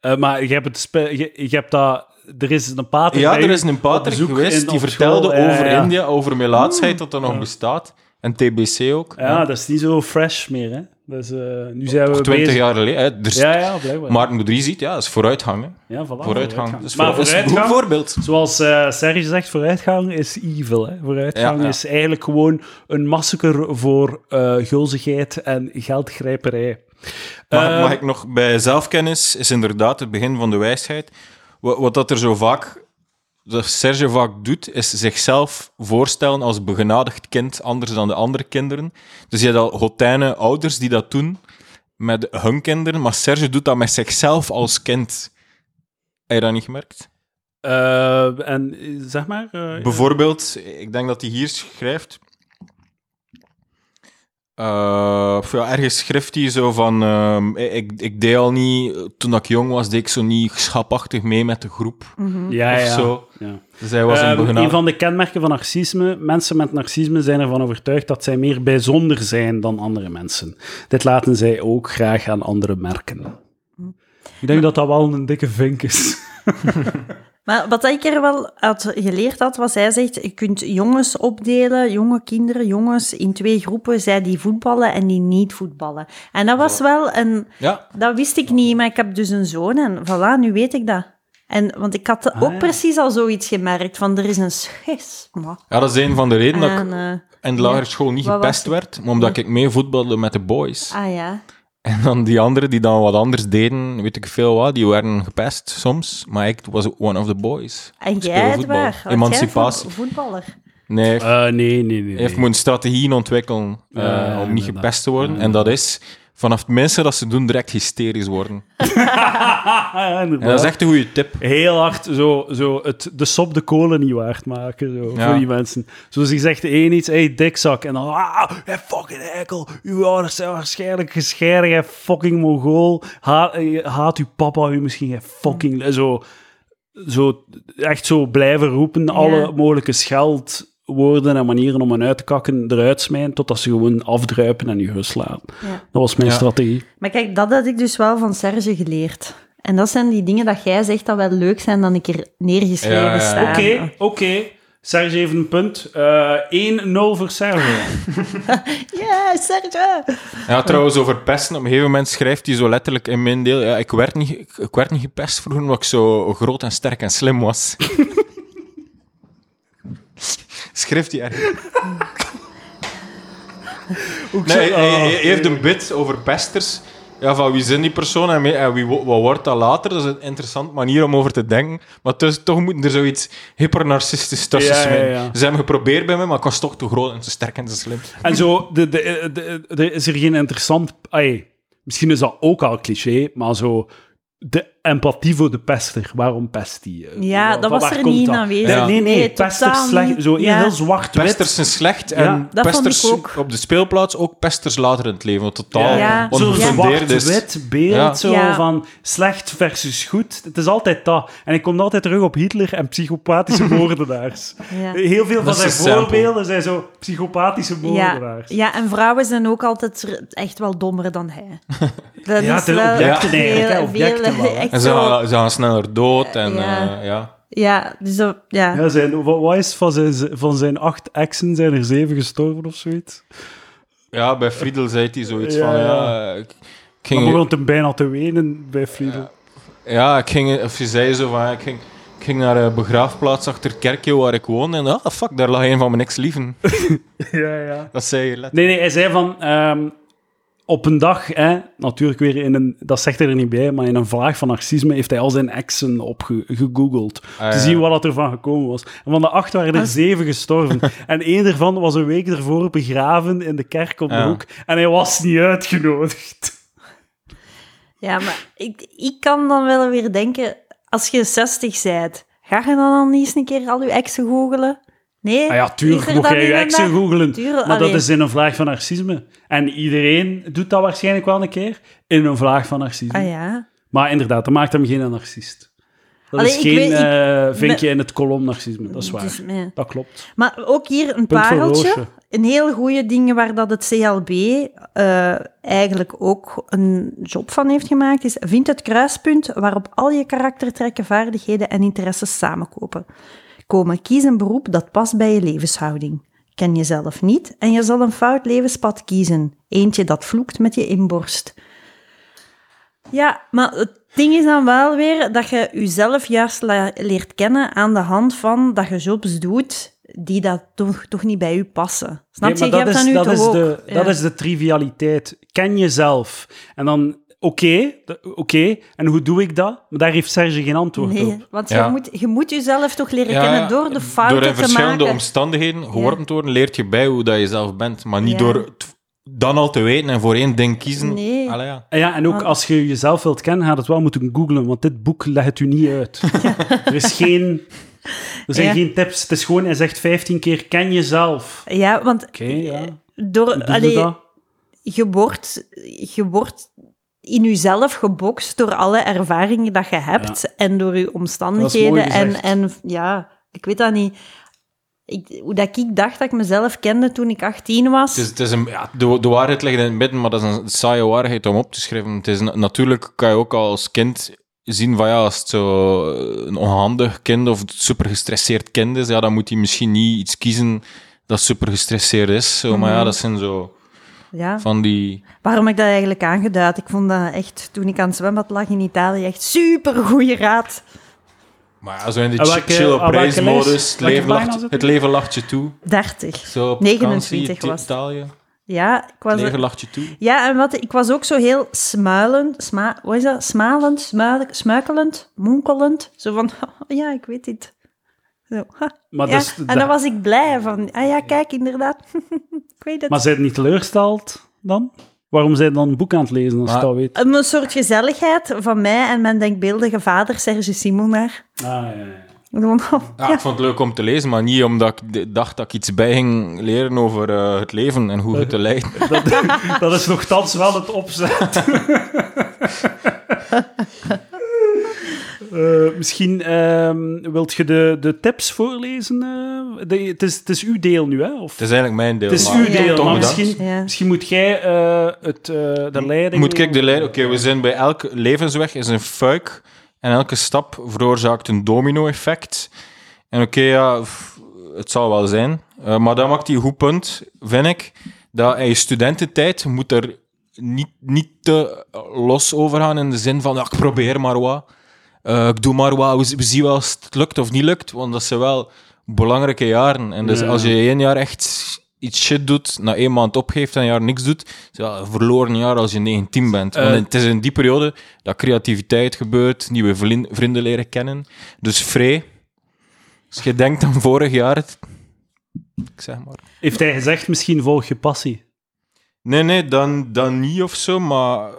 Eh, maar je hebt, het je, je hebt dat... Er is een pater Ja, er is een pater geweest die vertelde school. Over ja. India, over melaatsheid, dat dat nog bestaat. En TBC ook. Ja, dat is niet zo fresh meer, hè. Dus, eh, nu zijn we 20 bezig... jaar geleden. is- Ja, ja, blijkbaar. Maarten Boudry ziet, ja, dat is vooruitgang. Hè. ja, voilà, Vooruitgang. Is, maar voor, dat is vooruitgang, voorbeeld. zoals eh Serge zegt, vooruitgang is evil. Hè. Vooruitgang Ja, ja. is eigenlijk gewoon een massacre voor eh gulzigheid en geldgrijperij. Mag, mag ik nog bij zelfkennis is inderdaad het begin van de wijsheid. Wat, wat dat er zo vaak, dat Serge vaak doet, is zichzelf voorstellen als begenadigd kind, anders dan de andere kinderen. Dus je hebt al hotijne ouders die dat doen met hun kinderen, maar Serge doet dat met zichzelf als kind. Heb je dat niet gemerkt? eh, en zeg maar... eh, Bijvoorbeeld, ik denk dat hij hier schrijft. Eh, of ja, ergens schrijft hij zo van. ehm, ik, ik deed al niet. Toen ik jong was, deed ik zo niet schapachtig mee met de groep. ja, of ja. zo. ja. Dus hij was een Ehm, een van de kenmerken van narcisme, mensen met narcisme zijn ervan overtuigd dat zij meer bijzonder zijn dan andere mensen. Dit laten zij ook graag aan anderen merken. Ik denk dat dat wel een dikke vink is. (laughs) (laughs) Maar wat ik er wel uit geleerd had, was hij zegt, je kunt jongens opdelen, jonge kinderen, jongens, in twee groepen, zij die voetballen en die niet voetballen. En dat was wel een... Ja, Dat wist ik niet, maar ik heb dus een zoon en voilà, nu weet ik dat. En, want ik had ook ja. precies al zoiets gemerkt, van er is een schisma. ja, dat is een van de redenen dat ik En, eh, in de lagere school niet gepest werd, maar omdat ik mee voetbalde met de boys. ah ja. En dan die anderen die dan wat anders deden, weet ik veel wat, die werden gepest soms, maar ik was one of the boys. En jij het waar? Emancipatie. vo- voetballer? Nee, Eh, nee, nee, nee. Hij heeft nee. moeten strategieën ontwikkelen eh, om niet gepest te worden. En dat is vanaf het minste dat ze doen direct hysterisch worden. (laughs) En dat is echt een goede tip. Heel hard zo, zo het, de sop de kolen niet waard maken zo, Ja. voor die mensen. Zoals je zegt, de een iets, hey, dikzak. En dan, ah, hey, fucking eikel. Uw ouders zijn waarschijnlijk gescheiden, jij fucking mongool. Ha, eh, haat uw papa u misschien, jij fucking... Zo, zo, echt zo blijven roepen, alle mogelijke scheldwoorden en manieren om hen uit te kakken eruit smijten, totdat ze gewoon afdruipen en je huis laten. Ja. Dat was mijn Ja. strategie. Maar kijk, dat had ik dus wel van Serge geleerd. En dat zijn die dingen dat jij zegt dat wel leuk zijn, dan een keer neergeschreven Ja, ja, ja. staan. Oké, oké. Serge heeft een punt. Eh 1-0 voor Serge. (laughs) Ja, Serge! Ja, trouwens, over pesten. Op een gegeven moment schrijft hij zo letterlijk in mijn deel... Ja, ik, werd niet, ik, ik werd niet gepest vroeger, omdat ik zo groot en sterk en slim was. (laughs) Schrijft hij ergens. (laughs) Nee, zo- hij, hij- hij heeft een bit over pesters. Ja, van wie zijn die personen en, mee- en wie, wat wordt dat later? Dat is een interessante manier om over te denken. Maar dus, toch moet er zoiets hypernarcistisch tussen Ja, ja, zitten. ja. Ze hebben geprobeerd bij mij, maar ik was toch te groot en te sterk en te slim. En zo, de, de, de, de- is er geen interessant... Misschien is dat ook al cliché, maar zo... De empathie voor de pester. Waarom pest die? Eh, Ja, dat wa- was er niet dat? aanwezig. Nee, nee, nee. Nee, pesters totaal slecht. Zo één Ja. heel zwart-wit. Pesters zijn slecht Ja, en dat vond pesters ik ook. op de speelplaats ook pesters later in het leven. Wat totaal Ja. Zo'n zwart-wit beeld Ja. zo Ja. van slecht versus goed. Het is altijd dat. En ik kom altijd terug op Hitler en psychopathische (laughs) moordenaars. Ja. Heel veel van zijn sample. voorbeelden zijn zo psychopathische moordenaars. ja, en vrouwen zijn ook altijd echt wel dommer dan hij. (laughs) Dat Ja, is de wel objecten veel- (laughs) echt En ze zo- gaan, ze gaan sneller dood. En, Ja. eh, ja. Ja, dus zo, ja. Ja, zijn, wat, wat is van zijn, van zijn acht exen zijn er zeven gestorven of zoiets? ja, bij Friedel zei hij zoiets Ja, van... ja. Ja, ik, Dan ging, begon hem bijna te wenen bij Friedel. ja, ik ging... Of je zei zo van... ja, Ik ging, ik ging naar een begraafplaats achter Kerkje waar ik woon. En ah, fuck, daar lag een van mijn ex-lieven. (laughs) Ja, ja. Dat zei je letterlijk. Nee, nee, hij zei van... ehm, op een dag, hè, natuurlijk weer in een... Dat zegt hij er niet bij, maar in een vlaag van narcisme heeft hij al zijn exen opgegoogeld. Ah, te ja. zien wat dat ervan gekomen was. En van de acht waren er zeven gestorven. (laughs) en één daarvan was een week ervoor begraven in de kerk op de Ja. hoek. En hij was niet uitgenodigd. Ja, maar ik, ik kan dan wel weer denken, als je 60 bent, ga je dan, dan niet eens een keer al je exen googelen? Nee? Ah ja, tuurlijk jij je niet exen googelen. Tuurlijk, Maar dat is in een vlaag van narcisme. En iedereen doet dat waarschijnlijk wel een keer in een vlaag van narcisme. Ah ja. Maar inderdaad, dat maakt hem geen narcist. Dat Allee, is geen weet- ik- eh, vinkje in het kolom narcisme, dat is waar. Dus, ja. Dat klopt. Maar ook hier een Punt pareltje. Een heel goede ding waar dat het CLB eh, eigenlijk ook een job van heeft gemaakt, is vind het kruispunt waarop al je karaktertrekken, vaardigheden en interesses samenkomen. Komen, kies een beroep dat past bij je levenshouding. Ken jezelf niet en je zal een fout levenspad kiezen. Eentje dat vloekt met je inborst. Ja, maar het ding is dan wel weer dat je jezelf juist leert kennen aan de hand van dat je jobs doet die dat toch, toch niet bij u passen. Snap Nee, je? Je dat is, dat nu dat, is de, dat is de trivialiteit. Ken jezelf. En dan, oké, oké, en hoe doe ik dat? Maar daar heeft Serge geen antwoord Nee, op. want Ja. je, moet, je moet jezelf toch leren Ja, kennen door de fouten Door in te verschillende maken. omstandigheden geworpen te worden, leert je bij hoe dat je zelf bent. Maar niet Ja. door het dan al te weten en voor één ding kiezen. Nee. Allee, ja. En Ja, en ook Want- als je jezelf wilt kennen, gaat het wel moeten googlen, want dit boek legt het u niet uit. (laughs) er is geen... Er zijn Ja. geen tips. Het is gewoon, hij zegt 15 keer, ken jezelf. Ja, want Oké, ja. door, allee, je, wordt, je wordt in jezelf gebokst door alle ervaringen dat je hebt en door je omstandigheden. mooi En, en ja, ik weet dat niet. Ik, hoe dat ik dacht dat ik mezelf kende toen ik 18 was. Het is, het is een, ja, de, de waarheid ligt in het midden, maar dat is een saaie waarheid om op te schrijven. Het is, na- natuurlijk kan je ook als kind zien van ja, als het zo een onhandig kind of super gestresseerd kind is, ja, dan moet hij misschien niet iets kiezen dat super gestresseerd is. Zo, maar Mhm. ja, dat zijn zo ja. van die... Waarom heb ik dat eigenlijk aangeduid? Ik vond dat echt, toen ik aan het zwembad lag in Italië, echt super goede raad. Maar ja, zo in de chill prijsmodus, lijst? het leven, lacht, het leven lacht je toe. 30. Zo op 29 vakantie, was. Italië, Ja, ik was, het leven lacht je toe. ja, en wat, ik was ook zo heel smuilend, sma, wat is dat? Smalend, smuikelend, monkelend. Zo van, (laughs) ja, ik weet het. Zo. (laughs) Maar, ja, dus, en dan was ik blij van, ah ja, kijk, inderdaad. (laughs) ik weet het. maar zijn het niet teleurgesteld dan? Waarom zijn dan een boek aan het lezen als je dat weet? Een soort gezelligheid van mij en mijn denkbeeldige vader, Serge Simonaar. Ah, ja, ja. Gewoon, Ja, ja. Ik vond het leuk om te lezen, maar niet omdat ik dacht dat ik iets bij ging leren over eh, het leven en hoe het te leiden. (laughs) Dat, dat is nogthans wel het opzet. Eh, misschien ehm, wilt je de, de tips voorlezen? eh? De- het, is, het is uw deel nu, hè? Of, Het is eigenlijk mijn deel. het is maar uw Ja. deel, maar misschien, Ja. misschien moet jij eh, het, eh, de leiding... Moet ik de lijn... Oké, we zijn bij elke levensweg is een fuik en elke stap veroorzaakt een domino-effect. En oké, ja, het zal wel zijn. Eh, maar dat maakt hij een goed punt, vind ik. Dat in je studententijd moet er niet, niet te los over gaan in de zin van, ja, ik probeer maar wat. Eh, ik doe maar wat, we, we zien wel als het lukt of niet lukt, want dat zijn wel belangrijke jaren. En dus Ja. als je één jaar echt iets shit doet, na één maand opgeeft en een jaar niks doet, is het wel een verloren jaar als je 19 bent. Want Eh. het is in die periode dat creativiteit gebeurt, nieuwe vrienden leren kennen. Dus vrij. Als je denkt aan vorig jaar, het- ik zeg maar. Heeft hij gezegd, misschien volg je passie? Nee, nee, dan, dan niet of zo, maar eh,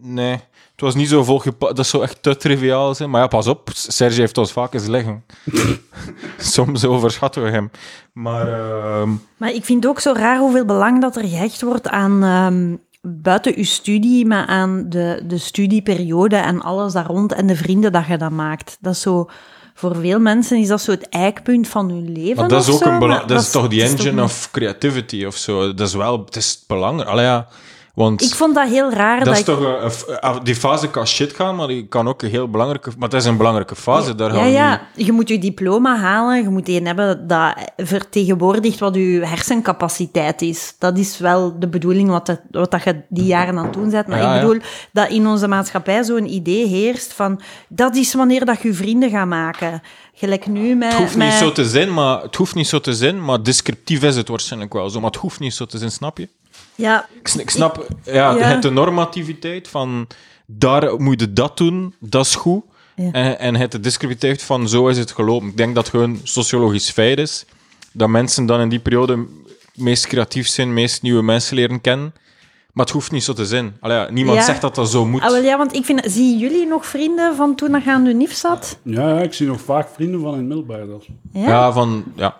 nee. Het was niet zo volgepakt, dat zou echt te triviaal zijn. Maar ja, pas op, Serge heeft ons vaak eens liggen. (laughs) Soms overschatten we hem. Maar ehm, Maar ik vind het ook zo raar hoeveel belang dat er gehecht wordt aan, ehm, buiten je studie, maar aan de, de studieperiode en alles daar rond en de vrienden dat je dan maakt. Dat is zo... Voor veel mensen is dat zo het eikpunt van hun leven. maar dat is ook zo, een maar dat is toch die engine toch of creativity of zo. Dat is wel, het is belangrijk. Allee, ja, want Ik vond dat heel raar. dat dat is ik- toch een, ah, die fase kan shit gaan, maar die kan ook een heel belangrijke. Maar het is een belangrijke fase. Daar gaan Ja, ja, je moet je diploma halen, je moet een hebben dat vertegenwoordigt wat je hersencapaciteit is. Dat is wel de bedoeling wat, dat wat dat je die jaren aan het doen bent. Maar Ja, ik ja. bedoel dat in onze maatschappij zo'n idee heerst van dat is wanneer dat je vrienden gaat maken. Gelijk nu met... Het hoeft met- niet zo te zijn, maar het hoeft niet zo te zijn, maar descriptief is het waarschijnlijk wel zo. Maar het hoeft niet zo te zijn, snap je? Ja, Ik, sn- ik snap, ja, ja. het de normativiteit van daar moet je dat doen, dat is goed. Ja. En, en het de descriptiviteit van zo is het gelopen. Ik denk dat het gewoon sociologisch feit is dat mensen dan in die periode meest creatief zijn, meest nieuwe mensen leren kennen. Maar het hoeft niet zo te zijn. Allee, ja, niemand Ja. zegt dat dat zo moet. Ah, wel, ja, want ik vind... Zien jullie nog vrienden van toen dat je aan de NIF zat? Ja, ja, ik zie nog vaak vrienden van in het middelbaar. Ja? Ja, van, ja.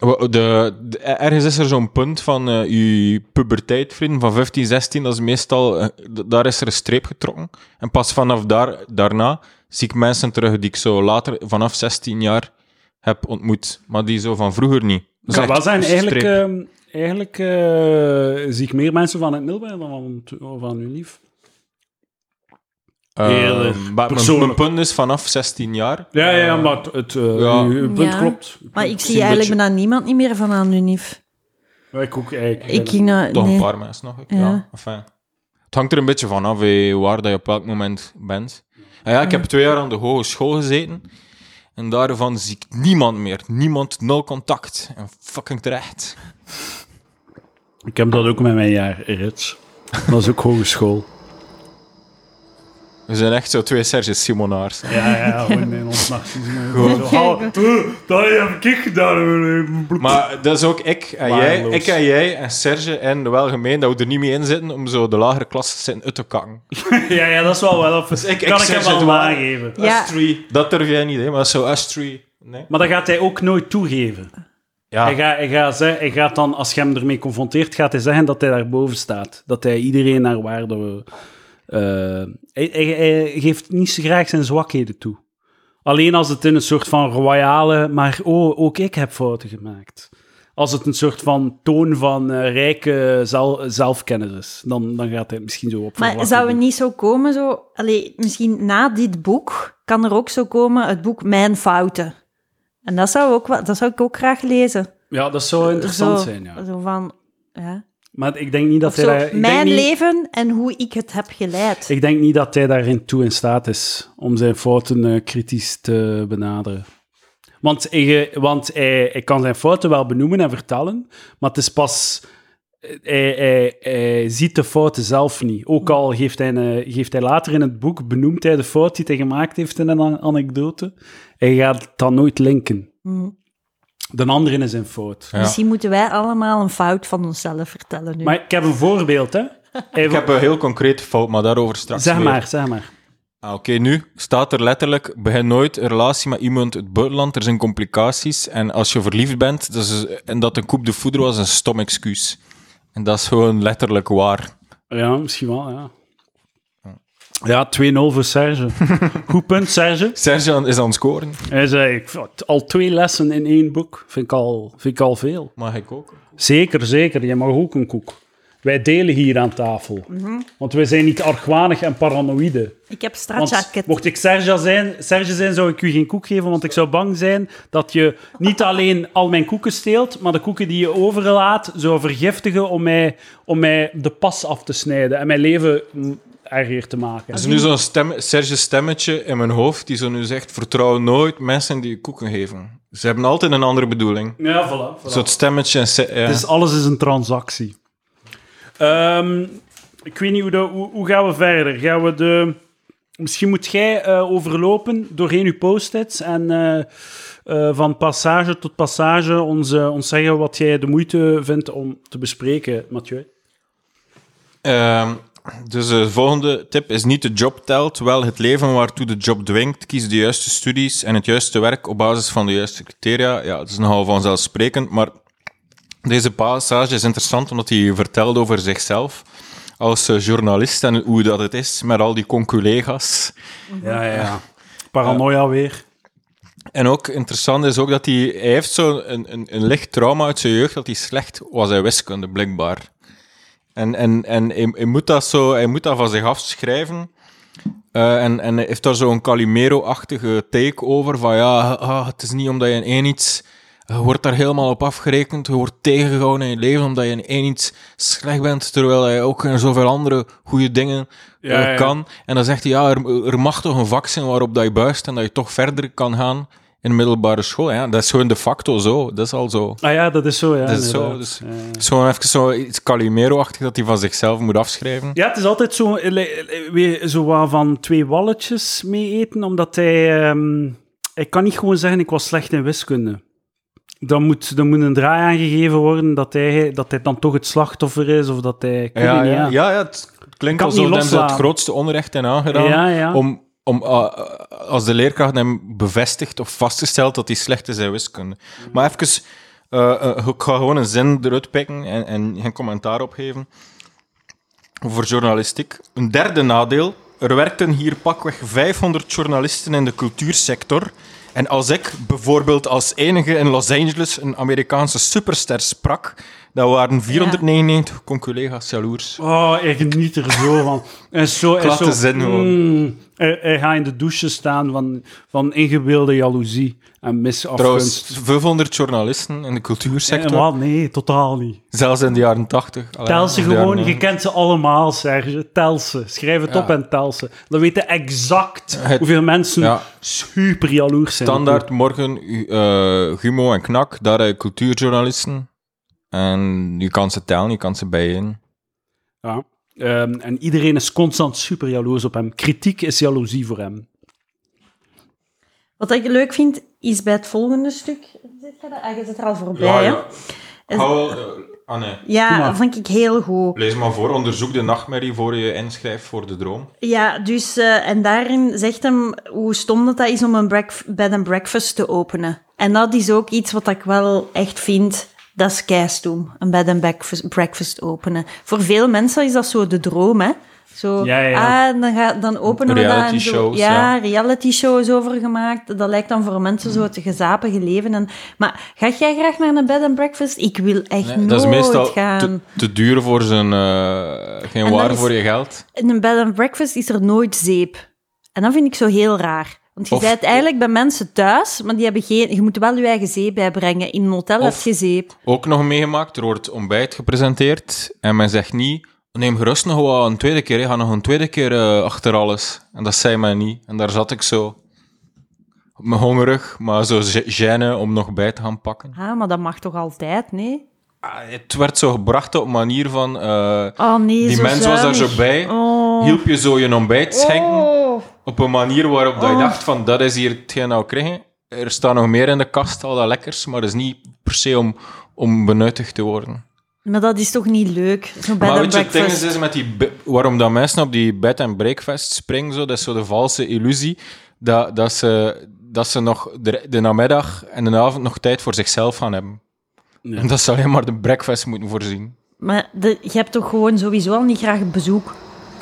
De, de- ergens is er zo'n punt van eh je puberteitvriend van 15, 16, dat is meestal, eh, daar is er een streep getrokken. En pas vanaf daar, daarna zie ik mensen terug die ik zo later, vanaf 16 jaar, heb ontmoet. Maar die zo van vroeger niet. Dat kan wel zijn, eigenlijk, ehm, eigenlijk eh, zie ik meer mensen van het middelbaar dan van, van uw lief. Eerder maar mijn, punt is vanaf 16 jaar. Ja, ja, maar het, het, eh, Ja. uw, uw punt Ja. klopt. Maar ik zie eigenlijk bijna niemand niet meer van aan de NIF. Ja, ik ook eigenlijk. Ik ging naar... Toch nee. een paar mensen nog. Ja. Ja. enfin. Het hangt er een beetje van af hé, waar dat je op welk moment bent. En ja, ik heb twee jaar aan de hogeschool gezeten. En daarvan zie ik niemand meer. Niemand, nul contact. En fucking terecht. Ik heb dat ook met mijn jaar rits. Dat is ook hogeschool. We zijn echt zo twee Serge Simonaars. Ja, ja, gewoon in ons. Zo, "Ha, eh, Dat heb ik gedaan. Maar dat is ook ik en jij, ik en jij en Serge en wel gemeen dat we er niet mee in zitten om zo de lagere klassen zijn uit te kakken. (laughs) Ja, ja, dat is wel wel. Dus ik- ik kan ik zeg hem het wel aangeven. Ja. Dat durf jij niet, hè, maar zo us three. Nee. Maar dat gaat hij ook nooit toegeven. Ja, Hij, gaat, hij, gaat zeggen, hij gaat dan, als je hem ermee confronteert, gaat hij zeggen dat hij daarboven staat. Dat hij iedereen naar waarde... eh, hij, hij, hij geeft niet zo graag zijn zwakheden toe. Alleen als het in een soort van royale... Maar oh, ook ik heb fouten gemaakt. Als het een soort van toon van eh, rijke zel- zelfkennis is, dan, dan gaat hij misschien zo op Maar zou het niet zo komen, zo... Allee, misschien na dit boek kan er ook zo komen het boek Mijn Fouten. En dat zou, ook dat zou ik ook graag lezen. Ja, dat zou interessant zo, zijn, ja. Zo van... Ja. Maar ik denk niet dat hij zo, daar... ik denk mijn niet- leven en hoe ik het heb geleid. Ik denk niet dat hij daarin toe in staat is om zijn fouten eh, kritisch te benaderen. Want, hij, want hij, hij kan zijn fouten wel benoemen en vertellen, maar het is pas... Hij, hij, hij ziet de fouten zelf niet. Ook al geeft hij, een- geeft hij later in het boek, benoemt hij de fout die hij gemaakt heeft in een an- anekdote. Hij gaat dat nooit linken. Mhm. De andere is zijn fout. Ja. Misschien moeten wij allemaal een fout van onszelf vertellen nu. Maar ik heb een voorbeeld, hè. Ik heb een heel concrete fout, maar daarover straks Zeg meer. maar, zeg maar. Ah, Oké, nu staat er letterlijk: begin nooit een relatie met iemand uit het buitenland. Er zijn complicaties. En als je verliefd bent, dat is, en dat een coupe de foudre was, een stom excuus. En dat is gewoon letterlijk waar. Ja, misschien wel, ja. Ja, 2-0 voor Serge. (laughs) Goed punt, Serge. Serge is aan het scoren. Hij zei, ik, al twee lessen in één boek vind ik al, vind ik al veel. Mag ik ook? Zeker, zeker. Je mag ook een koek. Wij delen hier aan tafel. Mhm. Want wij zijn niet argwanig en paranoïde. Ik heb straatjacket. mocht ik Serge zijn, Serge zijn, zou ik u geen koek geven, want ik zou bang zijn dat je niet alleen al mijn koeken steelt, maar de koeken die je overlaat zou vergiftigen om mij, om mij de pas af te snijden en mijn leven erger te maken. Er is nu zo'n stem, Serge stemmetje in mijn hoofd die zo nu zegt: vertrouw nooit mensen die je koeken geven. Ze hebben altijd een andere bedoeling. Ja, voilà. voilà. Zo'n stemmetje. en se- ja. Dus alles is een transactie. Ehm, ik weet niet hoe, dat- hoe, hoe gaan we verder. Gaan we de... Misschien moet jij eh, overlopen doorheen je post-its en eh, eh, van passage tot passage ons, ons zeggen wat jij de moeite vindt om te bespreken, Mathieu. Ehm, dus de volgende tip is niet de job telt, wel het leven waartoe de job dwingt. Kies de juiste studies en het juiste werk op basis van de juiste criteria. Ja, het is nogal vanzelfsprekend, maar deze passage is interessant omdat hij vertelt over zichzelf als eh, journalist en hoe dat het is met al die conculega's. Ja, ja. Paranoia weer. En ook interessant is ook dat hij, hij heeft zo een, een, een licht trauma uit zijn jeugd dat hij slecht was in wiskunde, blijkbaar. En, en, en hij, hij moet dat zo, hij moet dat van zich afschrijven. Eh, en, en heeft daar zo'n Calimero-achtige take over van ja, ah, het is niet omdat je in één iets... Je wordt daar helemaal op afgerekend. Je wordt tegengehouden in je leven omdat je in één iets slecht bent, terwijl je ook in zoveel andere goede dingen eh, Ja, kan. En dan zegt hij, ja, er, er mag toch een vak zijn waarop dat je buist en dat je toch verder kan gaan in de middelbare school. Ja, dat is gewoon de facto zo. Dat is al zo. Ah ja, dat is zo, ja. Dat is zo. inderdaad. Dus, Ja. even zo iets Calimero-achtig dat hij van zichzelf moet afschrijven. Ja, het is altijd zo, eh, weer zo wat van twee walletjes mee eten, omdat hij... ehm, hij kan niet gewoon zeggen, ik was slecht in wiskunde. Dan moet, dan moet een draai aangegeven worden dat hij, dat hij dan toch het slachtoffer is, of dat hij... ik Ja, niet, ja, ja, ja, het klinkt alsof hem het grootste onrecht in aangedaan. Om, om, uh, als de leerkracht hem bevestigt of vastgesteld dat hij slecht is in wiskunde. Maar even, uh, ik ga gewoon een zin eruit pikken en, en geen commentaar opgeven. Over journalistiek. Een derde nadeel. Er werkten hier pakweg 500 journalisten in de cultuursector. En als ik bijvoorbeeld als enige in Los Angeles een Amerikaanse superster sprak, dan waren 499 conculega's jaloers. Oh, hij geniet er zo van. Is zo, Platte zo, zin gewoon. mm, hij, hij gaat in de douche staan van, van ingebeelde jaloezie en misafgunst. Trouwens, 500 journalisten in de En cultuursector, wat? Nee, totaal niet. zelfs in de jaren 80. allee, Tel ze gewoon, je 90. kent ze allemaal, Serge. Tel ze. Schrijf het Ja. op en tel ze. Dan weten exact Het- hoeveel mensen Ja. super jaloers zijn. Standaard morgen, eh Gumo en Knak, daar heb je cultuurjournalisten. En je kan ze tellen, je kan ze bijeen. Ja. Ehm, en iedereen is constant super jaloers op hem. Kritiek is jaloezie voor hem. Wat ik leuk vind, is bij het volgende stuk... Zit je? Ah, je zit er al voorbij, hè? Is- Hou, eh, ah nee. Ja, dat vond ik heel goed. Lees maar voor, onderzoek de nachtmerrie voor je inschrijft voor de droom. Ja, dus, eh, en daarin zegt hem hoe stom dat, dat is om een bed and breakfast te openen. En dat is ook iets wat ik wel echt vind, dat is keistom, een bed and breakfast, openen. Voor veel mensen is dat zo de droom, hè. Zo, Ja, ja, ah, dan, ga, dan openen we dat en Reality zo. shows, ja, ja. reality shows over gemaakt. Dat lijkt dan voor mensen zo het gezapige leven. En, maar ga jij graag naar een bed and breakfast? Ik wil echt Nee, nooit dat is meestal gaan. te, te duur voor zijn... eh, geen En waar is- voor je geld. in een bed and breakfast is er nooit zeep. En dat vind ik zo heel raar. Want je Of- bent eigenlijk bij mensen thuis, maar die hebben geen... Je moet wel je eigen zeep bijbrengen. In een hotel heb je zeep. Ook nog meegemaakt, er wordt ontbijt gepresenteerd en men zegt niet, neem gerust nog wel een tweede keer, hè. ga nog een tweede keer eh, achter alles. En dat zei men niet. En daar zat ik zo, op mijn hongerig, maar zo gêne om nog bij te gaan pakken. Ah, maar dat mag toch altijd, nee? Ah, het werd zo gebracht op manier van, eh, Oh nee, die mens was daar zo bij, Oh. hielp je zo je ontbijt schenken, Oh. Op een manier waarop dat je Oh. dacht van, dat is hier hetgeen dat we krijgen. Er staat nog meer in de kast, al dat lekkers, maar dat is niet per se om, om benuttigd te worden. Maar dat is toch niet leuk? Zo bij Maar de weet je, het ding is, is met die, waarom dat mensen op die bed and breakfast springen, zo, dat is zo de valse illusie dat, dat, ze, dat ze nog de, de namiddag en de avond nog tijd voor zichzelf gaan hebben. En dat ze alleen maar de breakfast moeten voorzien. Maar de, je hebt toch gewoon sowieso al niet graag bezoek.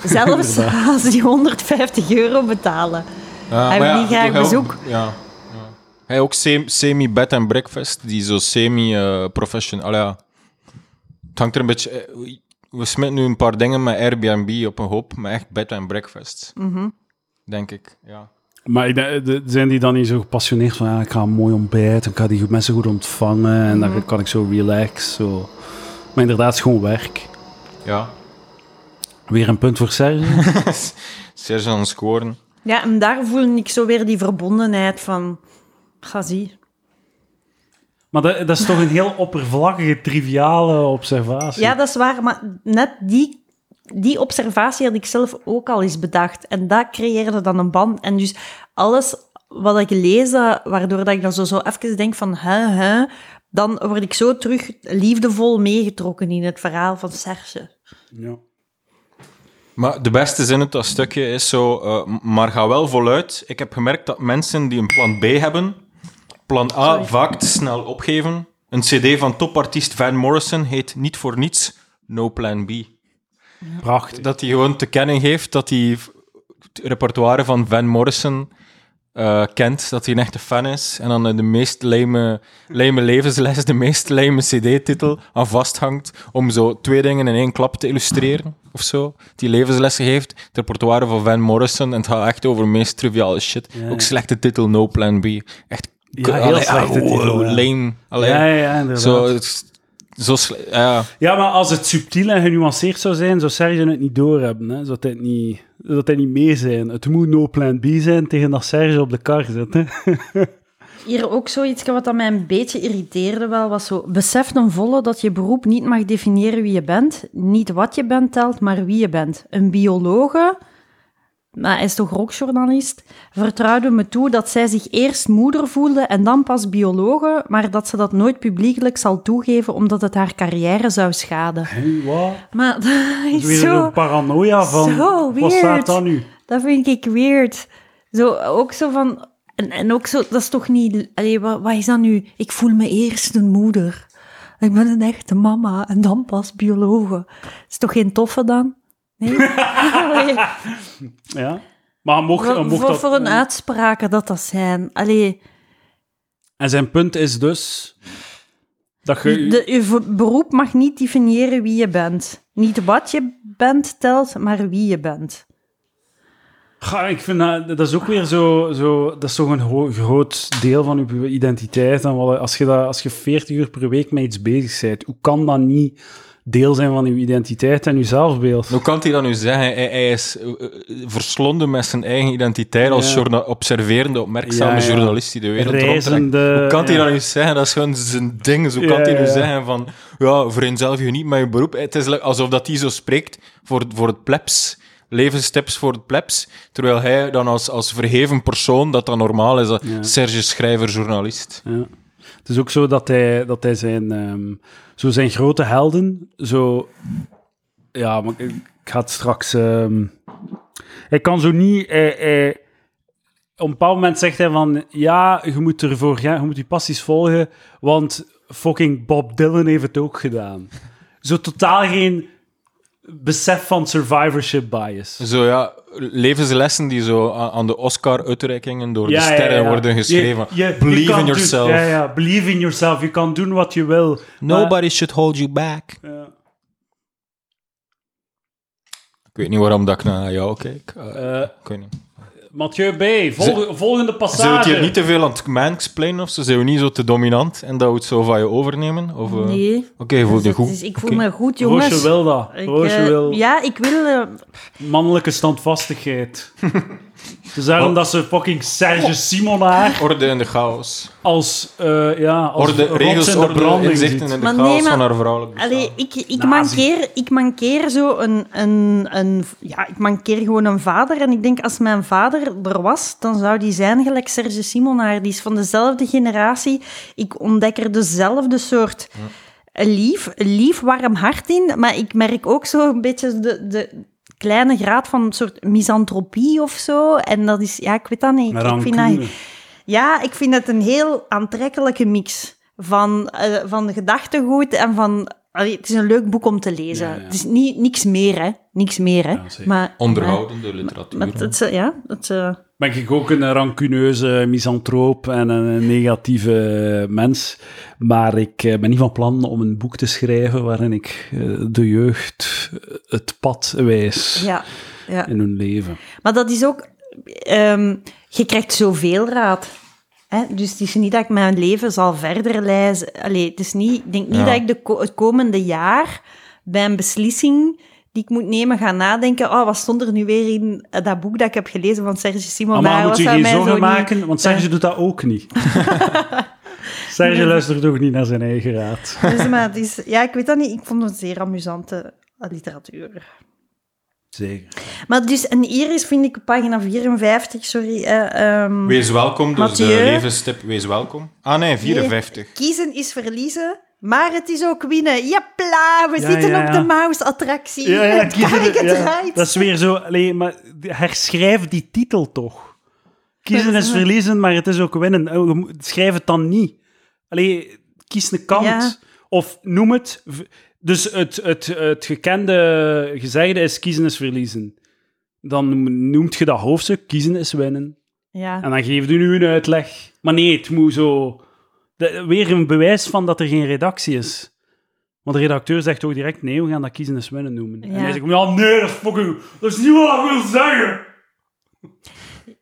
Zelfs als die 150 euro betalen. Ja, Hij wil niet graag hij ook- bezoek. Ja, ja. Hij ook sem- semi-bed and breakfast, die zo semi-professional... ja. Het hangt er een beetje... eh, We smitten nu een paar dingen met Airbnb op een hoop, maar echt bed and breakfast. Mhm. Denk ik, ja. Maar ik denk, de- zijn die dan niet zo gepassioneerd van, ja, ik ga een mooi ontbijt, ik ga die mensen goed ontvangen en Mhm. dan kan ik zo relax. Zo. Maar inderdaad, het is gewoon werk. Ja. Weer een punt voor Serge. (laughs) Serge aan het scoren. Ja, en daar voel ik zo weer die verbondenheid van... Ga zie. maar dat, dat is toch een heel oppervlakkige, triviale observatie. Ja, dat is waar, maar net die, die observatie had ik zelf ook al eens bedacht. En dat creëerde dan een band. En dus alles wat ik lees, waardoor dat ik dan zo, zo even denk van... Hè, hè, dan word ik zo terug liefdevol meegetrokken in het verhaal van Serge. Ja. Maar de beste zin uit dat stukje is zo... eh, maar ga wel voluit. Ik heb gemerkt dat mensen die een plan B hebben, plan A Sorry. vaak te snel opgeven. Een cd van topartiest Van Morrison heet niet voor niets No Plan B. Prachtig. Dat hij gewoon te kennen geeft dat hij het repertoire van Van Morrison eh, kent, dat hij een echte fan is. En dan de meest lijme, lijme levensles, de meest lijme cd-titel aan vasthangt om zo twee dingen in één klap te illustreren, of zo. Die levenslessen geeft, het repertoire van Van Morrison, en het gaat echt over de meest triviale shit. Ja. Ook slechte titel, No Plan B. Echt... Ja, heel slechte ah, titel, ja. Lame. Allee, ja, ja, inderdaad. zo, zo ja. Ja, maar als het subtiel en genuanceerd zou zijn, zou Serge het niet doorhebben. Hè? Zou hij niet, zou hij niet mee zijn. Het moet no plan B zijn tegen dat Serge op de kar zit. Hè? (laughs) Hier ook zoiets wat dat mij een beetje irriteerde wel, was zo... Besef ten volle dat je beroep niet mag definiëren wie je bent. Niet wat je bent telt, maar wie je bent. Een biologe, maar hij is toch rockjournalist, vertrouwde me toe dat zij zich eerst moeder voelde en dan pas biologe, maar dat ze dat nooit publiekelijk zal toegeven omdat het haar carrière zou schaden. Hey, wat? Maar (laughs) dat is weer zo... zo'n paranoia van, zo wat staat weird. dat nu? Dat vind ik weird. Zo, ook zo van... En, en ook zo, dat is toch niet... Allee, wat, wat is dat nu? Ik voel me eerst een moeder. Ik ben een echte mama en dan pas biologe. Is toch geen toffe dan? Nee? (laughs) Ja. Maar mocht, voor, mocht voor, dat... voor een uitspraken dat dat zijn. Allee, En zijn punt is dus... Dat je... de, je beroep mag niet definiëren wie je bent. Niet wat je bent telt, maar wie je bent. Ga, ik vind dat, dat is ook weer zo, zo... Dat is toch een groot deel van je identiteit. En wat, als, je dat, als je 40 uur per week met iets bezig bent, hoe kan dat niet deel zijn van je identiteit en je zelfbeeld? Hoe kan hij dat nu zeggen? Hij, hij is eh, eh, verslonden met zijn eigen identiteit als Ja. observerende, opmerkzame Ja, ja. journalist die de wereld. Reizende... Hoe kan hij dat nu zeggen? Dat is gewoon zijn ding. Ja, kan hij nu zeggen van, ja, vereenzelvig je niet met je beroep. Het is alsof dat hij zo spreekt voor, voor het plebs, levenstips voor het plebs, terwijl hij dan als, als verheven persoon, dat dat normaal is, Ja. Serge Schrijver, journalist. Ja. Het is ook zo dat hij, dat hij zijn, ehm, zo zijn grote helden, zo... Ja, maar ik, ik ga het straks... ehm, hij kan zo niet... hij- hij- op een bepaald moment zegt hij van... Ja, je moet ervoor gaan, je moet je passies volgen, want fucking Bob Dylan heeft het ook gedaan. Zo totaal geen besef van survivorship bias. Zo ja, levenslessen die zo aan, de Oscar-uitreikingen door Ja, de ja, sterren ja. worden geschreven. Je- je- je Believe in doen- yourself. ja, ja, believe in yourself. Je kan doen wat je wil. maar- Nobody should hold you back. Ja. Ik weet niet waarom dat ik naar jou kijk. Eh, Eh, ik weet niet. Mathieu B, volg- volgende Zijn we het passage. hier niet te veel aan het mansplainen of zo? Zijn we niet zo te dominant en dat we het zo van je overnemen? Of, eh, Nee. Oké, je voelt je Dus goed. ik voel me goed, jongens. Roosje wil dat. Ik, Roosje eh, wil Ja, ik wil... eh, mannelijke standvastigheid. (laughs) dus daarom dat ze fucking Serge Simonaar Orde in de chaos. als, eh ja, als Orde, regels, in de orde, branding inzichten ziet. in de Maar chaos nee, maar- van haar vrouwelijk bestaan. Allee, ik, ik, Nazi. mankeer, ik mankeer zo een, een, een... Ja, ik mankeer gewoon een vader. En ik denk, als mijn vader er was, dan zou die zijn gelijk Serge Simonaar. Die is van dezelfde generatie. Ik ontdek er dezelfde soort lief, lief warm hart in, maar ik merk ook zo een beetje de, de kleine graad van een soort misantropie of zo. En dat is, ja, ik weet dat niet. Ik, vind dat, ja, ik vind het een heel aantrekkelijke mix van, eh, van gedachtegoed en van... allee, het is een leuk boek om te lezen. Ja, ja. Het is niet, niks meer, hè. Niks meer, hè. Ja, maar, Onderhoudende literatuur. Maar, maar het, is, ja, het, eh, Ben ik ook een rancuneuze misantroop en een negatieve mens. Maar ik eh, ben niet van plan om een boek te schrijven waarin ik eh, de jeugd eh, het pad wijs ja, ja. in hun leven. Maar dat is ook... ehm, je krijgt zoveel raad. Dus het is niet dat ik mijn leven zal verder lezen. Allee, het is niet, ik denk niet Ja. dat ik de ko- het komende jaar bij een beslissing die ik moet nemen ga nadenken. Oh, wat stond er nu weer in eh, dat boek dat ik heb gelezen van Serge Simon? Maar, Daar moet je geen zorgen niet- maken, want Serge doet dat ook niet. (laughs) Serge luistert ook niet naar zijn eigen raad. Dus, maar het is, ja, ik weet dat niet. Ik vond het zeer amusante eh, literatuur. Zeker. Maar dus, en hier is, vind ik, op pagina 54, sorry. eh, ehm, Wees welkom, dus de levenstip Wees welkom. Ah nee, 54. Kiezen is verliezen, maar het is ook winnen. Japla, we Ja, zitten ja, op ja. de mouse-attractie. Ja, ja, het kiezen- karretje ja, draait. Dat is weer zo... Allee, maar herschrijf die titel toch. Kiezen Ja, is verliezen, maar het is ook winnen. Moet- Schrijf het dan niet. Allee, kies een kant. Ja. Of noem het... Dus het, het, het gekende gezegde is kiezen is verliezen. Dan noemt je dat hoofdstuk kiezen is winnen. Ja. En dan geeft u nu een uitleg. Maar nee, het moet zo... de- weer een bewijs van dat er geen redactie is. Want de redacteur zegt ook direct, nee, we gaan dat kiezen is winnen noemen. En Ja. hij zegt, ja, nee, dat is fucking... Dat is niet wat ik wil zeggen.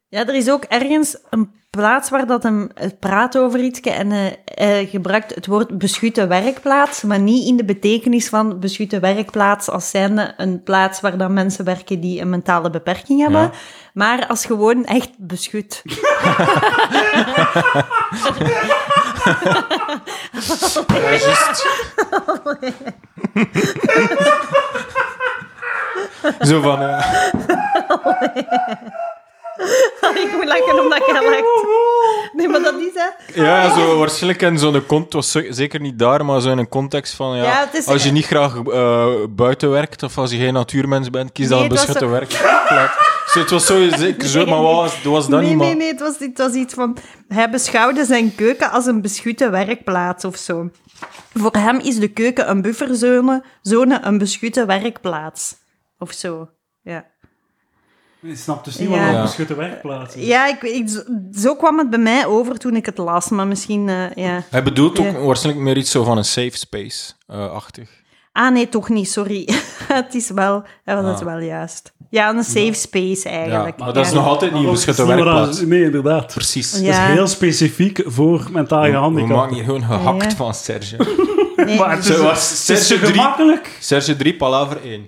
ja, er is ook ergens een plaats waar dat hem het praat over iets en eh, gebruikt het woord beschutte werkplaats, maar niet in de betekenis van beschutte werkplaats als zijnde een plaats waar dan mensen werken die een mentale beperking hebben, Ja. maar als gewoon echt beschut. (laughs) Zo van, eh, (laughs) ik moet lachen omdat je lacht. Nee, maar dat is hè. ja, zo waarschijnlijk in zo'n context, zeker niet daar, maar zo in een context van, ja, Ja, het is- als je niet graag eh, buiten werkt, of als je geen natuurmens bent, kies dan Nee, een beschutte werkplaats. Zo, het was zo zeker zo, maar wat was, was dat nee, niet, nee, man. nee, het was, het was iets van... Hij beschouwde zijn keuken als een beschutte werkplaats of zo. Voor hem is de keuken een bufferzone, zone een beschutte werkplaats. Of zo, ja. Je snapt dus niet Ja. wat een Ja. beschutte werkplaats is. Ja, ik, ik, zo- zo kwam het bij mij over toen ik het las, maar misschien, eh, ja. Hij bedoelt ook Ja. waarschijnlijk meer iets zo van een safe space-achtig. Ah, nee, toch niet, sorry. (laughs) het is wel, ja, dat is Ah. wel juist. Ja, een safe space ja, eigenlijk. maar dat is nog altijd niet een beschutte werkplaats. Nee, inderdaad. Precies. Ja. Dat is heel specifiek voor mentaal We maken gehandicapten. hier gewoon gehakt Ja. van Serge. Nee, Maar het is, was het is Serge te 3, gemakkelijk. Serge 3, Palaver 1.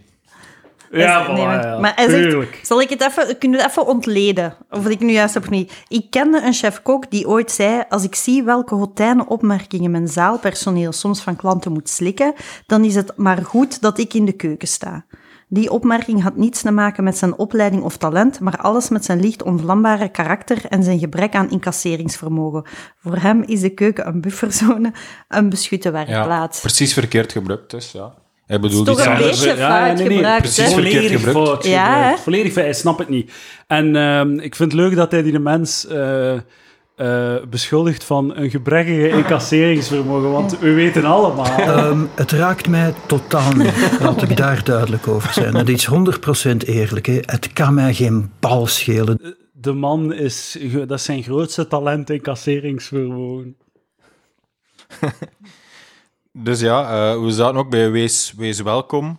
Ja, nee, voilà, maar, ja, maar hij zegt, tuurlijk. zal ik het even, kunnen we het even ontleden? Of ik nu juist heb of niet. Ik kende een chef-kok die ooit zei, als ik zie welke hotijne opmerkingen mijn zaalpersoneel soms van klanten moet slikken, dan is het maar goed dat ik in de keuken sta. Die opmerking had niets te maken met zijn opleiding of talent, maar alles met zijn licht onvlambare karakter en zijn gebrek aan incasseringsvermogen. Voor hem is de keuken een bufferzone, een beschutte Ja, werkplaats. precies verkeerd gebruikt, dus ja. Hij bedoelt toch iets een anders. beetje fout gebruikt, precies hè? verkeerd Volledig gebruikt. fout Ja, gebruikt. Volledig fout. Hij snapt het niet. En ehm, ik vind het leuk dat hij die de mens eh, eh, beschuldigt van een gebrekkige incasseringsvermogen, want we weten allemaal... Ehm, het raakt mij totaal niet. Laat ik daar duidelijk over zijn. Het is 100% eerlijk. Hè. Het kan mij geen bal schelen. De man is... Dat is zijn grootste talent, incasseringsvermogen. (laughs) Dus ja, eh, we zaten ook bij Wees, Wees Welkom.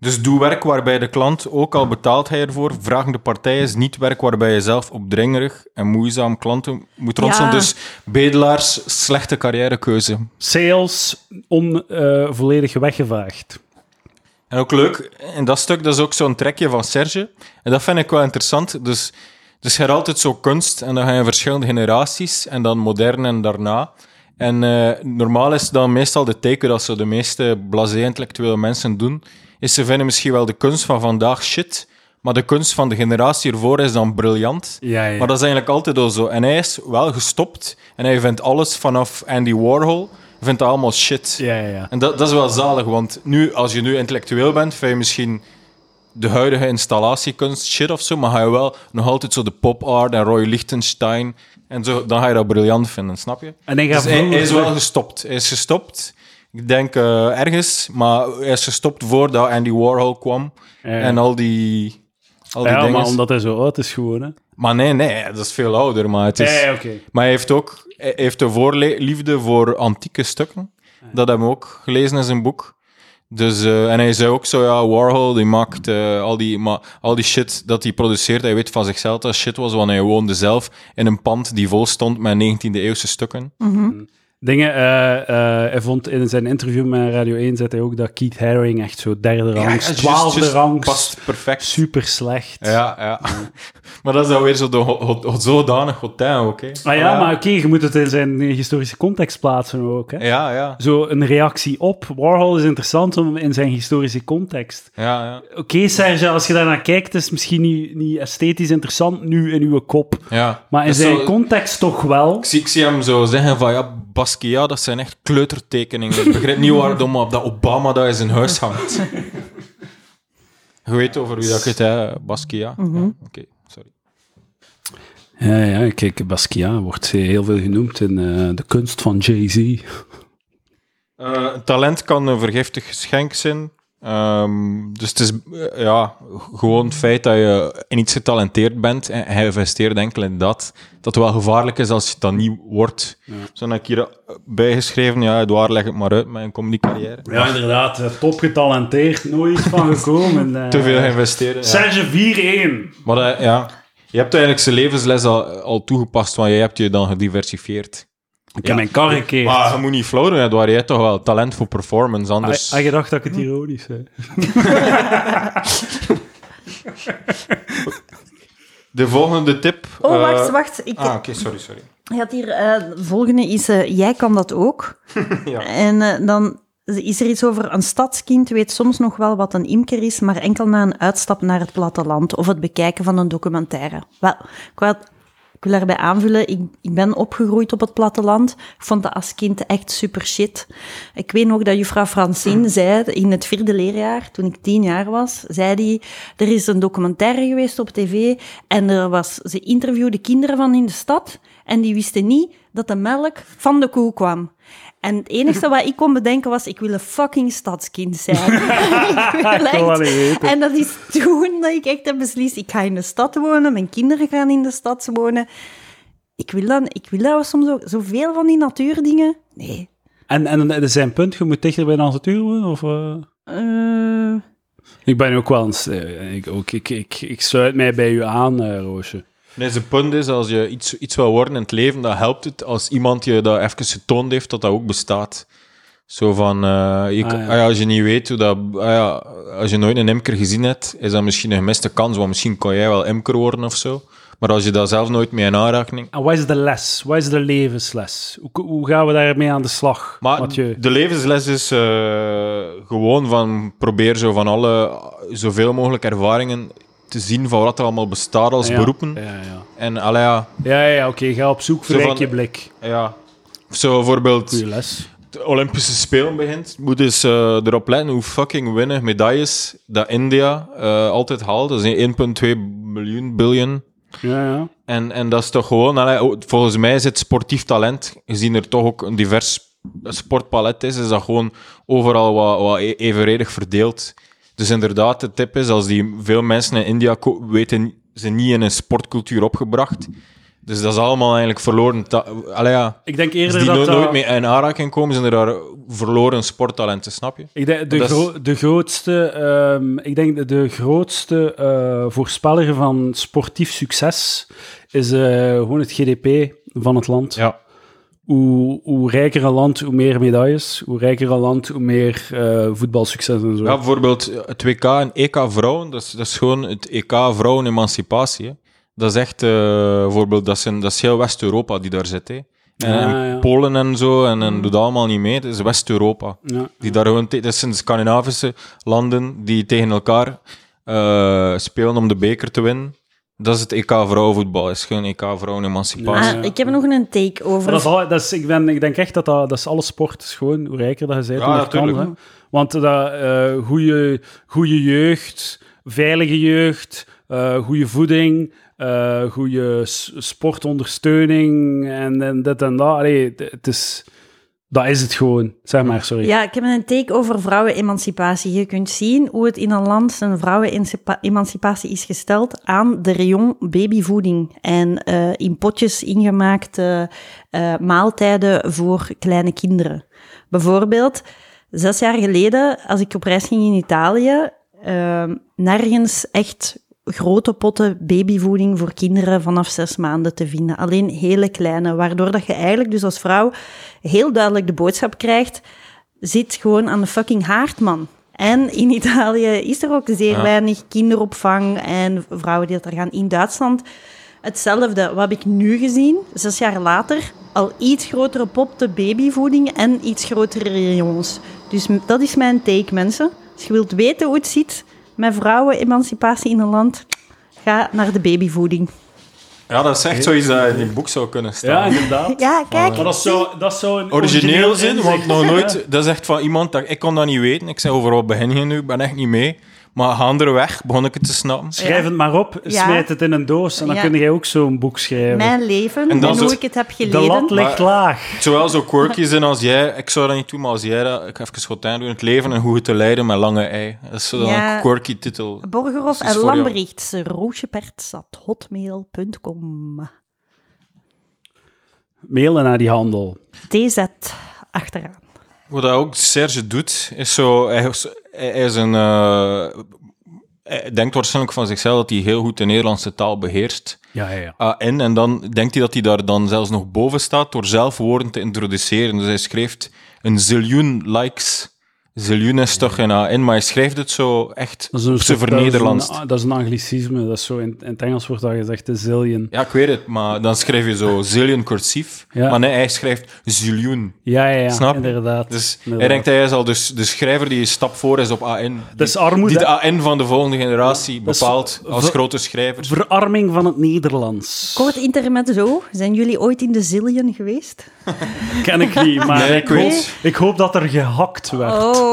Dus doe werk waarbij de klant, ook al betaalt hij ervoor, vragende partij is niet werk waarbij je zelf opdringerig en moeizaam klanten moet ronselen. Ja. Dus bedelaars, slechte carrièrekeuze. Sales on, eh, volledig weggevaagd. En ook leuk, in dat stuk, dat is ook zo'n trekje van Serge. En dat vind ik wel interessant. Dus, dus je hebt altijd zo kunst en dan ga je verschillende generaties en dan modern en daarna. En eh, normaal is dan meestal de teken dat zo de meeste blasé intellectuele mensen doen, is ze vinden misschien wel de kunst van vandaag shit, maar de kunst van de generatie ervoor is dan briljant. Ja, ja. Maar dat is eigenlijk altijd al zo. En hij is wel gestopt en hij vindt alles vanaf Andy Warhol vindt dat allemaal shit. Ja, ja, ja. En dat, dat is wel zalig, want nu, als je nu intellectueel bent, vind je misschien de huidige installatiekunst shit of zo, maar ga je wel nog altijd zo de pop art en Roy Lichtenstein en zo, dan ga je dat briljant vinden, snap je? En Dus hij, hij is wel gestopt. Hij is gestopt, ik denk eh, ergens, maar hij is gestopt voordat Andy Warhol kwam Ja. en al die, al die Ja, dingen. maar omdat hij zo oud is gewoon, hè. Maar nee, nee, dat is veel ouder, maar het is... Ja. Maar hij heeft ook hij heeft een voorliefde voor antieke stukken. Dat hebben we ook gelezen in zijn boek. Dus, eh, en hij zei ook zo, ja, Warhol, die maakt eh, al, die, maar, al die shit dat hij produceert. Hij weet van zichzelf dat shit was, want hij woonde zelf in een pand die vol stond met 19e-eeuwse stukken. Dingen, eh, eh, hij vond in zijn interview met Radio 1, zei hij ook dat Keith Haring echt zo derde ja, twaalfde rangs, Past perfect. super slecht. Ja, ja. (laughs) maar dat is dan weer zo de zodanig hotin ook, hè. Ah ja, maar oké, je moet het in zijn historische context plaatsen ook, hè. Ja, ja. Zo een reactie op. Warhol is interessant om in zijn historische context. Ja, ja. Oké, Serge, als je daarnaar kijkt, is het misschien niet, niet esthetisch interessant nu in uw kop. ja. Maar in zijn context toch wel. Ik zie, ik zie hem zo zeggen van, ja, Basquiat, dat zijn echt kleutertekeningen. Ik begrijp niet waarom op dat Obama dat in zijn huis hangt. Je weet over wie dat het hè, Basquiat? Ja, Oké, sorry. Ja, ja, kijk, Basquiat wordt heel veel genoemd in eh, de kunst van Jay-Z. Eh, talent kan een vergiftig geschenk zijn. Ehm, dus het is eh, ja, gewoon het feit dat je in iets getalenteerd bent en hij investeert enkel in dat, dat het wel gevaarlijk is als je dat niet wordt. Zo heb ik hier bijgeschreven, ja, Edouard, leg het maar uit, mijn comedy carrière. Ja, inderdaad, eh, top getalenteerd, nooit van gekomen. (laughs) eh. Te veel investeren. Ja. Serge 4-1. Maar ja, je hebt eigenlijk zijn levensles al, al toegepast, want jij hebt je dan gediversifieerd. Ik heb mijn kar gekeerd. Maar je moet niet Edouard. Jij hebt toch wel talent voor performance, anders... Had je gedacht dat ik het ironisch zei? (laughs) De volgende tip... Oh, eh, wacht, wacht. Ik, Ah, oké, sorry, sorry. Je had hier, eh, de volgende is, eh, jij kan dat ook. (laughs) Ja. En eh, dan is er iets over een stadskind weet soms nog wel wat een imker is, maar enkel na een uitstap naar het platteland of het bekijken van een documentaire. Wel, ik wil, ik wil daarbij aanvullen, ik, ik ben opgegroeid op het platteland. Ik vond dat als kind echt super shit. Ik weet nog dat juffrouw Francine (clears throat) zei in het vierde leerjaar, toen ik tien jaar was, zei die, er is een documentaire geweest op tv en er was, ze interviewde kinderen van in de stad en die wisten niet dat de melk van de koe kwam. En het enige wat ik kon bedenken was, ik wil een fucking stadskind zijn. ik Ik echt-. En dat is toen dat ik echt heb beslist, ik ga in de stad wonen, mijn kinderen gaan in de stad wonen. Ik wil dan, ik wil daar soms ook zoveel van die natuurdingen. Nee. En, en er zijn punt, je moet dichter bij de natuur wonen? Of, eh? Eh, Ik ben ook wel eens... eh, ik, ook, ik, ik, ik sluit mij bij u aan, Roosje. Nee, zijn punt is, als je iets, iets wil worden in het leven, dan helpt het als iemand je dat even getoond heeft, dat dat ook bestaat. Zo van, eh, je, Ah, ja. ah ja, als je niet weet hoe dat... ah ja, als je nooit een imker gezien hebt, is dat misschien een gemiste kans, want misschien kan jij wel imker worden of zo. Maar als je daar zelf nooit mee in aanraking... En wat is de les? Wat is de levensles? Hoe, hoe gaan we daarmee aan de slag, Maar Mathieu? de levensles is eh, gewoon van probeer zo van alle zoveel mogelijk ervaringen te zien van wat er allemaal bestaat als beroepen. Ja, ja. En allee, ja, Ja, ja, oké. Ga op zoek, Zo verrijk je blik. ja. Zo bijvoorbeeld... Goeie les. de Olympische Spelen begint, moet dus eh, erop letten hoe fucking winnen medailles dat India eh, altijd haalt. Dat is 1,2 miljoen, biljoen. Ja, ja. En, en dat is toch gewoon, allee, oh, volgens mij zit sportief talent, gezien er toch ook een divers sportpalet is, is dat gewoon overal wat, wat e- evenredig verdeeld. Dus inderdaad, de tip is, als die veel mensen in India weten, ze niet in een sportcultuur opgebracht. Dus dat is allemaal eigenlijk verloren. Allee, ja. Ik denk Als eerder die dat... no- dat- nooit mee in aanraking komen, zijn er daar verloren sporttalenten, snap je? Ik denk, de, is- de grootste, ehm, ik denk de, de grootste eh, voorspeller van sportief succes is eh, gewoon het GDP van het land. Ja. Hoe, hoe rijker een land, hoe meer medailles. Hoe rijker een land, hoe meer eh, voetbalsucces en zo. Ja, bijvoorbeeld het WK en EK vrouwen, dat is, dat is gewoon het EK vrouwen emancipatie. hè. Dat is echt, eh, bijvoorbeeld, dat, zijn, dat is heel West-Europa die daar zit. Hè. En, Ja, en ja. Polen en zo, en, en doet dat allemaal niet mee. Het is West-Europa. Ja. Die daar gewoon, dat zijn Scandinavische landen die tegen elkaar eh, spelen om de beker te winnen. Dat is het EK vrouwenvoetbal. is geen EK vrouwenemancipatie. Ah, ik heb nog een take over. Maar dat is al, dat is, ik, ben, ik denk echt dat dat, dat is alle sport is gewoon, hoe rijker dat je bent, Ja, hoe meer kan. natuurlijk. Hè. Want dat, eh goede, goede jeugd, veilige jeugd, eh goede voeding, eh goede sportondersteuning en, en dit en dat. Allee, het is, dat is het gewoon. Zeg maar, sorry. Ja, ik heb een take over vrouwenemancipatie. Je kunt zien hoe het in een land zijn vrouwenemancipatie is gesteld aan de rayon babyvoeding en eh, in potjes ingemaakte eh, maaltijden voor kleine kinderen. Bijvoorbeeld, zes jaar geleden, als ik op reis ging in Italië, eh, nergens echt grote potten babyvoeding voor kinderen vanaf zes maanden te vinden. Alleen hele kleine, waardoor dat je eigenlijk dus als vrouw heel duidelijk de boodschap krijgt, zit gewoon aan de fucking haard, man. En in Italië is er ook zeer Ja. weinig kinderopvang en vrouwen die dat er gaan. In Duitsland hetzelfde. Wat heb ik nu gezien? Zes jaar later al iets grotere potten babyvoeding en iets grotere rayons. Dus dat is mijn take, mensen. Als je wilt weten hoe het zit met vrouwenemancipatie in een land, ga naar de babyvoeding. Ja, dat is echt zoiets dat in een boek zou kunnen Ja, staan. inderdaad. Ja, kijk. Maar dat zou, dat zou een Origineel zijn, want nog nooit... (laughs) Dat is echt van iemand dat... Ik kon dat niet weten. Ik zei, over wat begin je nu? Ik ben echt niet mee. Maar gaandeweg begon ik het te snappen. Schrijf het maar op, Ja. smijt het in een doos en dan Ja. kun jij ook zo'n boek schrijven. Mijn leven En hoe ik het heb de geleden. lat ligt laag. Het zou wel zo quirky (laughs) zijn als jij... Ik zou dat niet doen, maar als jij dat... Ik ga even schotijn doen. Het leven en hoe het te leiden met lange ei. Dat is zo dan Ja. een quirky titel. Borgerhof en. Lambrechts, roosjeperts.hotmail.com. Mailen naar die handel. TZ achteraan. Wat ook Serge doet, is zo... Hij, is- hij is een... eh, hij denkt waarschijnlijk van zichzelf dat hij heel goed de Nederlandse taal beheerst. Ja, ja, ja. AN en dan denkt hij dat hij daar dan zelfs nog boven staat door zelf woorden te introduceren. Dus hij schreef een ziljoen likes. Ziljoen is toch een AN, maar hij schrijft het zo echt Dat dat is vernederlands. een- Dat is een anglicisme. Dat is zo in, in het Engels wordt dat gezegd, de zillion. Ja, ik weet het, maar dan schrijf je zo zillion cursief. Ja. Maar nee, hij schrijft ziljoen. Ja, ja, ja. Snap je? Inderdaad. Dus hij denkt hij is al dus de schrijver die een stap voor is op AN. Dat is Die, armoede. die de AN van de volgende generatie Dat bepaalt als ver- grote schrijver. Verarming van het Nederlands. Kort internet zo. Zijn jullie ooit in de Zillion geweest? Ken ik niet, maar Nee, ik, ik hoop, weet. ik hoop dat er gehakt werd. Oh,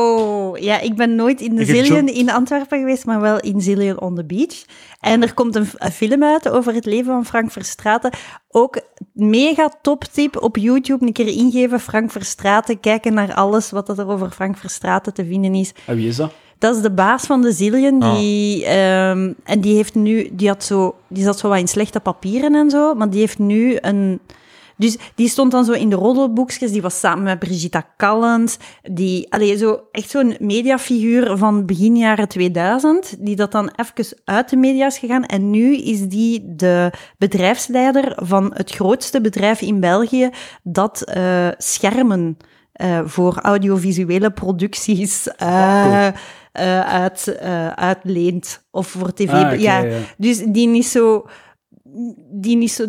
ja, ik ben nooit in de Zillion in Antwerpen geweest, maar wel in Zillion on the Beach. En er komt een, film uit over het leven van Frank Verstraeten. Ook mega top tip op YouTube. Een keer ingeven, Frank Verstraeten. Kijken naar alles wat er over Frank Verstraeten te vinden is. En wie is dat? Dat is de baas van de Zillion. Ah. Die, ehm, en die heeft nu, die had zo, die zat zo wat in slechte papieren en zo, maar die heeft nu een. Dus die stond dan zo in de roddelboekjes. Die was samen met Brigitta Callens. Die, allee, zo, echt zo'n mediafiguur van begin jaren 2000. Die dat dan even uit de media is gegaan. En nu is die de bedrijfsleider van het grootste bedrijf in België dat eh, schermen eh, voor audiovisuele producties eh, uit, uitleent. Of voor tv. Ah, ja. ja. Dus die is zo... Die is zo...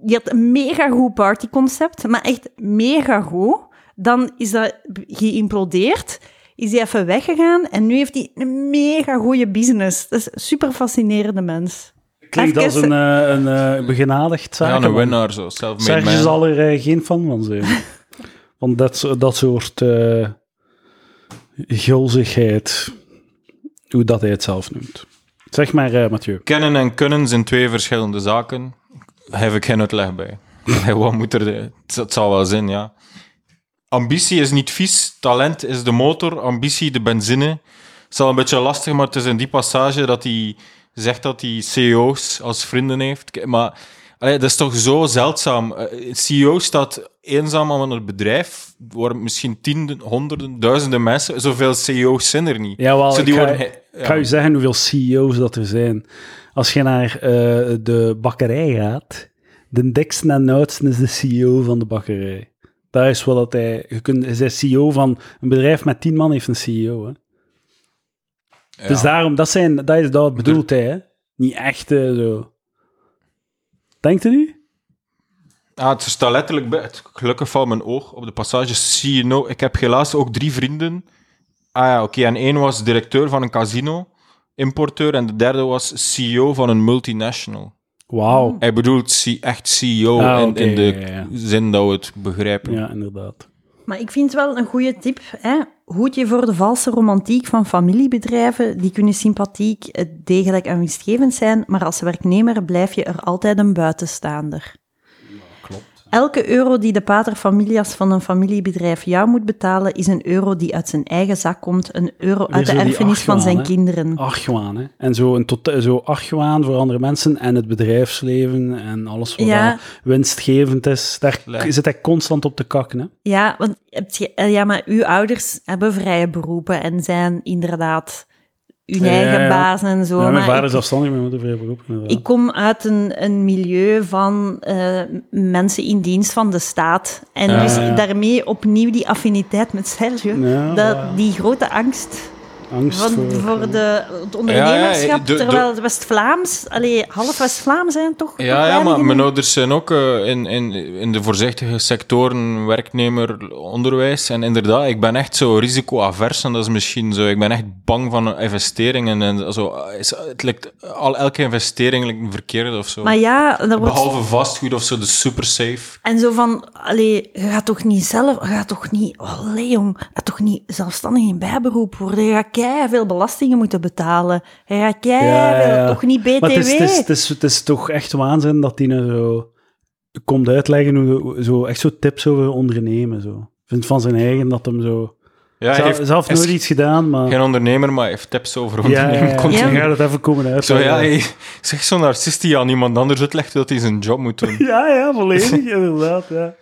Die had een mega goed partyconcept, maar echt mega goed. Dan is dat geïmplodeerd, is hij even weggegaan en nu heeft hij een mega goede business. Dat is een super fascinerende mens. Klinkt als een, eh, een eh, begenadigd Ja, zaak. een winnaar zo. Serge zal er eh, geen fan van zijn. (laughs) van dat, dat soort eh gulzigheid. Hoe dat hij het zelf noemt. Zeg maar, eh Mathieu. Kennen en kunnen zijn twee verschillende zaken. Heb ik geen uitleg bij. (laughs) Wat moet er... Het het zal wel zijn, ja. Ambitie is niet vies, talent is de motor, ambitie de benzine. Het is al een beetje lastig, maar het is in die passage dat hij zegt dat hij CEO's als vrienden heeft. Maar allee, dat is toch zo zeldzaam. Eh, CEO staat eenzaam aan het bedrijf, waar misschien tienden, honderden, duizenden mensen, zoveel CEO's zijn er niet. Jawel, Zo, die ik, ga, worden he- ik ga ja. u zeggen hoeveel CEO's dat er zijn. Als je naar eh, de bakkerij gaat, de dikste en oudste is de CEO van de bakkerij. Dat is wat dat hij... Je kunt, hij is CEO van een bedrijf met tien man heeft een CEO. Hè. Ja. Dus daarom, dat, zijn, dat is dat bedoelt hij. Hè. Niet echt eh, zo... Denkt u? Ah, het staat letterlijk bij. Het gelukkig valt mijn oog op de passage. Know. Ik heb helaas ook drie vrienden. Ah ja, oké. En één was directeur van een casino, importeur. En de derde was CEO van een multinational. Wauw. Hij bedoelt echt CEO Ah, in, in de ja, ja. zin dat we het begrijpen. Ja, inderdaad. Maar ik vind wel een goede tip. Hè? Hoed je voor de valse romantiek van familiebedrijven. Die kunnen sympathiek, eh, degelijk en winstgevend zijn, maar als werknemer blijf je er altijd een buitenstaander. Elke euro die de pater familias van een familiebedrijf jou moet betalen, is een euro die uit zijn eigen zak komt, een euro Weer uit de erfenis van zijn hè? kinderen. Argwaan, hè. En zo, een tot, zo argwaan voor andere mensen en het bedrijfsleven en alles wat Ja. winstgevend is. Daar Leuk. zit hij constant op te kakken, hè. Ja, want ja, maar uw ouders hebben vrije beroepen en zijn inderdaad hun eigen ja. baas en zo. Ja, mijn maar vader ik- is zelfstandig, mijn moeder vrij beroep. inderdaad. Ik kom uit een, een milieu van eh, mensen in dienst van de staat. En Ja, dus daarmee opnieuw die affiniteit met Sergio. Dat. Die grote angst Angst van, voor... voor de, het ondernemerschap. de- de- terwijl het West-Vlaams, allee, half West-Vlaams zijn toch? Ja, ja, maar mijn ouders zijn ook eh, in, in, in de voorzichtige sectoren werknemer, onderwijs. En inderdaad, ik ben echt zo risicoavers en dat is misschien zo. Ik ben echt bang van investeringen en zo. Is, het lijkt, al, elke investering lijkt me verkeerd of zo. Maar ja, dat wordt... Behalve vastgoed of zo, de super safe. En zo van, allee, je gaat toch niet zelf, je gaat toch niet, allee jong, je gaat toch niet zelfstandig in bijberoep worden. Je gaat kei veel belastingen moeten betalen. Je gaat kei Ja, veel, ja. toch niet BTW. Maar het is, het, is, het, is, het is toch echt waanzin dat die nou zo komt uitleggen hoe, zo, echt zo tips over ondernemen. Zo. Vindt van zijn eigen dat hem zo... Ja, hij zelf, heeft, zelf hij is nooit iets gedaan, maar... geen ondernemer, maar hij heeft tips over ja, ondernemen. ja, ja. Je gaat het even komen Zo, uitleggen. ja, hey, zeg zo'n narcist die aan iemand anders uitlegt dat hij zijn job moet doen. (laughs) ja, ja, volledig, inderdaad. Ja.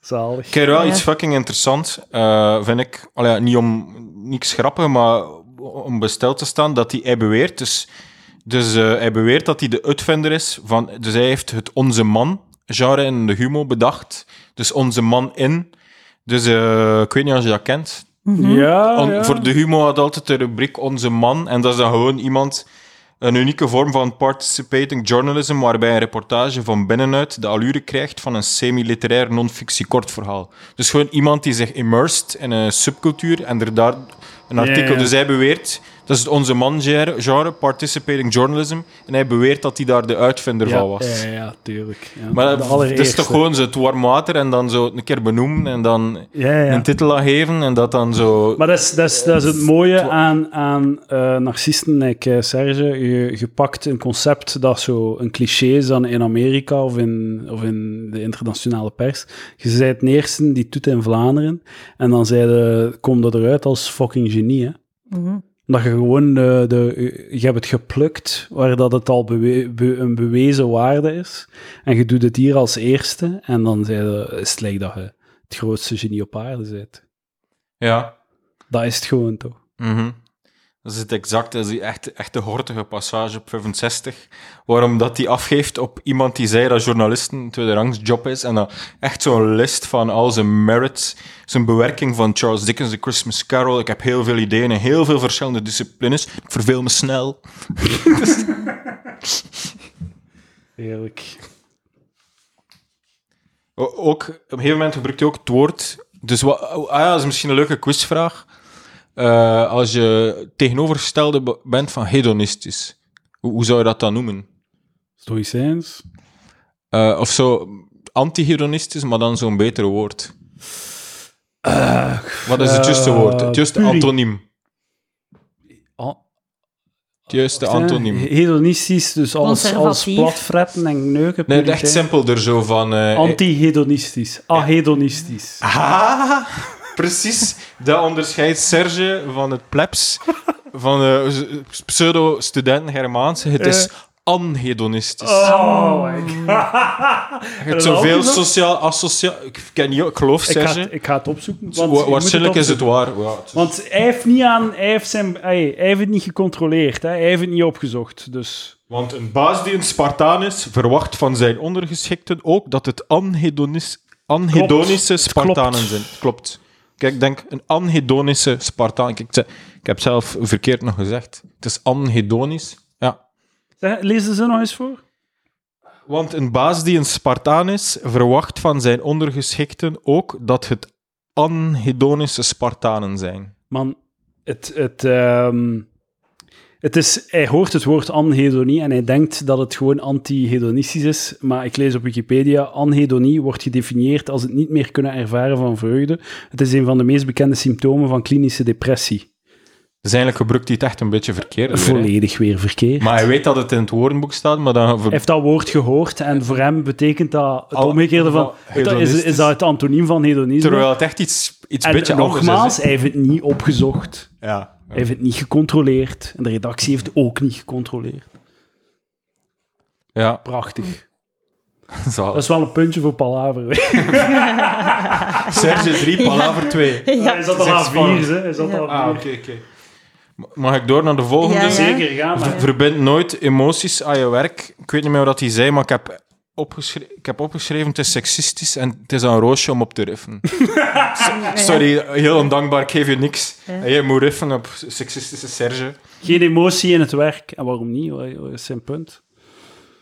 Zalig. Ik heb wel Ja. iets fucking interessant, eh, vind ik. Allee, ja, niet om niks grappen, maar om besteld te staan, dat hij, hij beweert. Dus, dus eh, hij beweert dat hij de uitvinder is van. Dus hij heeft het Onze Man genre in de humor bedacht. Dus Onze Man in. Dus eh, ik weet niet of je dat kent. Ja, On- ja. Voor de humor had altijd de rubriek Onze Man. En dat is dan gewoon iemand, een unieke vorm van participating journalism, waarbij een reportage van binnenuit de allure krijgt van een semi-literair non-fictie kortverhaal. Dus gewoon iemand die zich immersed in een subcultuur en er daar een artikel. Ja, ja. Dus hij beweert, dat is het Onze Man genre, genre, participating journalism. En hij beweert dat hij daar de uitvinder ja, van was. Ja, ja, tuurlijk. Ja. Maar De dat is toch gewoon zo het warm water en dan zo een keer benoemen en dan Ja, ja. een titel aan geven en dat dan zo... Maar dat is, dat is, dat is het mooie aan, aan eh, narcisten, like eh, Serge. Je, je pakt een concept dat zo een cliché is dan in Amerika of in, of in de internationale pers. Je bent het eerste die het doet in Vlaanderen. En dan zei de, kom dat eruit als fucking genie, hè. Mhm. Dat je gewoon de, de, je hebt het geplukt waar dat het al bewe- be- een bewezen waarde is. En je doet het hier als eerste. En dan de, is het lijkt dat je het grootste genie op aarde bent. Ja. Dat is het gewoon toch. Mhm. Dat is het exact, dat is die echt, echt de hortige passage op 65, waarom dat hij afgeeft op iemand die zei dat journalisten een tweede rangs job is, en dan echt zo'n list van al zijn merits, zijn bewerking van Charles Dickens' The Christmas Carol, ik heb heel veel ideeën in heel veel verschillende disciplines, ik verveel me snel. (laughs) Heerlijk. O- Ook, op een gegeven moment gebruikt hij ook het woord, dus wat, ah ja, dat is misschien een leuke quizvraag, Eh, als je tegenovergestelde be- bent van hedonistisch, hoe, hoe zou je dat dan noemen? Stoïcijns. Eh, of zo anti-hedonistisch, maar dan zo'n betere woord. Wat is het juiste eh, woord? Het juiste puri. antoniem. Het juiste antoniem. Hedonistisch, dus als, als platfretten en neuken. Nee, echt simpelder zo van... eh, Anti-hedonistisch. Ahedonistisch. Ah, precies. Dat onderscheidt Serge van het plebs, van de pseudo-studenten Germaanse. Het is anhedonistisch. Oh my god. Je hebt zoveel sociaal associaal... Ik ken je, ik geloof Ik ga, Serge. het, ik ga het opzoeken. want waarschijnlijk is het waar. Ja, het is- Want hij heeft niet aan... Hij heeft, zijn, hij, heeft het niet gecontroleerd. Hè. Hij heeft het niet opgezocht. Dus... Want een baas die een Spartaan is, verwacht van zijn ondergeschikten ook dat het anhedonis, anhedonische Klopt. Spartanen Klopt. zijn. Klopt. Kijk, ik denk een anhedonische Spartaan. Kijk, ik, heb zelf verkeerd nog gezegd. Het is anhedonisch. Ja. Zeg, Lees de zin nog eens voor. Want een baas die een Spartaan is, verwacht van zijn ondergeschikten ook dat het anhedonische Spartanen zijn. Man, het... het ehm, Het is, hij hoort het woord anhedonie en hij denkt dat het gewoon anti-hedonistisch is. Maar ik lees op Wikipedia, anhedonie wordt gedefinieerd als het niet meer kunnen ervaren van vreugde. Het is een van de meest bekende symptomen van klinische depressie. Dus eigenlijk gebruikt hij het echt een beetje verkeerd. Volledig weer verkeerd. Maar hij weet dat het in het woordenboek staat, maar dan... Hij heeft dat woord gehoord en voor hem betekent dat het Al- omgekeerde van... Is, is dat het antoniem van hedonisme? Terwijl het echt iets, iets en beetje anders nogmaals, is. hij heeft het niet opgezocht. Ja. Hij heeft het niet gecontroleerd. En de redactie heeft het ook niet gecontroleerd. Ja, Prachtig. (laughs) zo. Dat is wel een puntje voor Palaver. (laughs) Serge 3, Palaver 2. Ja. Hij zat Dat al is aan echt spannend. vier, hè. Hij zat Ja. al Ah, oké, vier. oké. Mag ik door naar de volgende? Ja, ja. Zeker, ga maar. Ver- Verbind nooit emoties aan je werk. Ik weet niet meer wat hij zei, maar ik heb, ik heb opgeschreven: het is seksistisch en het is een roosje om op te riffen. (laughs) Sorry, heel ondankbaar, ik geef je niks. En je moet riffen op seksistische Serge. Geen emotie in het werk. En waarom niet? Wat is zijn punt?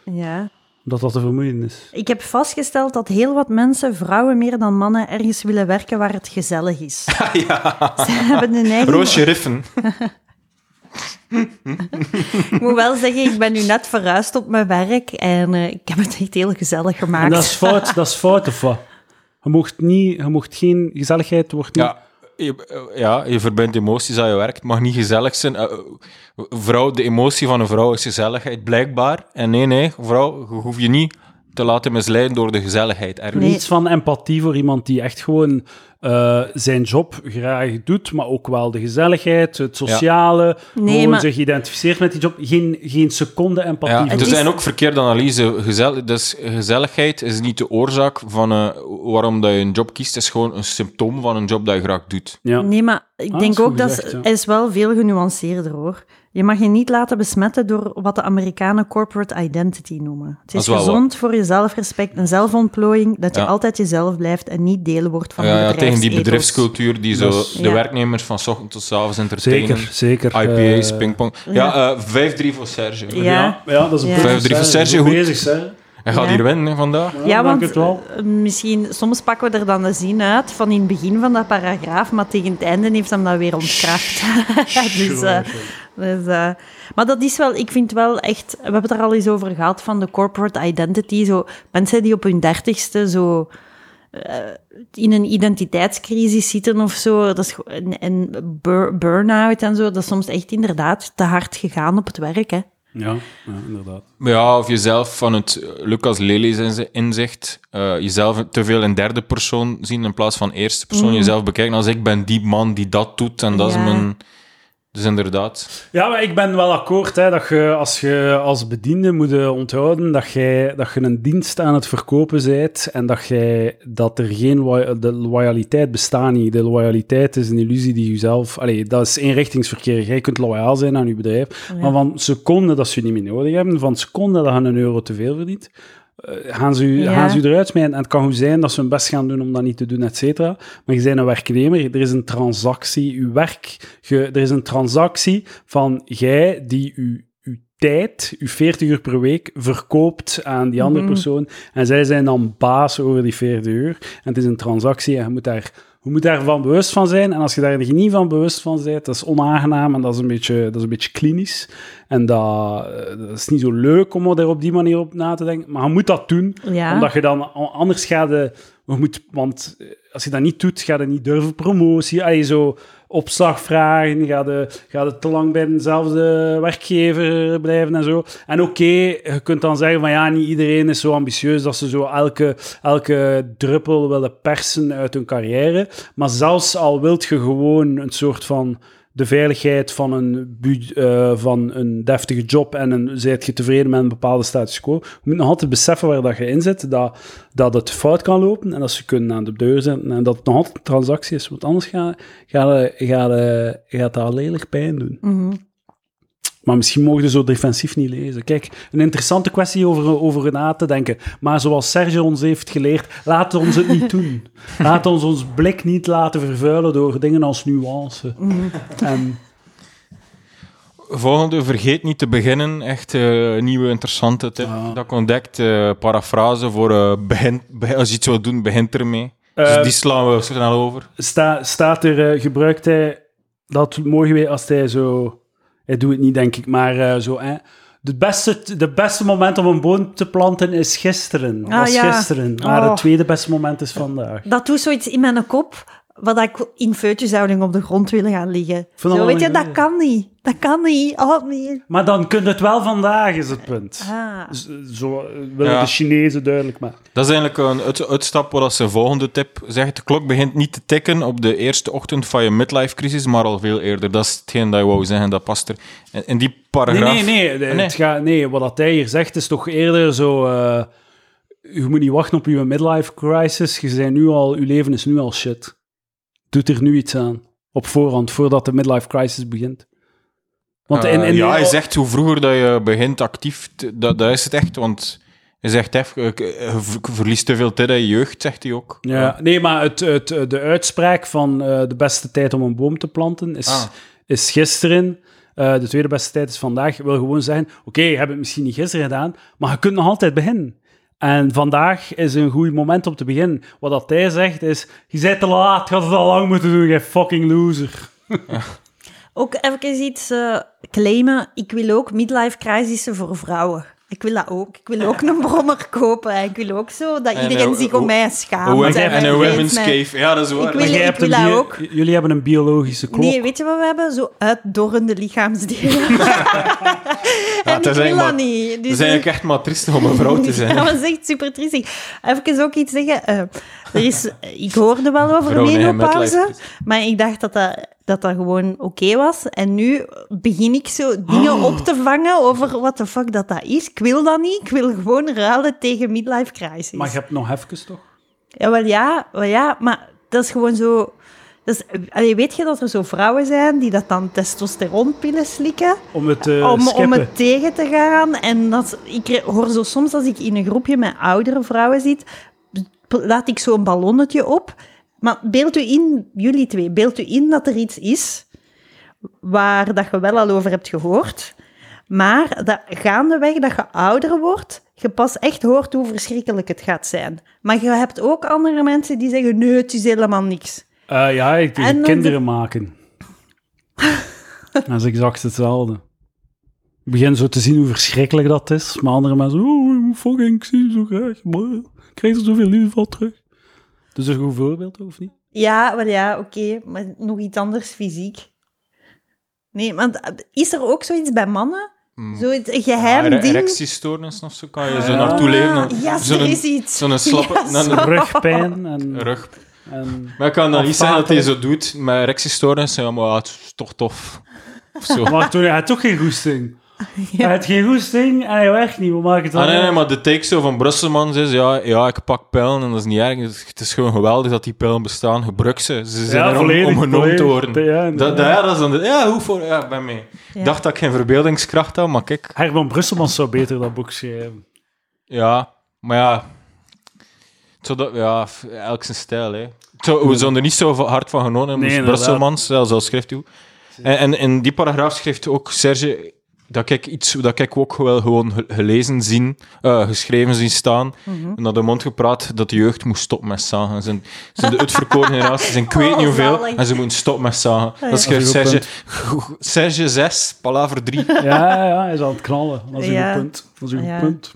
Ja. Omdat dat te vermoeiend is. Ik heb vastgesteld dat heel wat mensen, vrouwen meer dan mannen, ergens willen werken waar het gezellig is. (laughs) ja, Ze hebben een eigen... roosje riffen. (laughs) Ik moet wel zeggen, ik ben nu net verhuisd op mijn werk en eh, ik heb het echt heel gezellig En gemaakt. dat is fout, (laughs) dat is fout of wat? Je mocht, niet, je mocht geen gezelligheid, wordt niet... Ja, je, eh, ja, je verbindt emoties aan je werk. Het mag niet gezellig zijn. Eh, vrouw, de emotie van een vrouw is gezelligheid, blijkbaar. En nee, nee, vrouw, je hoeft je niet te laten misleiden door de gezelligheid. Er Nee. Niets van empathie voor iemand die echt gewoon eh, zijn job graag doet, maar ook wel de gezelligheid, het sociale, Nee, gewoon maar- zich identificeert met die job. Geen, geen seconde empathie Ja, er is- zijn ook verkeerde analyse. Gezel, dus gezelligheid is niet de oorzaak van eh, waarom dat je een job kiest. Het is gewoon een symptoom van een job dat je graag doet. Ja. Nee, maar ik Ah, denk dat ook dat is- ja. is wel veel genuanceerder hoor. Je mag je niet laten besmetten door wat de Amerikanen corporate identity noemen. Het is gezond voor je zelfrespect en zelfontplooiing dat je Ja. altijd jezelf blijft en niet deel wordt van Ja, de ja, tegen die bedrijfscultuur die zo is- de Ja. werknemers van 's ochtends tot 's avonds entertainen. Zeker, zeker. IPA's, Eh, pingpong. Ja, eh 5-3 voor Serge. Ja. Ja, dat is een Ja. punt. 5-3 voor Serge, Goed bezig, Serge. Hij gaat Ja. hier winnen hè, vandaag. Ja, want eh, misschien, soms pakken we er dan de zin uit van in het begin van dat paragraaf, maar tegen het einde heeft hem dat weer ontkracht. (laughs) (laughs) dus, eh, dus, eh, maar dat is wel, ik vind wel echt, we hebben het er al eens over gehad, van de corporate identity, zo mensen die op hun dertigste zo eh, in een identiteitscrisis zitten of zo, dat is, en, en bur- burn-out en zo, dat is soms echt inderdaad te hard gegaan op het werk, hè. Ja, ja, inderdaad. Ja, of jezelf van het Lucas Lely's inzicht, eh, jezelf te veel in derde persoon zien in plaats van eerste persoon. Jezelf bekijken als ik ben die man die dat doet en dat Ja. is mijn... Dus inderdaad. Ja, maar ik ben wel akkoord hè, dat je als je als bediende moet eh, onthouden dat, jij, dat je een dienst aan het verkopen bent en dat, jij, dat er geen de loyaliteit bestaat niet. De loyaliteit is een illusie die je zelf... Allee, dat is eenrichtingsverkeer. Jij kunt loyaal zijn aan je bedrijf, maar van seconde dat ze je niet meer nodig hebben, van seconde dat je een euro te veel verdient, eh, gaan ze, u, Ja. gaan ze u eruit smijten. En het kan goed zijn dat ze hun best gaan doen om dat niet te doen, et cetera. Maar je bent een werknemer, er is een transactie. Uw werk, je, er is een transactie van jij die uw, uw tijd, uw 40 uur per week, verkoopt aan die andere persoon. En zij zijn dan baas over die 40 uur. En het is een transactie en je moet daar... Je moet daarvan bewust van zijn. En als je daar niet van bewust van bent, dat is onaangenaam en dat is een beetje, dat is een beetje klinisch. En dat, eh, dat is niet zo leuk om er op die manier op na te denken. Maar je moet dat doen, Ja. omdat je dan... Anders gaat de... Je moet, want eh, als je dat niet doet, ga je niet durven promotie. Allee, zo opslag vragen, ga je, ga te lang bij dezelfde werkgever blijven en zo. En oké, je kunt dan zeggen van ja, niet iedereen is zo ambitieus dat ze zo elke, elke druppel willen persen uit hun carrière. Maar zelfs al wilt je gewoon een soort van de veiligheid van een, eh, van een deftige job en een, zijt je tevreden met een bepaalde status quo. Je moet nog altijd beseffen waar dat je in zit, dat, dat het fout kan lopen en dat ze kunnen aan de deur zetten en dat het nog altijd een transactie is, want anders gaat ga, ga, gaat dat lelijk pijn doen. Mhm. Maar misschien mogen ze zo defensief niet lezen. Kijk, een interessante kwestie over, over na te denken. Maar zoals Serge ons heeft geleerd, laten we ons het niet (laughs) doen. Laten ons ons blik niet laten vervuilen door dingen als nuance. En Volgende, vergeet niet te beginnen. Echt eh, nieuwe interessante tip. Ja. Dat ik ontdekt, eh, parafrase voor eh, begin, be- als je iets wil doen, begint ermee. Dus die slaan we snel over. sta, staat er, gebruikt hij dat mooi weer als hij zo... Hij doet het niet, denk ik, maar eh, zo... Hè. De beste, de beste moment om een boom te planten is gisteren. Ah, was ja. gisteren. Maar Oh. het tweede beste moment is vandaag. Dat doet zoiets in mijn kop, wat ik in feutjeshouding op de grond wil gaan liggen. Zo, dat weet je, dat kan niet. Dat kan niet. Oh, nee. Maar dan kun je het wel vandaag, is het punt. Ah. Zo eh, willen Ja. de Chinezen duidelijk maken. Dat is eigenlijk een uit, uitstap wat als zijn volgende tip zegt. De klok begint niet te tikken op de eerste ochtend van je midlife-crisis, maar al veel eerder. Dat is hetgeen dat je wou zeggen, dat past er. In, in die Nee, paragraaf... nee, nee. Ah, nee. Het gaat, nee, wat dat hij hier zegt is toch eerder zo... eh, je moet niet wachten op je midlife crisis. Je, zijn nu al, je leven is nu al shit. Doet er nu iets aan. Op voorhand, voordat de midlife crisis begint. Want in, Eh, in ja, die- hij zegt hoe vroeger dat je begint actief, dat, dat is het echt, want hij zegt even, je, ver- je verliest te veel tijd aan je jeugd, zegt hij ook. Ja, nee, maar het, het, de uitspraak van eh, de beste tijd om een boom te planten is, Ah. is gisteren. Eh, de tweede beste tijd is vandaag. wil gewoon zeggen, oké, je hebt het misschien niet gisteren gedaan, maar je kunt nog altijd beginnen. En vandaag is een goed moment om te beginnen. Wat dat hij zegt is, je bent te laat, je had het al lang moeten doen, je fucking loser. Ook even iets eh, claimen. Ik wil ook midlife crisissen voor vrouwen. Ik wil dat ook. Ik wil ook een brommer kopen. En ik wil ook zo dat En, iedereen eh, zich om mij schaamt. en een women's mij. cave, ja, dat is waar. Ik wil- dat ook. Jullie hebben een biologische klok. Nee, weet je wat we hebben? Zo uitdorrende lichaamsdelen. (laughs) (laughs) en ik is wil dat niet. Het Dus is eigenlijk echt maar triestig om een vrouw te (laughs) zijn. Ja, dat is echt super triestig. Even ook iets zeggen. eh, er is, ik hoorde wel over menopauze, maar ik dacht dat dat, dat, dat gewoon oké was. En nu begin ik zo dingen Oh. op te vangen over wat de fuck dat dat is. Ik wil dat niet. Ik wil gewoon ruilen tegen midlife crisis. Maar je hebt nog even toch? Ja, wel ja, wel ja, maar dat is gewoon zo... Allee, weet je dat er zo vrouwen zijn die dat dan testosteronpillen slikken? Om het te om, om het tegen te gaan. En dat, ik hoor zo soms als ik in een groepje met oudere vrouwen zit, laat ik zo'n ballonnetje op. Maar beeld u in, jullie twee, beeld u in dat er iets is waar dat je wel al over hebt gehoord. Maar dat gaandeweg dat je ouder wordt, je pas echt hoort hoe verschrikkelijk het gaat zijn. Maar je hebt ook andere mensen die zeggen, nee, het is helemaal niks. Eh, ja, ik En dan kinderen maken. dat is exact hetzelfde. Ik begin zo te zien hoe verschrikkelijk dat is. Maar andere mensen, oh, fucking, ik zie zo graag. Maar ik krijg er zoveel liefde van terug. Dus een goed voorbeeld, of niet? Ja, wel ja, oké, maar nog iets anders fysiek. Nee, want is er ook zoiets bij mannen? Zoiets een geheim Ah, ere- ding? erectiestoornis of zo, kan je zo naartoe leven. Ah, ja, er is iets. Zo'n (laughs) slappe Ja, een zo. Rugpijn en... rug. en Maar ik kan dan niet zeggen dat hij zo doet met erectiestoornis. Ja, maar ja, het is toch tof. Of zo. maar toen hij had toch geen goesting. (laughs) Hij had geen goesting en hij werkt niet. We maken het Ah, nee, nee, maar de take zo van Brusselmans is, ja, ja, ik pak pijlen en dat is niet erg. Het is gewoon geweldig dat die pijlen bestaan. Gebruik ze. Ze zijn Ja, er om, volledig, om genomen te worden. Ja, dat, inderdaad. dat, ja, dat is dan de, ja, hoe voor, ja, ik ben mee. Ja. Ik dacht dat ik geen verbeeldingskracht had, maar kijk, Herman Brusselmans zou beter dat boek schrijven. ja, maar ja, het zou dat, ja, elk zijn stijl, hè. Zou- We zouden er niet zo hard van hebben, Nee, inderdaad. Brusselmans, zelfs al schrijft hij. En, en in die paragraaf schrijft ook Serge dat ik iets dat ik ook wel gewoon ge- gelezen zien, eh, geschreven zien staan, Mhm. en dat de mond gepraat dat de jeugd moest stoppen met zagen. Ze zijn, de uitverkoren (laughs) generatie, zijn ik weet Oh, niet hoeveel, zalig. en ze moeten stoppen met zagen. Dat schrijft Dat is een Serge, Serge 6, palaver 3. Ja, ja, hij is aan het knallen. Dat is een Ja. goed punt. Dat is een goed Ja. punt.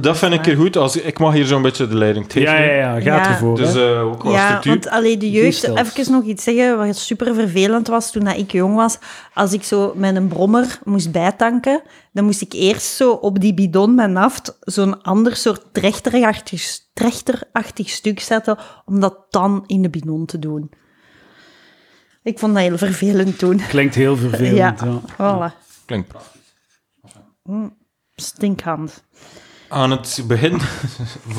Dat vind ik er goed. Als, ik mag hier zo'n beetje de leiding geven. Ja, ja, ja. Gaat Ja. ervoor. Dus eh, ook qua Ja, structuur. want alleen de jeugd... Even nog iets zeggen wat super vervelend was toen dat ik jong was. Als ik zo met een brommer moest bijtanken, dan moest ik eerst zo op die bidon met naft zo'n ander soort trechterachtig, trechterachtig stuk zetten, om dat dan in de bidon te doen. Ik vond dat heel vervelend toen. Klinkt heel vervelend. Ja, Ja. voilà. Klinkt prachtig. Stinkhand. Aan het begin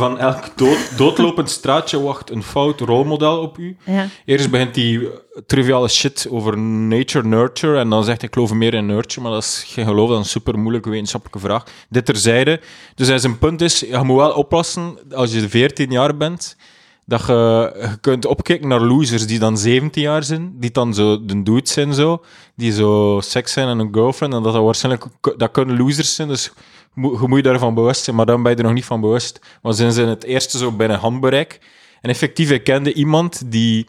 van elk dood, doodlopend straatje wacht een fout rolmodel op u. Ja. Eerst begint die triviale shit over nature, nurture. En dan zegt hij, ik geloof meer in nurture. Maar dat is geen geloof, dat is een super moeilijke wetenschappelijke vraag. Dit terzijde. Dus zijn punt is, je moet wel oppassen als je 14 jaar bent. Dat je, je kunt opkijken naar losers die dan 17 jaar zijn. Die dan zo de dudes zijn zo. Die zo seks zijn en een girlfriend. En dat dat waarschijnlijk, dat kunnen losers zijn. Dus je moet je daarvan bewust zijn. Maar dan ben je er nog niet van bewust. Want zijn ze het eerste zo binnen handbereik. En effectief, ik kende iemand die...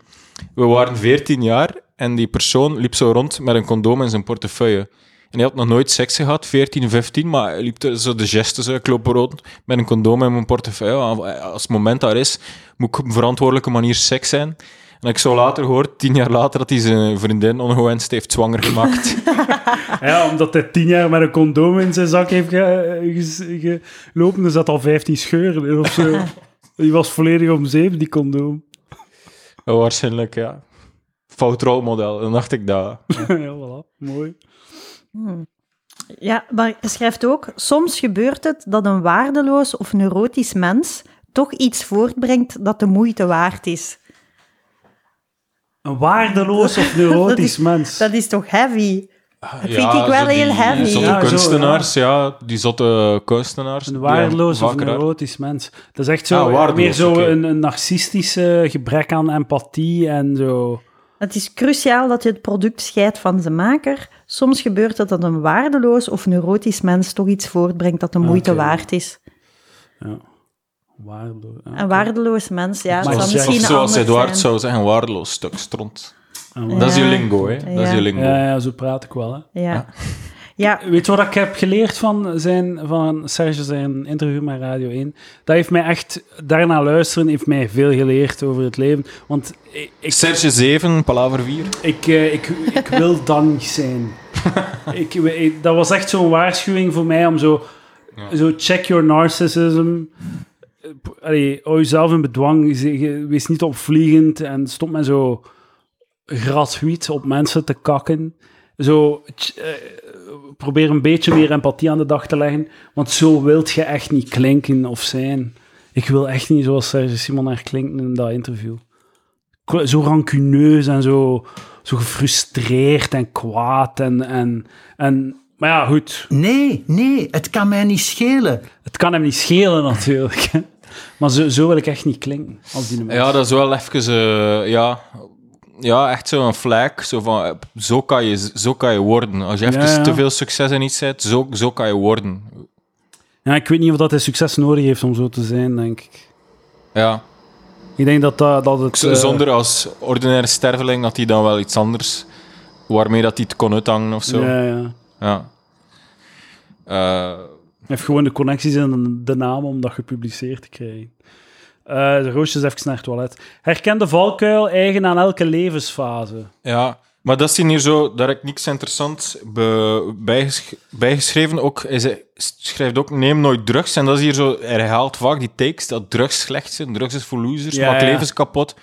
We waren 14 jaar en die persoon liep zo rond met een condoom in zijn portefeuille. En hij had nog nooit seks gehad, 14, 15, maar hij liep zo de gesten zo, ik rond met een condoom in mijn portefeuille. Als het moment daar is, moet ik op een verantwoordelijke manier seks zijn. En ik zo later gehoord, tien jaar later, dat hij zijn vriendin ongewenst heeft zwanger gemaakt. (laughs) Ja, omdat hij tien jaar met een condoom in zijn zak heeft ge- ge- gelopen, er zat al 15 scheuren in of zo. (laughs) Die was volledig om zeep, die condoom. Ja, Waarschijnlijk, ja. Fout rolmodel, dan dacht ik dat. (laughs) ja, voilà. Mooi. Ja, maar je schrijft ook, soms gebeurt het dat een waardeloos of neurotisch mens toch iets voortbrengt dat de moeite waard is. Een waardeloos of neurotisch (laughs) Dat is- mens. Dat is toch heavy? Dat vind Ja, ik wel die heel heavy. Zotte Ja, zo, kunstenaars, ja. Die zotte kunstenaars. Een waardeloos of neurotisch mens. Dat is echt zo, Ah, meer zo een, een narcistische gebrek aan empathie en zo. Het is cruciaal dat je het product scheidt van zijn maker. Soms gebeurt het dat een waardeloos of neurotisch mens toch iets voortbrengt dat de moeite waard is. Ja. Waardeloos. ja. Een waardeloos mens, ja, Maar misschien Of zoals Eduard zijn. zou zeggen, een waardeloos stuk stront. Ja, Dat is je lingo, hè. Dat is je lingo. ja, ja, zo praat ik wel. Hè. Ja. (laughs) Ja, Weet je wat ik heb geleerd van, zijn, van Serge zijn interview met Radio 1? Dat heeft mij echt, daarna luisteren, heeft mij veel geleerd over het leven. Want ik, ik, Serge 7, Palaver 4. ik, eh, ik, ik wil (laughs) dat niet zijn. ik, ik- dat was echt zo'n waarschuwing voor mij om zo, zo check your narcissism. Eh, Allee, hou jezelf in bedwang. Wees niet opvliegend en stop met zo gratuit op mensen te kakken. Zo, eh, probeer een beetje meer empathie aan de dag te leggen, want zo wilt je echt niet klinken of zijn. Ik wil echt niet zoals Serge Simonaar klinken in dat interview. Zo rancuneus en zo, zo gefrustreerd en kwaad en, en, en... Maar ja, goed. Nee, nee, het kan mij niet schelen. Het kan hem niet schelen natuurlijk. Maar zo, zo wil ik echt niet klinken als die. Ja, dat is wel even... eh, ja, ja, echt zo'n flag. Zo van, eh, zo kan je, zo kan je worden. Als je even Ja, ja. te veel succes in iets hebt, zo, zo kan je worden. Ja, ik weet niet of dat hij succes nodig heeft om zo te zijn, denk ik. Ja. Ik denk dat, dat, dat het... Z- eh, Zonder als ordinaire sterveling dat hij dan wel iets anders... Waarmee dat hij het kon uithangen of zo. Ja, ja. Ja. Heeft gewoon de connecties en de naam om dat gepubliceerd te krijgen. De roosjes even naar het toilet. Herken de valkuil eigen aan elke levensfase. Ja, maar dat is hier zo, daar heb ik niks interessants bijgesch- bijgeschreven. Ook, hij schrijft ook, neem nooit drugs. En dat is hier zo, hij herhaalt vaak die takes, dat drugs slecht zijn, drugs is voor losers, Ja, maakt ja. levens kapot.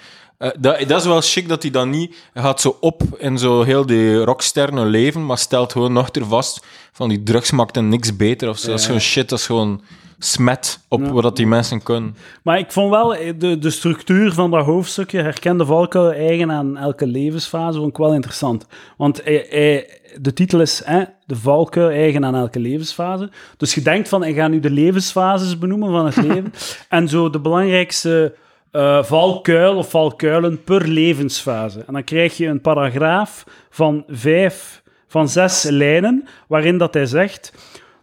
Eh, dat, dat is wel chic dat hij dan niet, gaat zo op in zo heel die rocksterne leven, maar stelt gewoon nog er vast van die drugs maakt hem niks beter of zo. Dat is gewoon shit, dat is gewoon smet op Ja. wat die mensen kunnen. Maar ik vond wel eh, de, de structuur van dat hoofdstukje, herken de valkuil eigen aan elke levensfase, vond ik wel interessant. Want hij, hij- de titel is hè, de valkuil eigen aan elke levensfase. Dus je denkt van, ik ga nu de levensfases benoemen van het (laughs) leven. en zo de belangrijkste eh, valkuil of valkuilen per levensfase. En dan krijg je een paragraaf van vijf, van zes lijnen, waarin dat hij zegt...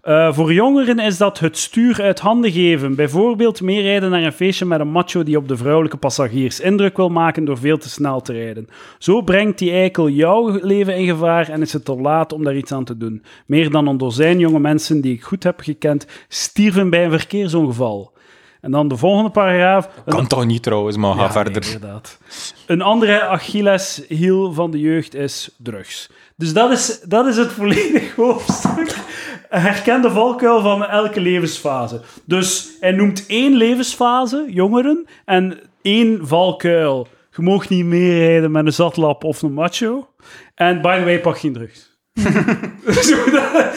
Eh, voor jongeren is dat het stuur uit handen geven. Bijvoorbeeld meerijden naar een feestje met een macho die op de vrouwelijke passagiers indruk wil maken door veel te snel te rijden. Zo brengt die eikel jouw leven in gevaar en is het te laat om daar iets aan te doen. Meer dan een dozijn jonge mensen die ik goed heb gekend, stierven bij een verkeersongeval. En dan de volgende paragraaf. Kan toch niet trouwens, maar ga Ja, verder. nee, inderdaad. Een andere Achilleshiel van de jeugd is drugs. Dus dat is, dat is het volledige (laughs) hoofdstuk. Herken de valkuil van elke levensfase. Dus hij noemt één levensfase, jongeren, en één valkuil. Je mag niet meerijden met een zatlap of een macho. En by the way, pak geen drugs. (laughs) zo, dat-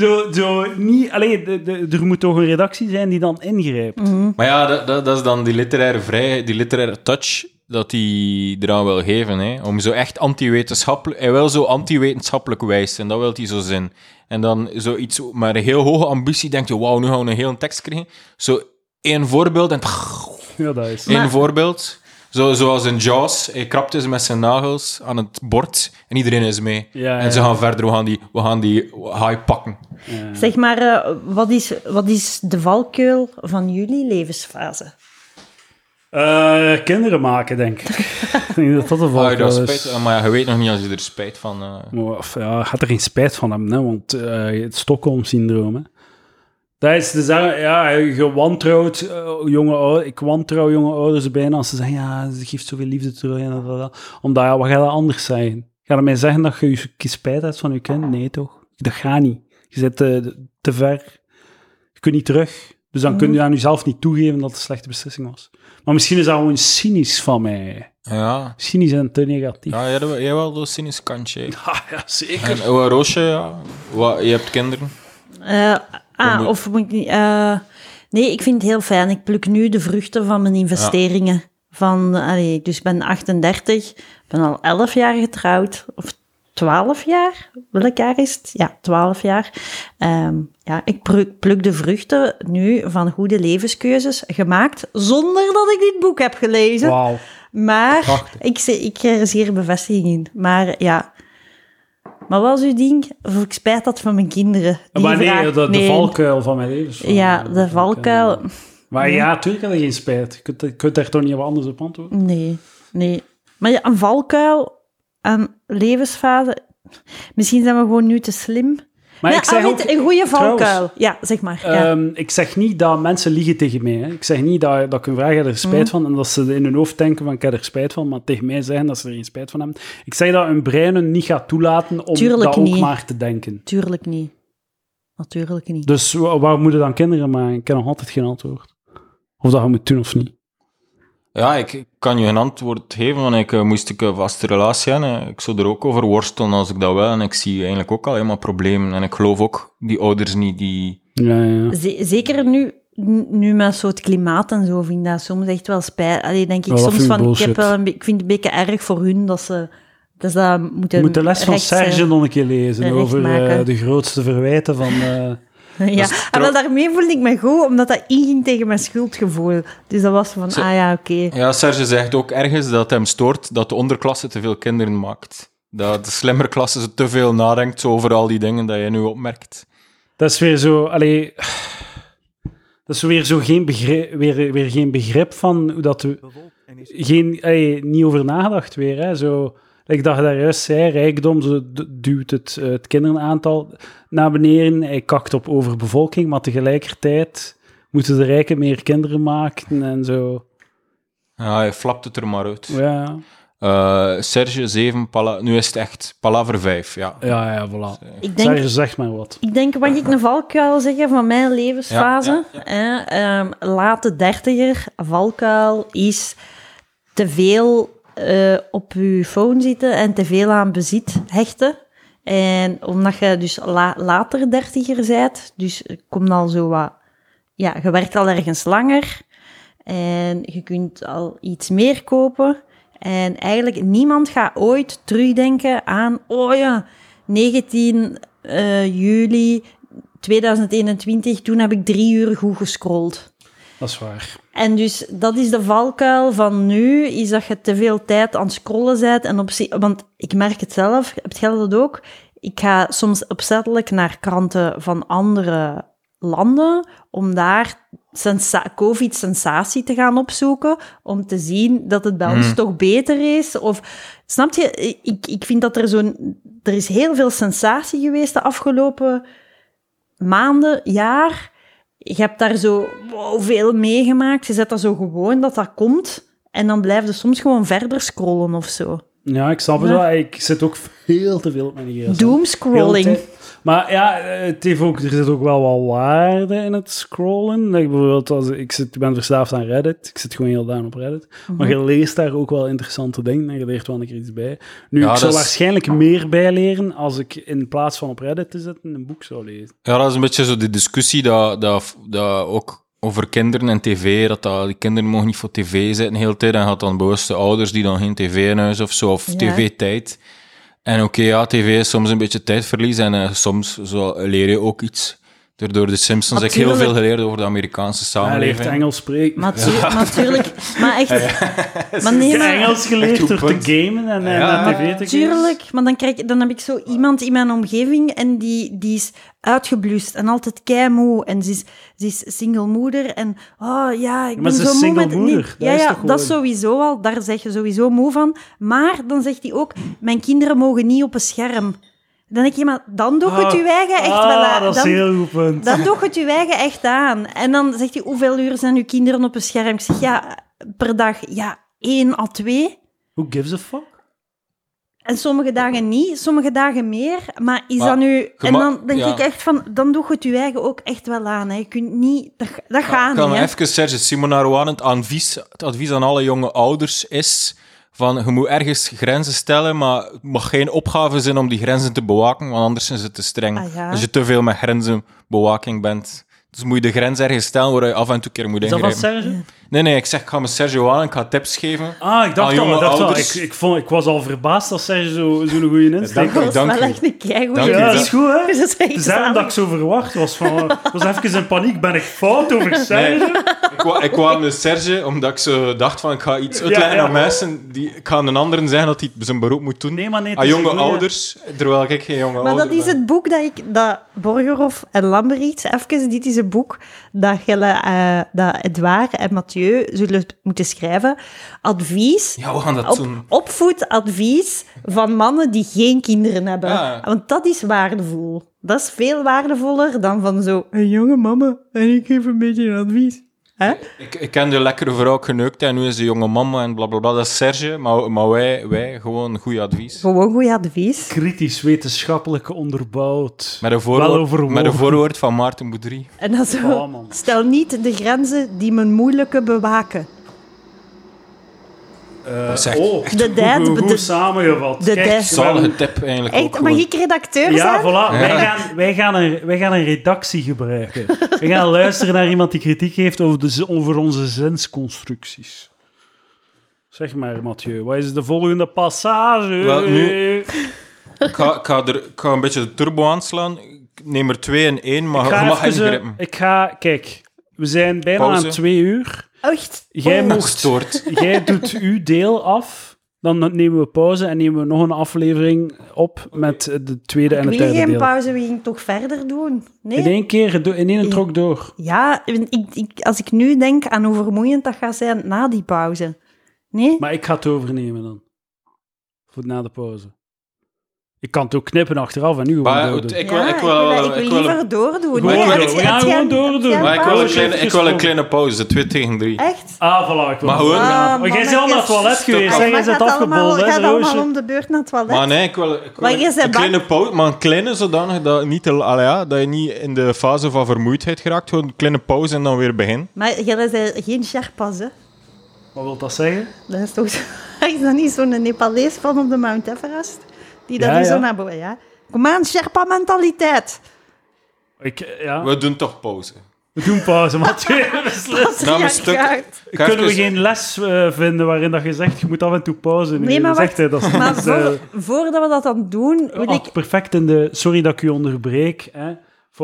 zo, zo niet... Allee, de, de, er moet toch een redactie zijn die dan ingrijpt. Maar ja, dat, dat, dat is dan die literaire vrijheid, die literaire touch dat hij eraan wil geven. Hè? Om zo echt anti-wetenschappelijk... Hij wil zo anti-wetenschappelijk wijs zijn, dat wil hij zo zijn. En dan zoiets met een heel hoge ambitie, denkt je, wauw, nu gaan we een hele tekst krijgen. Zo één voorbeeld en... Ja, dat is... Eén Maar- voorbeeld. Zo, zoals in Jaws, hij krapt dus met zijn nagels aan het bord en iedereen is mee. Ja, En ze gaan verder, we gaan die, we gaan die haai pakken. Zeg maar, eh, wat, is, wat is de valkuil van jullie levensfase? Eh, kinderen maken, denk ik. (laughs) ik denk dat dat de Ah, valkuil dat is. spijt, maar ja, je weet nog niet als je er spijt van... eh, Maar, of, ja, gaat er geen spijt van hebben, hè, want eh, het Stockholm-syndroom. Dat is te zeggen, ja, je wantrouwt eh, jonge ouders, ik wantrouw jonge ouders bijna als ze zeggen, ja, ze geeft zoveel liefde terug en dat, dat, dat. Omdat, ja, wat gaat dat anders zeggen? Ga je mij zeggen dat je je spijt hebt van je kind? Nee, toch? Dat gaat niet. Je zit te, te ver. Je kunt niet terug. Dus dan kun je aan jezelf niet toegeven dat het een slechte beslissing was. Maar misschien is dat gewoon cynisch van mij. ja, Cynisch en te negatief. ja, jij wel een cynisch kantje. Ah, (laughs) ja, zeker. En Roosje, ja. Wat, je hebt kinderen. Eh, ah, moet- of moet ik niet... eh, nee, ik vind het heel fijn. Ik pluk nu de vruchten van mijn investeringen. Van, allee, dus ik ben 38, ben al 11 jaar getrouwd. Of 12 jaar? Welk jaar is het? Ja, 12 jaar. Ehm, ja, ik pluk, de vruchten nu van goede levenskeuzes gemaakt zonder dat ik dit boek heb gelezen. Wauw. Maar Prachtig. ik, ik er zeer bevestiging in. Maar ja. Maar wat was uw ding? Of ik spijt had van mijn kinderen? Die Maar nee, vraag- de, valkuil van mijn leven. Ja, de valkuil. Maar ja, natuurlijk had ik geen spijt. Je kunt, je kunt daar toch niet wat anders op antwoorden? Nee, nee. Maar ja, een valkuil aan levensfase. Misschien zijn we gewoon nu te slim. Maar ik zeg ah, ook... een goede valkuil. Ja, zeg maar. ja. Ehm, ik zeg niet dat mensen liegen tegen mij. Hè. Ik zeg niet dat, dat ik hun vraag, heb er spijt Mhm. van? En dat ze in hun hoofd denken van, ik heb er spijt van. Maar tegen mij zeggen dat ze er geen spijt van hebben. Ik zeg dat hun brein hun niet gaat toelaten om Tuurlijk dat ook maar te denken. Tuurlijk niet. Natuurlijk niet. Dus wa- waar moeten dan kinderen maken? Ik heb nog altijd geen antwoord. Of dat je moet doen of niet. Ja, ik kan je een antwoord geven, want ik eh, moest ik een vaste relatie hebben. eh. Ik zou er ook over worstelen als ik dat wil. En ik zie eigenlijk ook alleen maar problemen. En ik geloof ook die ouders niet die... Ja, ja. Zeker nu, nu met soort klimaat en zo, vind ik dat soms echt wel spijt. Allee, denk ik soms vind ik van, ik, heb wel een ik vind het een beetje erg voor hun dat ze, dat ze dat moeten Je moet de les van eh, Serge nog een keer lezen. recht Over eh, maken. de grootste verwijten van... eh, (laughs) Ja, is en wel, daarmee voelde ik me goed, omdat dat inging tegen mijn schuldgevoel. Dus dat was van, Ze- ah ja, oké. Ja, Serge zegt ook ergens dat het hem stoort dat de onderklasse te veel kinderen maakt. Dat de slimmere klasse te veel nadenkt zo over al die dingen dat je nu opmerkt. Dat is weer zo, allee, dat is weer zo geen begrip, weer, weer geen begrip van hoe dat, geen, allee, niet over nagedacht weer, hè, zo, dat je daar juist zei, rijkdom duwt het, eh, het kinderenaantal naar beneden, hij kakt op overbevolking, maar tegelijkertijd moeten de rijken meer kinderen maken en zo, Ja, hij flapt het er maar uit. ja, Eh, Serge 7, Pala nu is het echt Palaver 5, ja. ja, ja, voilà. Ik denk, Zeg, zeg maar wat. ik denk, mag ik een valkuil zeggen van mijn levensfase? Ja, Hè? Ehm, late dertiger, valkuil is te veel eh, op je phone zitten en te veel aan bezit hechten. En omdat je dus la- later dertiger bent, dus komt al zo wat... Ja, je werkt al ergens langer en je kunt al iets meer kopen. En eigenlijk niemand gaat ooit terugdenken aan, oh ja, 19 eh, juli 2021, toen heb ik drie uur goed gescrolld. Dat is waar. En dus dat is de valkuil van nu, is dat je te veel tijd aan het scrollen bent. En op, want ik merk het zelf, heb jij dat ook? Ik ga soms opzettelijk naar kranten van andere landen, om daar sensa- COVID-sensatie te gaan opzoeken, om te zien dat het bij ons toch beter is. Of, snap je? Ik, ik vind dat er zo'n... Er is heel veel sensatie geweest de afgelopen maanden, jaar. Je hebt daar zo wow, veel meegemaakt. Je zet dat zo gewoon dat dat komt. En dan blijf je soms gewoon verder scrollen of zo. Ja, ik snap het Ja. wel. Ik zit ook veel te veel op mijn gsm. Doomscrolling. Maar ja, eh, het heeft ook, er zit ook wel wat waarde in het scrollen. Like bijvoorbeeld, als, ik, zit, ik ben verslaafd aan Reddit. Ik zit gewoon heel dagen op Reddit. Maar je leest daar ook wel interessante dingen en je leert wel een keer iets bij. Nu, Ja, ik zou is- waarschijnlijk meer bijleren als ik in plaats van op Reddit te zitten een boek zou lezen. Ja, dat is een beetje zo de discussie dat, dat, dat ook over kinderen en tv, dat, dat die kinderen mogen niet voor tv zitten de hele tijd, en gaat dan bewust de ouders die dan geen tv in huis of zo, of Ja. tv-tijd. En oké, ja, tv is soms een beetje tijdverlies en eh, soms zo leer je ook iets Door, door de Simpsons heb ik heel veel geleerd over de Amerikaanse Hij leert samenleving. Engels spreken. Maar tu- Natuurlijk. Maar echt. Maar nee, maar... Engels geleerd door punt. te gamen en, en Ja. naar tv te kijken. Tuurlijk, maar dan, krijg, dan heb ik zo iemand in mijn omgeving en die, die is uitgeblust en altijd keimoe. En ze is, ze is single moeder en oh ja, ik maar ben zo moe single met... moeder, Nee, dat ja, is ja, dat sowieso al, daar zeg je sowieso moe van. Maar dan zegt hij ook, mijn kinderen mogen niet op een scherm. Dan denk je, maar dan doe je het Ah, je eigen echt ah, wel aan. dat is Dan- een heel goed punt. dan doe je het je eigen echt aan. En dan zegt hij, hoeveel uur zijn uw kinderen op een scherm? Ik zeg, ja, per dag, ja, één à twee. Who gives a fuck? En sommige dagen niet, sommige dagen meer. Maar is Maar dat nu... En dan denk ja. ik echt van, dan doe je het je eigen ook echt wel aan. Hè. Je kunt niet... Dat, dat gaat kan niet, hè. even Serge Simona Rowan, het advies, het advies aan alle jonge ouders is van je moet ergens grenzen stellen, maar het mag geen opgave zijn om die grenzen te bewaken, want anders is het te streng. Ah, ja. Als je te veel met grenzenbewaking bent. Dus moet je de grens ergens stellen waar je af en toe een keer moet Is dat ingrijpen. Nee, nee, ik zeg, ik ga met Sergio aan en ik ga tips geven. Ah, ik dacht al. jonge Ik, dacht al ik, ik, vond, ik was al verbaasd dat Serge zo'n zo goede insteek Dank had. Dat dank is wel echt een. Ja, dat is goed, hè? (laughs) Dat is echt Het is daarom dat ik zo verwacht was. Van, (laughs) was even in paniek. Ben ik fout over Nee, Serge? ik, wou, ik kwam met Serge omdat ik zo dacht van ik ga iets uitleggen ja. aan mensen. Die, ik ga een anderen zeggen dat hij zijn beroep moet doen. Nee, maar nee. aan is jonge ouders, terwijl ik geen jonge Maar ouder dat is ben. het boek dat ik, dat Borgerhoff en Lamberiets, even, dit is een boek dat, Gelle, eh, dat Edouard en Mathieu zullen moeten schrijven. Advies, Ja, we gaan dat op, doen. opvoedadvies van mannen die geen kinderen hebben. Ja. Want dat is waardevol. Dat is veel waardevoller dan van zo, een jonge mama en ik geef een beetje een advies. Hè? Ik, ik ken de lekkere vrouw geneukt en nu is de jonge mama en blablabla. Dat is Serge, maar, maar wij, wij gewoon goed advies. Gewoon goed advies. Kritisch, wetenschappelijk onderbouwd. Met een voorwoord, overwogen. met een voorwoord van Maarten Boudry. En dan zo, Oh, stel niet de grenzen die men moeilijke bewaken. Zeg, oh, echt De dad- goed, goed de- samengevat. de Kijk, Zalige tip eigenlijk Echt, mag ik redacteur Ja, zijn? voilà. Wij, gaan, wij, gaan een, wij gaan een redactie gebruiken. We gaan luisteren naar iemand die kritiek heeft over, de, over onze zinsconstructies. Zeg maar, Mathieu, wat is de volgende passage? Wel, nu- Ik ga, ik, ga er, ik ga een beetje de turbo aanslaan. Ik neem er twee in één, maar Ik je ga, mag even, ingrippen. ik ga, kijk, we zijn bijna Pauze. aan twee uur. Echt? Jij, Oh. mocht, jij doet uw deel af. Dan nemen we pauze en nemen we nog een aflevering op met de tweede en het wil derde geen deel. pauze, we gingen toch verder doen? Nee? In één keer, in één trok door. Ja, ik, ik, als ik nu denk aan hoe vermoeiend dat gaat zijn na die pauze. Nee? Maar ik ga het overnemen dan. Voor na de pauze. Ik kan het ook knippen achteraf en nu gewoon Maar doordoen. ik wil, Ja, ik wil, ik ik wil, wil, ik wil liever doordoen. Het- het gaan gaat- gewoon doordoen. maar ik wil, een kleine, ik wil een kleine pauze, twee tegen drie. Echt? Ah, voilà, ik wil Maar gewoon-. Ah, Maar jij bent al naar het toilet geweest? Jij Maar bent gaat allemaal, afgebold, allemaal om de beurt naar het toilet. Maar nee, ik wil, ik wil Maar een kleine pauze, maar een kleine zodanig dat, niet te, ja, dat je niet in de fase van vermoeidheid geraakt. Gewoon een kleine pauze en dan weer begin. Maar jij bent geen Sherpas, hè? Wat wil dat zeggen? Dat is toch zo- (laughs) is dat niet zo'n Nepalees van op de Mount Everest? Die dat Ja, zo ja. naar boven... Ja. Kom aan, Sherpa-mentaliteit. Ik, eh, ja. We doen toch pauze. We doen pauze, Mathieu. (laughs) Nou, Kunnen we geen les eh, vinden waarin dat je zegt, je moet af en toe pauze nemen? Nee, maar Zegt hij, dat is, Maar is, eh, voor- voordat we dat dan doen, wil ah, ik... perfect in de... Sorry dat ik u onderbreek. Hè.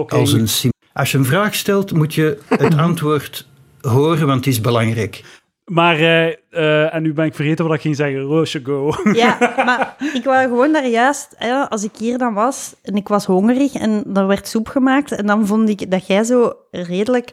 Als, een sim- Als je een vraag stelt, moet je het (laughs) antwoord horen, want het is belangrijk. Maar, eh, eh, en nu ben ik vergeten wat ik ging zeggen. Roosje, go. (laughs) Ja, maar ik wou gewoon daar juist, hè, als ik hier dan was en ik was hongerig en er werd soep gemaakt en dan vond ik dat jij zo redelijk...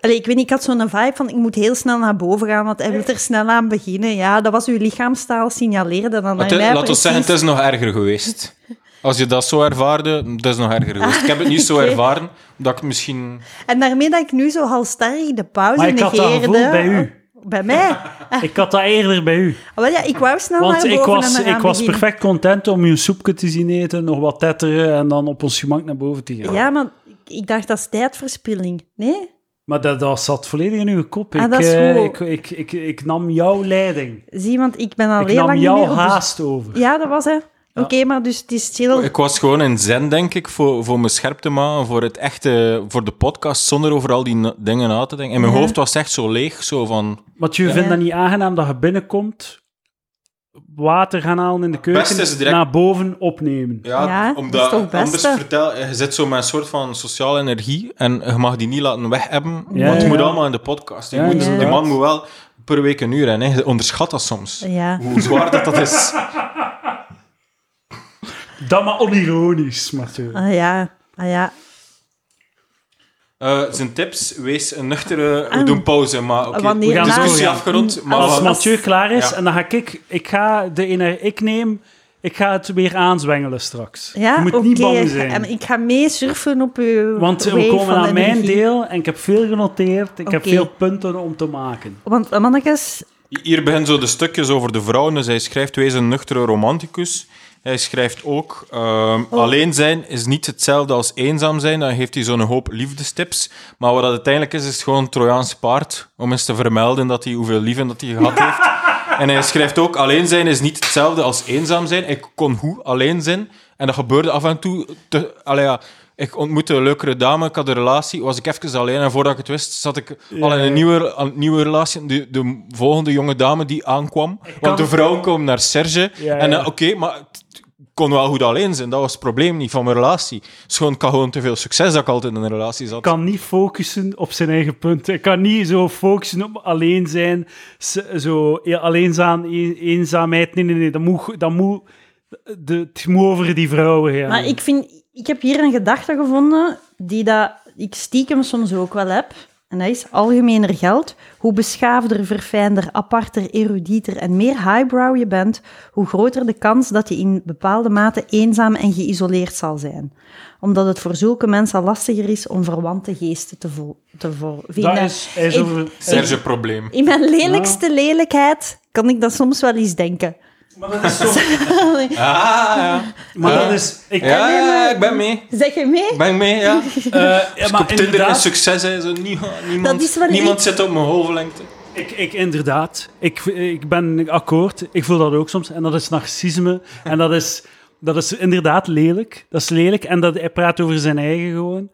Allee, ik weet niet, ik had zo'n vibe van ik moet heel snel naar boven gaan, want hij wil er snel aan beginnen. Ja, dat was uw lichaamstaal signaleerde dan het- mij laat ons zeggen, het is nog erger geweest. Als je dat zo ervaarde, het is nog erger geweest. Ik heb het niet zo (laughs) Oké. ervaren, dat ik misschien... En daarmee dat ik nu zo halstarrig de pauze Maar ik had dat negeerde... gevoel bij u. Bij mij? (laughs) Ik had dat eerder bij u. Ah, ja, ik wou snel Want naar ik was, ik was beginnen. perfect content om je soepje te zien eten, nog wat tetteren en dan op ons gemak naar boven te gaan. Ja, maar ik- ik dacht, dat is tijdverspilling. Nee? Maar dat, dat zat volledig in uw kop. Ah, ik, dat is eh, goed. ik, ik, ik, ik nam jouw leiding. Zie, want ik ben al Ik heel nam lang niet jouw meer op de- haast over. Ja, dat was hè. Oké, maar dus het is chill. Ik was gewoon in zen, denk ik, voor, voor me scherp te maken, voor het echte, voor de podcast, zonder over al die dingen na te denken. In mijn Ja. hoofd was het echt zo leeg, zo van... Want je Ja. vindt dat niet aangenaam dat je binnenkomt water gaan halen in de keuken, direct- naar boven opnemen. Ja, Ja, dat omdat is toch anders vertel je zit zo met een soort van sociale energie en je mag die niet laten weg hebben, Ja, want het ja, moet allemaal in de podcast. Je Ja, moet, ja, Die man moet wel per week een uur en je onderschat dat soms. Ja. Hoe zwaar dat, dat is. (laughs) Dat maar onironisch, Mathieu. Ah ja, ah ja. Eh, zijn tips, wees een nuchtere... We doen pauze, maar oké. De na- discussie Ja. afgerond. Maar Als we- Mathieu klaar is, Ja. en dan ga ik, ik ga de ene, ik neem, ik ga het weer aanzwengelen straks. Ja, je moet oké. niet bang zijn. En Ik ga mee surfen op uw Want we komen aan mijn energie. deel en ik heb veel genoteerd. Ik heb veel punten om te maken. Want eh, mannetjes, Hier beginnen zo de stukjes over de vrouwen. Hij schrijft, wees een nuchtere romanticus. Hij schrijft ook, Oh. alleen zijn is niet hetzelfde als eenzaam zijn. Dan geeft hij zo'n hoop liefdestips. Maar wat dat uiteindelijk is, is gewoon een Trojaans paard. Om eens te vermelden dat hij, hoeveel lieven dat hij gehad heeft. (laughs) En hij schrijft ook, alleen zijn is niet hetzelfde als eenzaam zijn. Ik kon goed alleen zijn. En dat gebeurde af en toe. Te, allee, ja, ik ontmoette een leukere dame, ik had een relatie, was ik even alleen. En voordat ik het wist, zat ik al in een nieuwe, een nieuwe relatie. De, de volgende jonge dame die aankwam. Want de vrouwen komen naar Serge. Ja, En eh, oké, maar kon wel goed alleen zijn. Dat was het probleem niet van mijn relatie. Het is gewoon, ik had gewoon te veel succes dat ik altijd in een relatie zat. kan niet focussen op zijn eigen punten. Ik kan niet zo focussen op alleen zijn, zo alleenzaam, eenzaamheid. Nee, nee, nee. Dat moet, dat moet, de, het moet over die vrouwen gaan. maar ik vind, ik heb hier een gedachte gevonden die dat ik stiekem soms ook wel heb. En dat is algemener geld. Hoe beschaafder, verfijnder, aparter, erudieter en meer highbrow je bent, hoe groter de kans dat je in bepaalde mate eenzaam en geïsoleerd zal zijn. Omdat het voor zulke mensen lastiger is om verwante geesten te, vo te vo- vinden. dat is, hij is Ik- over, Serge probleem. In mijn lelijkste lelijkheid kan ik dat soms wel eens denken. Maar dat is zo... (laughs) Ah, ja. Maar Ja. dat is... Ik, Ja, ja, ik ben mee. Zeg je mee? Ik ben mee, ja. (laughs) eh, ja, ik maar op Tinder een inderdaad, succes is, zo, niemand, niemand, is iets- zit op mijn golvenlengte. Ik, ik, inderdaad. Ik, ik ben akkoord. Ik voel dat ook soms. En dat is narcisme. En dat is, dat is inderdaad lelijk. Dat is lelijk. En dat, hij praat over zijn eigen gewoon.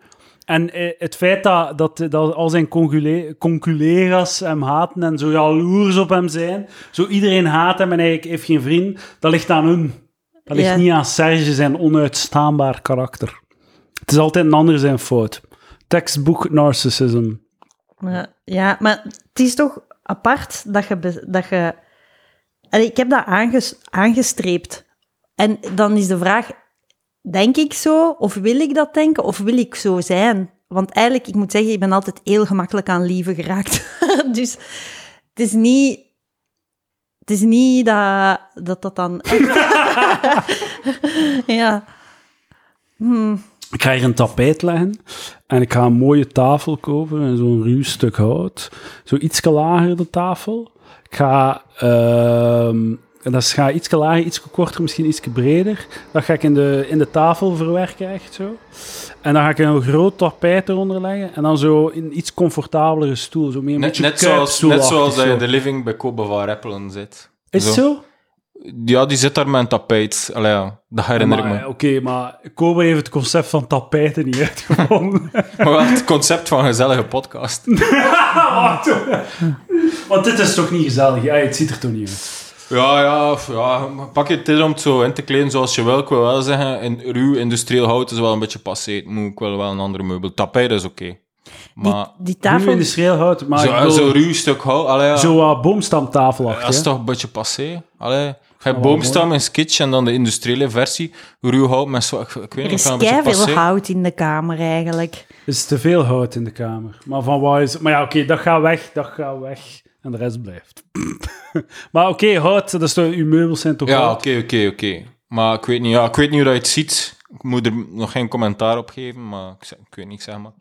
En eh, het feit dat, dat, dat al zijn concule- conculega's hem haten en zo jaloers op hem zijn, zo iedereen haat hem en hij heeft geen vriend, dat ligt aan hun. Dat ligt Ja. niet aan Serge zijn onuitstaanbaar karakter. Het is altijd een ander zijn fout. Tekstboek narcissism. Ja, maar het is toch apart dat je... Dat je Allee, ik heb dat aanges, aangestreept. En dan is de vraag, denk ik zo? Of wil ik dat denken? Of wil ik zo zijn? Want eigenlijk, ik moet zeggen, ik ben altijd heel gemakkelijk aan liefde geraakt. (laughs) dus het is niet... Het is niet dat dat, dat dan... (laughs) ja. Hmm. Ik ga hier een tapijt leggen en ik ga een mooie tafel kopen en zo'n ruw stuk hout. Zo iets lager de tafel. Ik ga, ehm en dat is- ga iets lager, iets korter, misschien iets breder. Dat ga ik in de, in de tafel verwerken, echt zo. En dan ga ik een groot tapijt eronder leggen en dan zo in iets comfortabelere stoel. Zo meer een Net, net, zoals, net zoals dat je zo. in de living bij Kobe van Rappelen zit. Is het zo? Ja, die zit daar met een tapijt. Allee, ja, dat herinner ik me. eh, Oké, maar Kobe heeft het concept van tapijten niet (laughs) uitgevonden. (laughs) Maar wel het concept van een gezellige podcast. (laughs) Want dit is toch niet gezellig? Ja, het ziet er toch niet uit. Ja, ja, ja. Pak je het om het zo in te kleden zoals je wil. Ik wil wel zeggen, in ruw industrieel hout is wel een beetje passé. Moet ik wel wel een andere meubel. Tapijt is oké. Maar Die, die Tafel... industrieel hout, maar zo- bedoel, zo'n ruw stuk hout, allee, ja. zo boomstamtafel dat is toch een beetje passé. Allee. Je hebt boomstam en sketch en dan de industriële versie. Ruw hout met zo... Ik, ik weet Er niet, is een beetje veel passé. hout in de kamer, eigenlijk. Er is te veel hout in de kamer. Maar van waar is... Maar ja, oké, dat gaat weg, dat gaat weg. En de rest blijft. (laughs) maar oké, hout, dat is toch... Uw meubels zijn toch Ja, hout? oké, oké, oké. Maar ik weet, niet, ja, ik weet niet hoe dat je het ziet. Ik moet er nog geen commentaar op geven, maar ik, ik weet niet, zeg maar.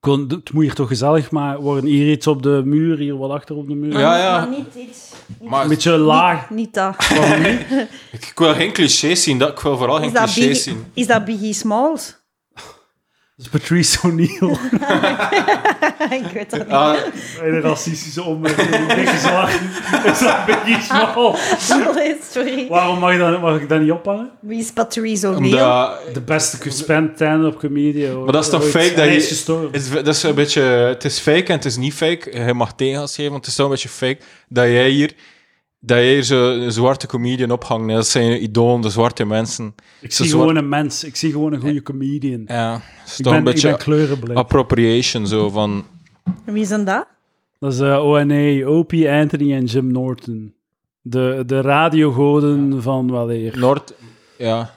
Kon- Het moet hier toch gezellig maar worden. Hier iets op de muur, hier wat achter op de muur. Ja, ja. Maar niet iets... Maar Een beetje laag. Niet, niet dat. Waarom niet? ik, (laughs) ik wil geen clichés zien. Dat, ik wil vooral geen Is dat, clichés zien. is dat Biggie Smalls? Dat is Patrice O'Neill. (laughs) (laughs) ik weet dat niet. Ah, Een racistische opmerking. Dikke zwaar. Is dat Biggie Small? Allee, sorry. Waarom mag, je dat, mag ik dat niet ophangen? Wie is Patrice O'Neill? De beste stand-up comedian. Maar dat is toch fake dat hij je- is gestorven. het is, dat is een beetje, het is fake en het is niet fake. Je mag tegengas geven, want het is wel een beetje fake dat jij hier dat je hier zo een zwarte comedian ophangt. Dat zijn idolen, de zwarte mensen. Ik zie zwart- gewoon een mens. Ik zie gewoon een goede comedian. Ja, is ik, ben, een ik ben beetje kleurenblind. appropriation, zo van... Wie zijn dat? Dat is eh ONA, Opie Anthony en Jim Norton. De, de radiogoden van wel eer. Noord... Ja,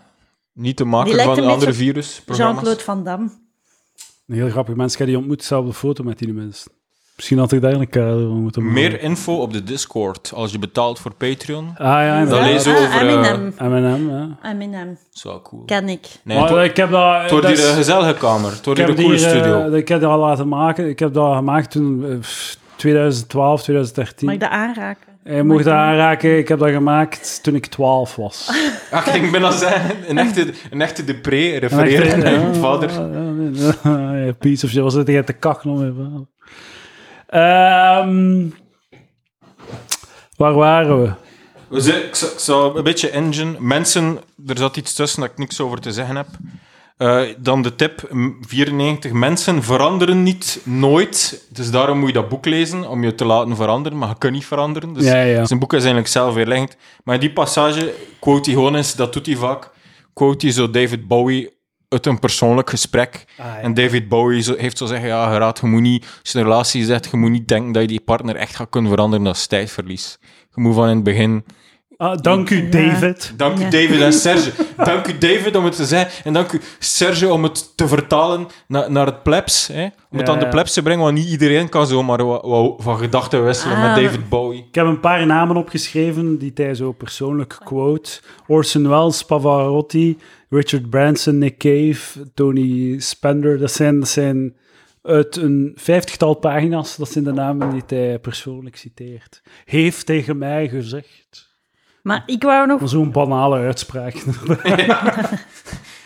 niet de maker Die lijkt van een andere virusprogramma's. Jean-Claude Van Damme. Een heel grappig mens. Ik heb die ontmoet, dezelfde foto met die mensen. Misschien had ik daar een kader van moeten maken. Meer info op de Discord. Als je betaalt voor Patreon, Ah ja, Dan lezen we Ah, over, eh, Eminem. M&M, ja. Eminem. dat is wel cool. Ken ik. Nee, Maar, eh, ik heb dat... is- een gezellige kamer. Coole die, eh, studio. ik heb dat al laten maken. Ik heb dat gemaakt toen... eh, pff, 2012, 2013. Mag ik dat aanraken? Je mocht dat aanraken. Ik heb dat gemaakt toen ik 12 was. Ah, ik denk bijna zeggen, een echte, een echte ik refereren dacht, naar ja, je vader. ja, ja, ja, Piece of shit. Was het tegen Ehm, waar waren we? We zijn- Ik zou- ik zou een beetje engine. Mensen, er zat iets tussen dat ik niks over te zeggen heb. Eh, dan de tip, m, 94. Mensen veranderen niet, nooit. Dus daarom moet je dat boek lezen, om je te laten veranderen. Maar je kunt niet veranderen. Dus Ja, ja. zijn boek is eigenlijk zelfweerleggend. Maar in die passage quote hij gewoon eens, dat doet hij vaak, quote hij zo David Bowie uit een persoonlijk gesprek. En David Bowie zo, heeft zo zeggen, ja, Gerard, je moet niet, als je een relatie zet, je moet niet denken dat je die partner echt gaat kunnen veranderen, dat is tijdverlies. Je moet van in het begin Ah, dank u, David. Dank u. David en Serge. (laughs) Dank u David om het te zeggen. En dank u Serge om het te vertalen naar, naar het plebs. Hè? Om het Ja, aan de plebs te brengen, want niet iedereen kan zomaar wat, wat van gedachten wisselen Ah. met David Bowie. Ik heb een paar namen opgeschreven die hij zo persoonlijk quote. Orson Welles, Pavarotti, Richard Branson, Nick Cave, Tony Spender. Dat zijn, dat zijn uit een vijftigtal pagina's. Dat zijn de namen die hij persoonlijk citeert. Heeft tegen mij gezegd. Maar ik wou nog... Maar Zo'n banale uitspraak. (laughs) (laughs)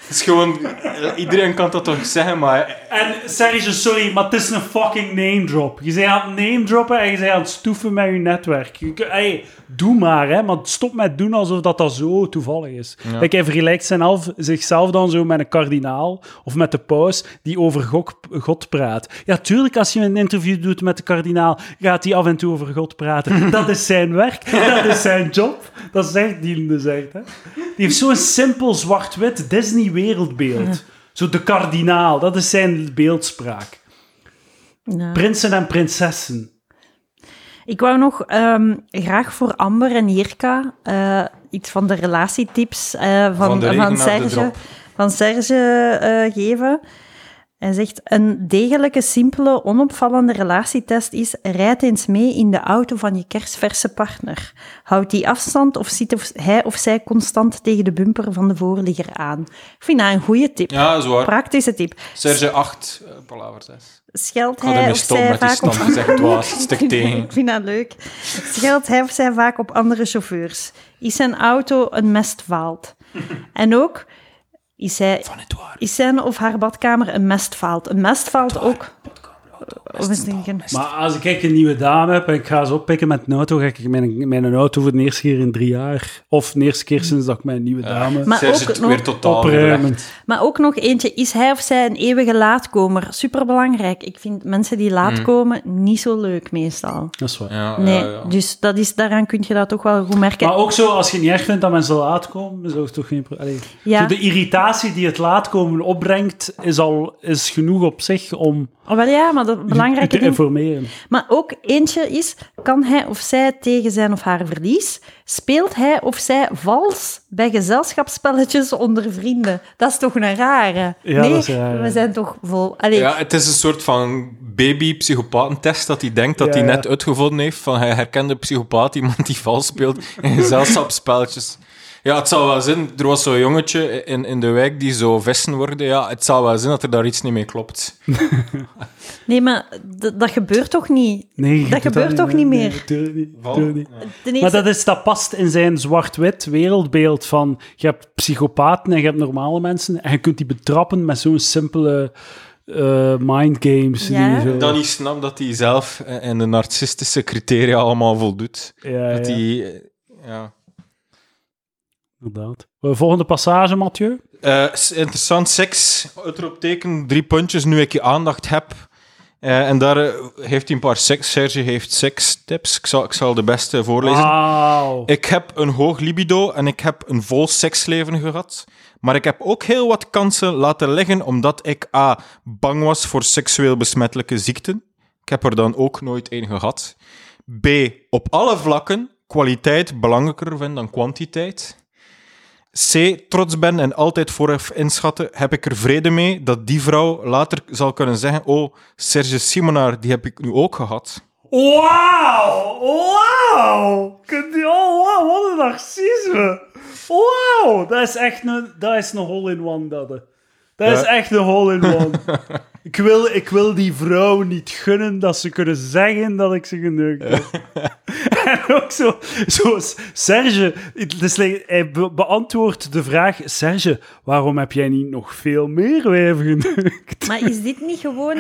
Het is gewoon... eh, Iedereen kan dat toch zeggen, maar... En Serge, sorry, maar het is een fucking name drop. Je bent aan het name droppen en je bent aan het stoeven met je netwerk. Je, hey, doe maar, hè, maar stop met doen alsof dat, dat zo toevallig is. Ja. Kijk, hij vergelijkt zijn half, zichzelf dan zo met een kardinaal of met de paus die over God, God praat. Ja, tuurlijk, als je een interview doet met de kardinaal, gaat hij af en toe over God praten. (laughs) Dat is zijn werk, dat is zijn job. Dat is echt die echt, hè. Die heeft zo'n simpel zwart-wit Disney-wereldbeeld. Zo de kardinaal, dat is zijn beeldspraak. Ja. Prinsen en prinsessen. Ik wou nog ehm, graag voor Amber en Jirka eh, iets van de relatietips eh, van, Van de regen van naar de Serge, van Serge eh, geven. Hij zegt, een degelijke, simpele, onopvallende relatietest is, rijd eens mee in de auto van je kerstverse partner. Houdt die afstand of zit of hij of zij constant tegen de bumper van de voorligger aan? Ik vind dat een goede tip. Ja, dat is waar. Praktische tip. Serge 8, uh, palaver 6. Scheldt hij of stoppen zij vaak op... (laughs) tegen. Ik vind dat leuk. Scheldt hij of zij vaak op andere chauffeurs? Is zijn auto een mestvaalt? En ook, is, hij, Van is zijn of haar badkamer een mestvaalt? Een mestvaalt ook... Of is het een- Maar als ik een nieuwe dame heb en ik ga ze oppikken met een auto, ga ik mijn, mijn auto voor de eerste keer in drie jaar. Of de eerste keer sinds dat ik mijn nieuwe dame Maar ook het nog- weer totaal. Maar ook nog eentje, is hij of zij een eeuwige laatkomer? Superbelangrijk. Ik vind mensen die laat komen niet zo leuk meestal. Dat is waar. Ja, Nee, ja, ja. dus dat is, daaraan kun je dat toch wel goed merken. Maar ook zo, als je niet erg vindt dat mensen laat komen, is ook toch geen pro- Allee, Ja. zo de irritatie die het laat komen opbrengt, is al is genoeg op zich om Oh, wel ja, maar dat belangrijke te ding... informeren. Maar ook eentje is, kan hij of zij tegen zijn of haar verlies? Speelt hij of zij vals bij gezelschapsspelletjes onder vrienden? Dat is toch een rare? Ja, nee, dat is raar, we ja. zijn toch vol... Allee, Ja, het is een soort van baby-psychopathentest dat hij denkt dat Ja, hij ja. net uitgevonden heeft. Van hij herkende psychopaat, iemand die vals speelt in (laughs) gezelschapsspelletjes. Ja, het zou wel zijn. Er was zo'n jongetje in, in de wijk die zo vissen worden. Ja, het zou wel zijn dat er daar iets niet mee klopt. (laughs) Nee, maar d- dat gebeurt toch niet? Nee, Dat gebeurt toch niet meer? Ten Maar dat, is, dat past in zijn zwart-wit wereldbeeld van je hebt psychopaten en je hebt normale mensen en je kunt die betrappen met zo'n simpele eh mindgames. Ja. die zo- Dan niet snap dat hij zelf eh, in de narcistische criteria allemaal voldoet. ja, Dat ja, hij... eh, Ja. Inderdaad. Eh, Volgende passage, Mathieu. Eh, interessant, seks, uitroepteken, drie puntjes. Nu ik je aandacht heb, Eh, en daar heeft hij een paar seks... Serge heeft sekstips. Ik zal, ik zal de beste voorlezen. Ik heb een hoog libido en ik heb een vol seksleven gehad. Maar ik heb ook heel wat kansen laten liggen omdat ik A. bang was voor seksueel besmettelijke ziekten. Ik heb er dan ook nooit één gehad. B. Op alle vlakken kwaliteit belangrijker vind dan kwantiteit. C. Trots ben en altijd vooraf inschatten. Heb ik er vrede mee dat die vrouw later zal kunnen zeggen: Oh, Serge Simonaar, die heb ik nu ook gehad. Wauw! Wauw! Oh, wauw, wat een narcisme! Wauw! Dat is echt een, dat is een hole-in-one, dat. Dat is echt een hole-in-one. (laughs) ik, wil, ik wil die vrouw niet gunnen dat ze kunnen zeggen dat ik ze geneukt heb. (laughs) en ook zo, zo Serge, het is like- hij be- beantwoordt de vraag, Serge, waarom heb jij niet nog veel meer wijven geneukt? Maar is dit niet gewoon...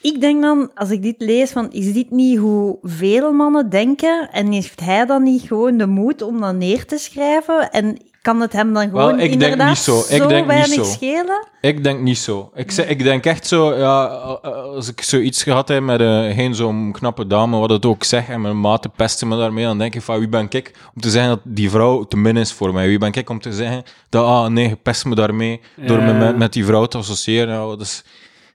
Ik denk dan, als ik dit lees, van, is dit niet hoe veel mannen denken? En heeft hij dan niet gewoon de moed om dat neer te schrijven? En kan het hem dan gewoon ik denk inderdaad niet zo. Ik denk niet weinig zo. schelen? Ik denk niet zo. Ik, zeg, ik denk echt zo, ja, als ik zoiets gehad heb met uh, geen zo'n knappe dame, wat het ook zeg, en mijn maten pesten me daarmee, dan denk ik van, wie ben ik om te zeggen dat die vrouw te min is voor mij? Wie ben ik om te zeggen dat, ah nee, je pest me daarmee door me met, met die vrouw te associëren? Ja, dus,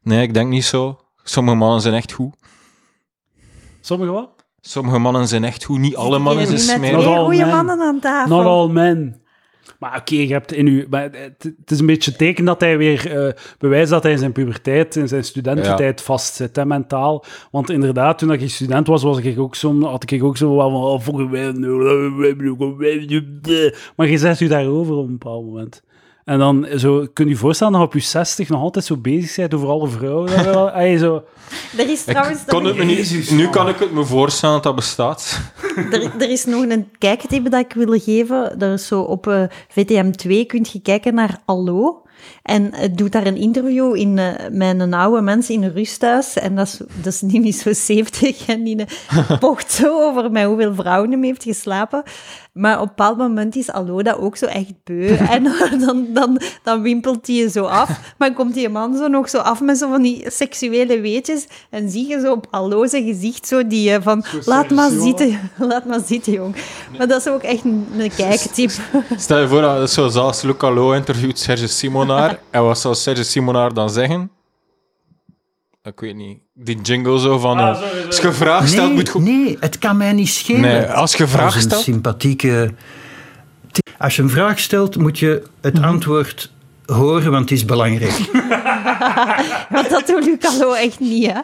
nee, ik denk niet zo. Sommige mannen zijn echt goed. Sommige wat? Sommige mannen zijn echt goed. Niet alle mannen zijn smerig. Not all goede men. mannen aan tafel. Not all men. Maar oké, je hebt in u. Maar het, het is een beetje teken dat hij weer eh, bewijst dat hij in zijn puberteit, in zijn studententijd vastzit, hè, mentaal. Want inderdaad, toen ik student was, was ik ook zo, had ik ook zo wel van. Oh, fuck, maar je zet u daarover op een bepaald moment. En dan zo, kun je je voorstellen dat je op je 60 nog altijd zo bezig bent over alle vrouwen. Dat zo, Er is trouwens... Ik kon het me niet, nu kan ik het me voorstellen dat dat bestaat. (laughs) Er, er is nog een kijktip dat ik wil geven. Er is zo op eh, VTM2 kun je kijken naar Allo. En het doet daar een interview in, eh, met een oude mens in een rusthuis. En dat is, dat is niet meer zo 70. En die eh, pocht zo over met hoeveel vrouwen hem heeft geslapen. Maar op een bepaald moment is Allo dat ook zo echt beu. (laughs) En (laughs) dan, dan, dan wimpelt hij je zo af. Maar komt die man zo nog zo af met zo van die seksuele weetjes. En zie je zo op Allo zijn gezicht zo die eh, van... Laat maar zitten, (laughs) laat maar zitten, jong. Maar dat is ook echt een, een kijktip. Stel je voor dat zo zoals Luc Allo interviewt Serge Simonaar. en wat zou Serge Simonaar dan zeggen? Ik weet niet. Die jingle zo van... Ah, eh, als je vraag stelt, Nee, moet je... nee, het kan mij niet schelen. Nee, als je vraag een stelt... sympathieke... Als je een vraag stelt, moet je het antwoord horen, want het is belangrijk. (laughs) Want dat doet Luc Allo echt niet, hè.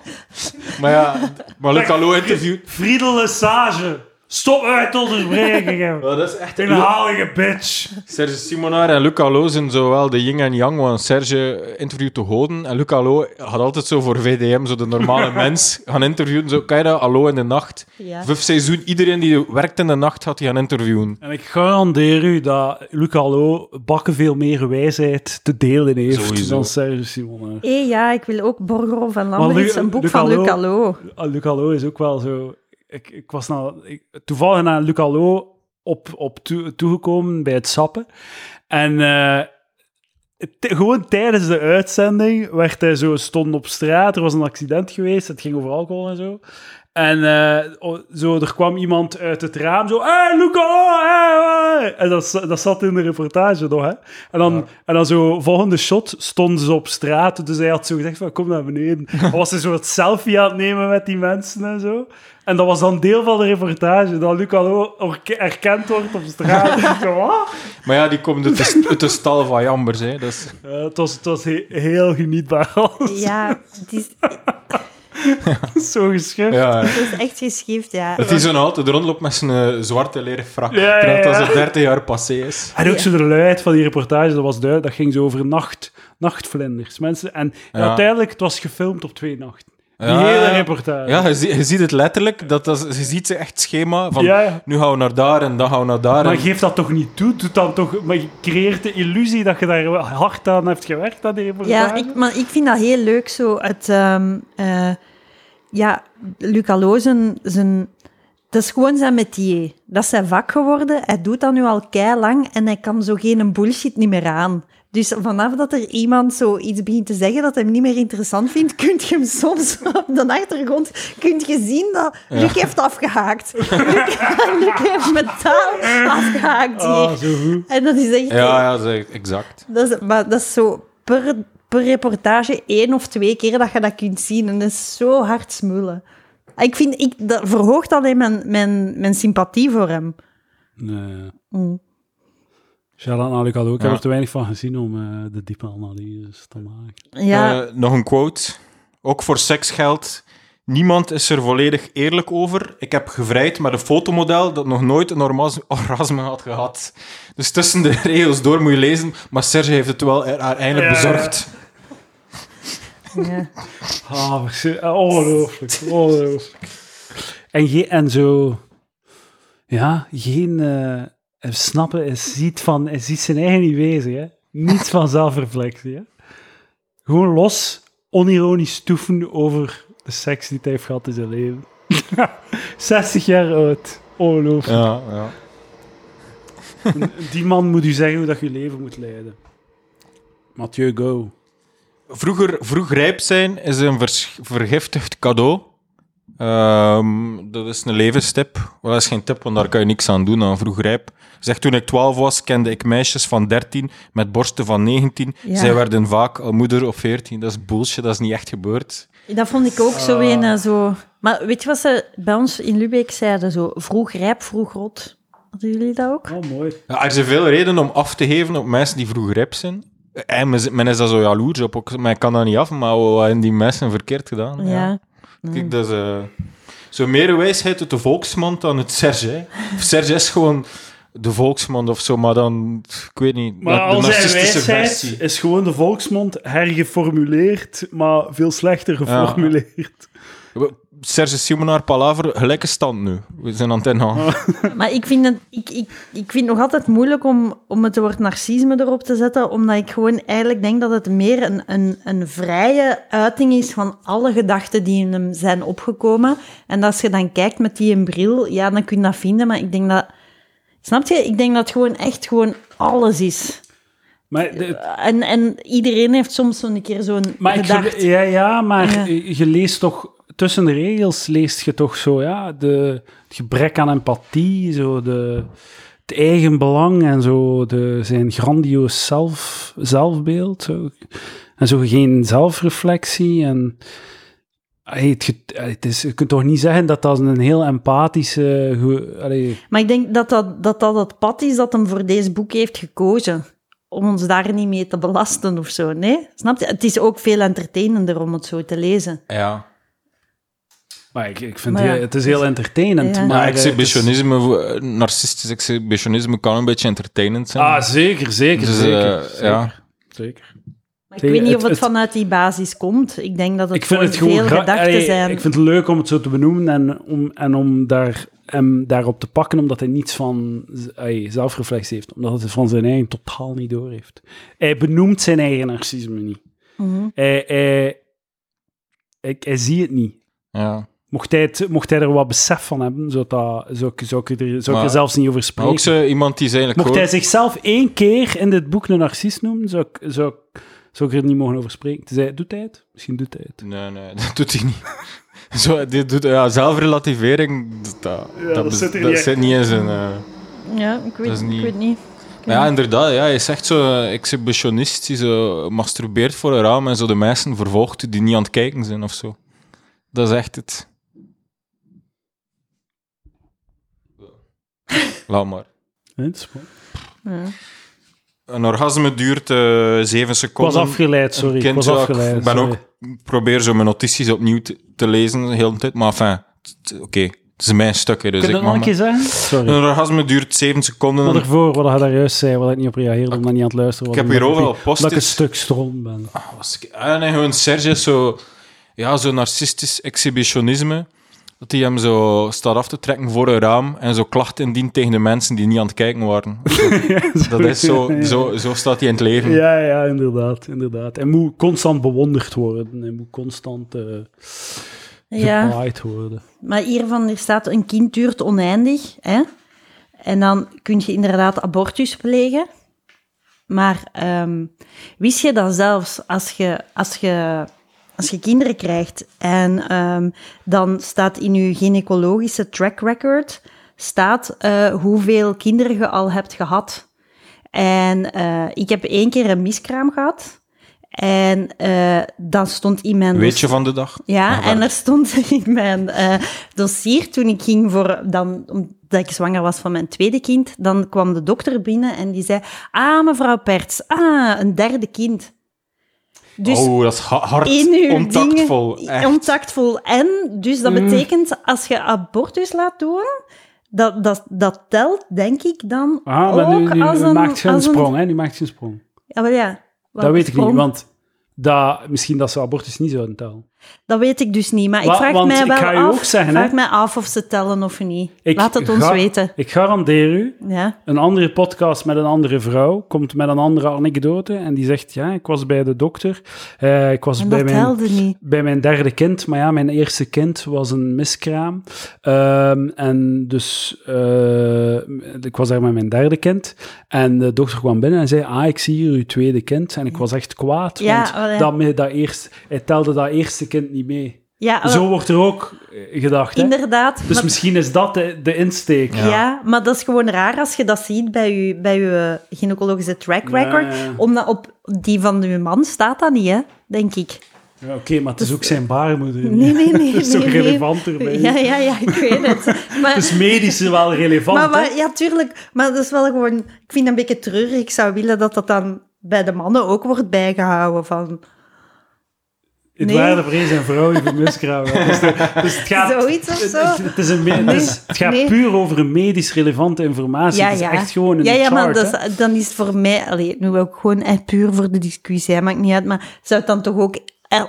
Maar ja, maar Luc Allo interviewt... Friedel Lesage. Stop uit te onderbreken. Ja, dat is echt... Inhalige bitch. Serge Simonaar en Luc Allo zijn zowel de yin en yang, want Serge interviewt de goden en Luc Allo had altijd zo voor VDM, zo de normale (laughs) mens, gaan interviewen. Zo, kan je dat? Allo in de nacht. Ja. Vijf seizoen, iedereen die werkt in de nacht gaat die gaan interviewen. En ik garandeer u dat Luc Allo bakken veel meer wijsheid te delen heeft Sowieso. dan Serge Simonaar. Hé, ja, ik wil ook Borgerhof van Lu- een boek Luc van Luc Allo- Allo. Ah, Luc Allo is ook wel zo... Ik, ik was nou, toevallig naar Luc Allo op, op toe- toegekomen bij het sappen. En eh, gewoon tijdens de uitzending werd hij zo... Stond op straat, er was een accident geweest, het ging over alcohol en zo. En eh, oh, zo, er kwam iemand uit het raam zo... Hé, Luc Allo! hey, hey." En dat, dat zat in de reportage nog, hè. En dan, en dan zo, volgende shot, stonden ze op straat. Dus hij had zo gezegd van, kom naar beneden. (laughs) Dan was hij zo het selfie aan het nemen met die mensen en zo. En dat was dan deel van de reportage, dat Luc Allo orke- erkend wordt op straat. (laughs) Maar ja, die komt uit de, uit de stal van Jambers. Hè. Ja, het, was, het was he- heel genietbaar alles. Ja, het (laughs) (laughs) Zo geschikt. ja, het is echt geschift, ja. dat hij zo nog altijd rondloopt met zijn eh, zwarte leren frak. Ja, ja, Terwijl dat ja. zo 30 jaar passé is. En ook zo de luid van die reportage, dat was duidelijk. Dat ging zo over nacht, nachtvlinders. Mensen, en Ja. uiteindelijk, het was gefilmd op twee nachten. Die Ja, hele reportage. Ja, je, zie- je ziet het letterlijk. Dat, dat, is- je ziet ze echt schema van... Ja, ja. Nu gaan we naar daar en dan gaan we naar daar. Maar en- geef dat toch niet toe? Doe dan toch, maar je creëert de illusie dat je daar hard aan hebt gewerkt, aan die reportage. Ja, ik, maar ik vind dat heel leuk, zo het... ehm, eh, ja, Luc zijn, Dat is gewoon zijn métier. Dat is zijn vak geworden. Hij doet dat nu al kei lang en hij kan zo geen bullshit niet meer aan. Dus vanaf dat er iemand zo iets begint te zeggen dat hem niet meer interessant vindt, (laughs) kun je hem soms op de achtergrond kun je zien dat Luc heeft afgehaakt. Luc, (laughs) Luc heeft metaal afgehaakt hier. Ah, zo goed. En dat is echt... Ja, ja, dat is exact. Dat is, maar dat is zo per, per reportage één of twee keer dat je dat kunt zien. En dat is zo hard smullen. Ik vind, ik, dat verhoogt alleen mijn, mijn, mijn sympathie voor hem. Nee. Mm. Naar Luc Allo. Ik heb er te weinig van gezien om eh, de diepe analyses te maken. Ja, Eh, nog een quote. Ook voor seks geldt. Niemand is er volledig eerlijk over. Ik heb gevrijd met een fotomodel dat nog nooit een (laughs) orgasme had gehad. Dus tussen de (laughs) regels door moet je lezen, maar Serge heeft het wel er- haar eindelijk Ja, bezorgd. ja. Ah, ah, ongelooflijk. Ongelooflijk. En, en zo... Ja, geen... eh, snappen, hij ziet, van, hij ziet zijn eigen niet bezig. Hè. Niets van zelfreflectie. Hè. Gewoon los, onironisch toeven over de seks die hij heeft gehad in zijn leven. (laughs) 60 jaar oud. Ongelooflijk. Ja, ja. Die man moet u zeggen hoe dat je leven moet leiden. Mathieu, go. Vroeger, vroeg rijp zijn is een vers- vergiftigd cadeau. Ehm, dat is een levenstip. Wel, dat is geen tip, want daar kan je niks aan doen aan vroeg rijp. Zeg, toen ik 12 was, kende ik meisjes van 13 met borsten van 19. Ja. Zij werden vaak al moeder of 14. Dat is bullshit, dat is niet echt gebeurd. Dat vond ik ook zo een eh, zo... Maar weet je wat ze bij ons in Lubeck zeiden? Zo vroeg rijp, vroeg rot. Hadden jullie dat ook? Oh, mooi. Ja, er zijn veel redenen om af te geven op mensen die vroeg rijp zijn. En men men is daar zo jaloers op. Ik kan dat niet af, maar wat hebben die mensen verkeerd gedaan? Ja. Kijk, dat is... eh, zo meer wijsheid uit de volksmond dan het Serge. hè. Serge is gewoon de volksmond of zo, maar dan... Ik weet niet. Maar de al zijn narcistische wijsheid versie. is gewoon de volksmond hergeformuleerd, maar veel slechter geformuleerd. Serge Simonaar Palaver, gelijke stand nu. We zijn aan het inhalen. (laughs) Maar ik vind, het, ik, ik, ik vind het nog altijd moeilijk om, om het woord narcisme erop te zetten, omdat ik gewoon eigenlijk denk dat het meer een, een, een vrije uiting is van alle gedachten die in hem zijn opgekomen. En als je dan kijkt met die een bril, ja, dan kun je dat vinden, maar ik denk dat... Snap je? Ik denk dat het gewoon echt gewoon alles is. Maar, de- En, en iedereen heeft soms zo'n keer zo'n maar ik gedacht. ja, ja, maar Ja. je leest toch... Tussen de regels leest je toch zo, ja, de, het gebrek aan empathie, zo de, het eigen belang en zo de, zijn grandioos zelf, zelfbeeld. Zo. En zo geen zelfreflectie en... Allee, Het, het is, je kunt toch niet zeggen dat dat een heel empathische... allee, Maar ik denk dat dat, dat dat het pad is dat hem voor deze boek heeft gekozen. Om ons daar niet mee te belasten of zo. Nee? Snap je? Het is ook veel entertainender om het zo te lezen. Ja. Maar ik, ik vind Maar ja, het, het is heel entertainend. Ja. Maar eh, is- exhibitionisme, eh, narcistisch exhibitionisme kan een beetje entertainend zijn. Ah, zeker, zeker, Dus, zeker. eh, zeker, ja. zeker. Maar ik weet niet het- of het, het- vanuit die basis komt. Ik denk dat het Ik vind het gewoon veel gedachten zijn. Ik vind het leuk om het zo te benoemen en om, en om daar, hem daarop te pakken, omdat hij niets van allee, zelfreflectie heeft. Omdat hij het van zijn eigen totaal niet door heeft. Hij benoemt zijn eigen narcisme niet. Mhm. Hij, hij, hij, hij ziet het niet. ja. Mocht hij, het, mocht hij er wat besef van hebben, zou, dat, zou, ik- zou, ik, er, zou ik Maar- er zelfs niet over spreken. ook zo iemand die eigenlijk Mocht hij zichzelf één keer in dit boek een narcist noemen, zou ik, zou, ik, zou ik er niet mogen over spreken. Tenzij, doet hij het? Misschien doet hij het. Nee, nee, (laughs) dat doet hij niet. (laughs) Zo, dit doet, ja, zelfrelativering, dat, dat, zit er dat niet zit niet in zijn... eh, Ja, ik weet, niet- ik weet niet. Maar ja, inderdaad, ja, hij is echt zo eh, exhibitionist die zo masturbeert voor een raam en zo de mensen vervolgt die niet aan het kijken zijn of zo. Dat is echt het. Laat maar. Nee, dat is mooi. Ja. Een orgasme duurt eh zeven Ik was seconden. afgeleid, sorry. Ik was afgeleid. Ik ben sorry. ook, probeer zo mijn notities opnieuw te, te lezen de hele tijd, maar enfin, oké, het is mijn stuk, hè, dus Kun je ik dat nog een keer zeggen? Sorry. Een orgasme duurt zeven seconden. Wat ervoor, wat hij daar juist zei, waar ik niet op reageerde, omdat ik niet aan het luisteren was. Ik heb hier overal Omdat ik een stuk stroom ben. was ik... Ah, nee, gewoon Serge is zo... Ja, zo narcistisch exhibitionisme. Dat hij hem zo staat af te trekken voor een raam en zo klachten indient tegen de mensen die niet aan het kijken waren. (laughs) dat is zo, zo, zo staat hij in het leven. Ja, ja, inderdaad, inderdaad. Hij moet constant bewonderd worden. Hij moet constant... eh, Ja, worden. maar hiervan er staat een kind duurt oneindig. Hè? En dan kun je inderdaad abortus plegen. Maar ehm, wist je dat zelfs als je, als je, als je kinderen krijgt en ehm, dan staat in je gynaecologische track record staat eh, hoeveel kinderen je al hebt gehad. En eh, ik heb één keer een miskraam gehad. En eh, dan stond in mijn Weet je van de dag? ja, Ah, en er stond in mijn dossier toen ik ging voor, dan, omdat ik zwanger was van mijn tweede kind, dan kwam de dokter binnen en die zei, ah, mevrouw Perts, ah, een derde kind. Dus oh, dat is ha- hard, in ontactvol. dingen, echt. ontactvol. En dus dat betekent, als je abortus laat doen, dat, dat, dat telt, denk ik, dan Ah, maar ook nu, nu als een... maakt je een sprong, hè? Nu maakt je een sprong. Ja, maar ja. Dat weet ik sprong? niet, want dat, misschien dat ze abortus niet zouden tellen. Dat weet ik dus niet, maar ik vraag mij wel af, zeggen, vraag mij af of ze tellen of niet. Ik Laat het ons weten. Ik garandeer u, Ja. een andere podcast met een andere vrouw komt met een andere anekdote en die zegt, ja, ik was bij de dokter, eh, ik was bij mijn... bij mijn derde kind. Maar ja, mijn eerste kind was een miskraam. Ehm, en dus eh, ik was daar met mijn derde kind. En de dokter kwam binnen en zei, ah, ik zie hier uw tweede kind. En ik was echt kwaad, Ja, want oh ja. dat, dat eerst, hij telde dat eerste kind niet mee. Ja, Zo wordt er ook eh, gedacht, hè? inderdaad. Dus maar, misschien is dat de, de insteek. ja. maar dat is gewoon raar als je dat ziet bij je, bij je gynaecologische track record. ja, ja. Omdat op die van je man staat dat niet, hè? denk ik. Ja, Oké, maar het is ook zijn baarmoeder. Nee, nee, nee. (laughs) Dat is toch nee, nee. relevanter bij Ja, ja, ja, ik weet het. (laughs) Maar, Het is medisch wel relevant, maar- ja, tuurlijk. Maar dat is wel gewoon... Ik vind het een beetje treurig. Ik zou willen dat dat dan bij de mannen ook wordt bijgehouden. Van, Het Nee. waren vrees en vrouwen voor miskraam. (laughs) Dus, dus het gaat... Zoiets of zo? Het, het is een, me- het, is- het gaat Nee. puur over medisch relevante informatie. ja, het is ja. echt gewoon een ja, ja, maar dat is- dan is het voor mij... Allee, nu ook gewoon echt puur voor de discussie. Hè, maakt niet uit. Maar zou het dan toch ook...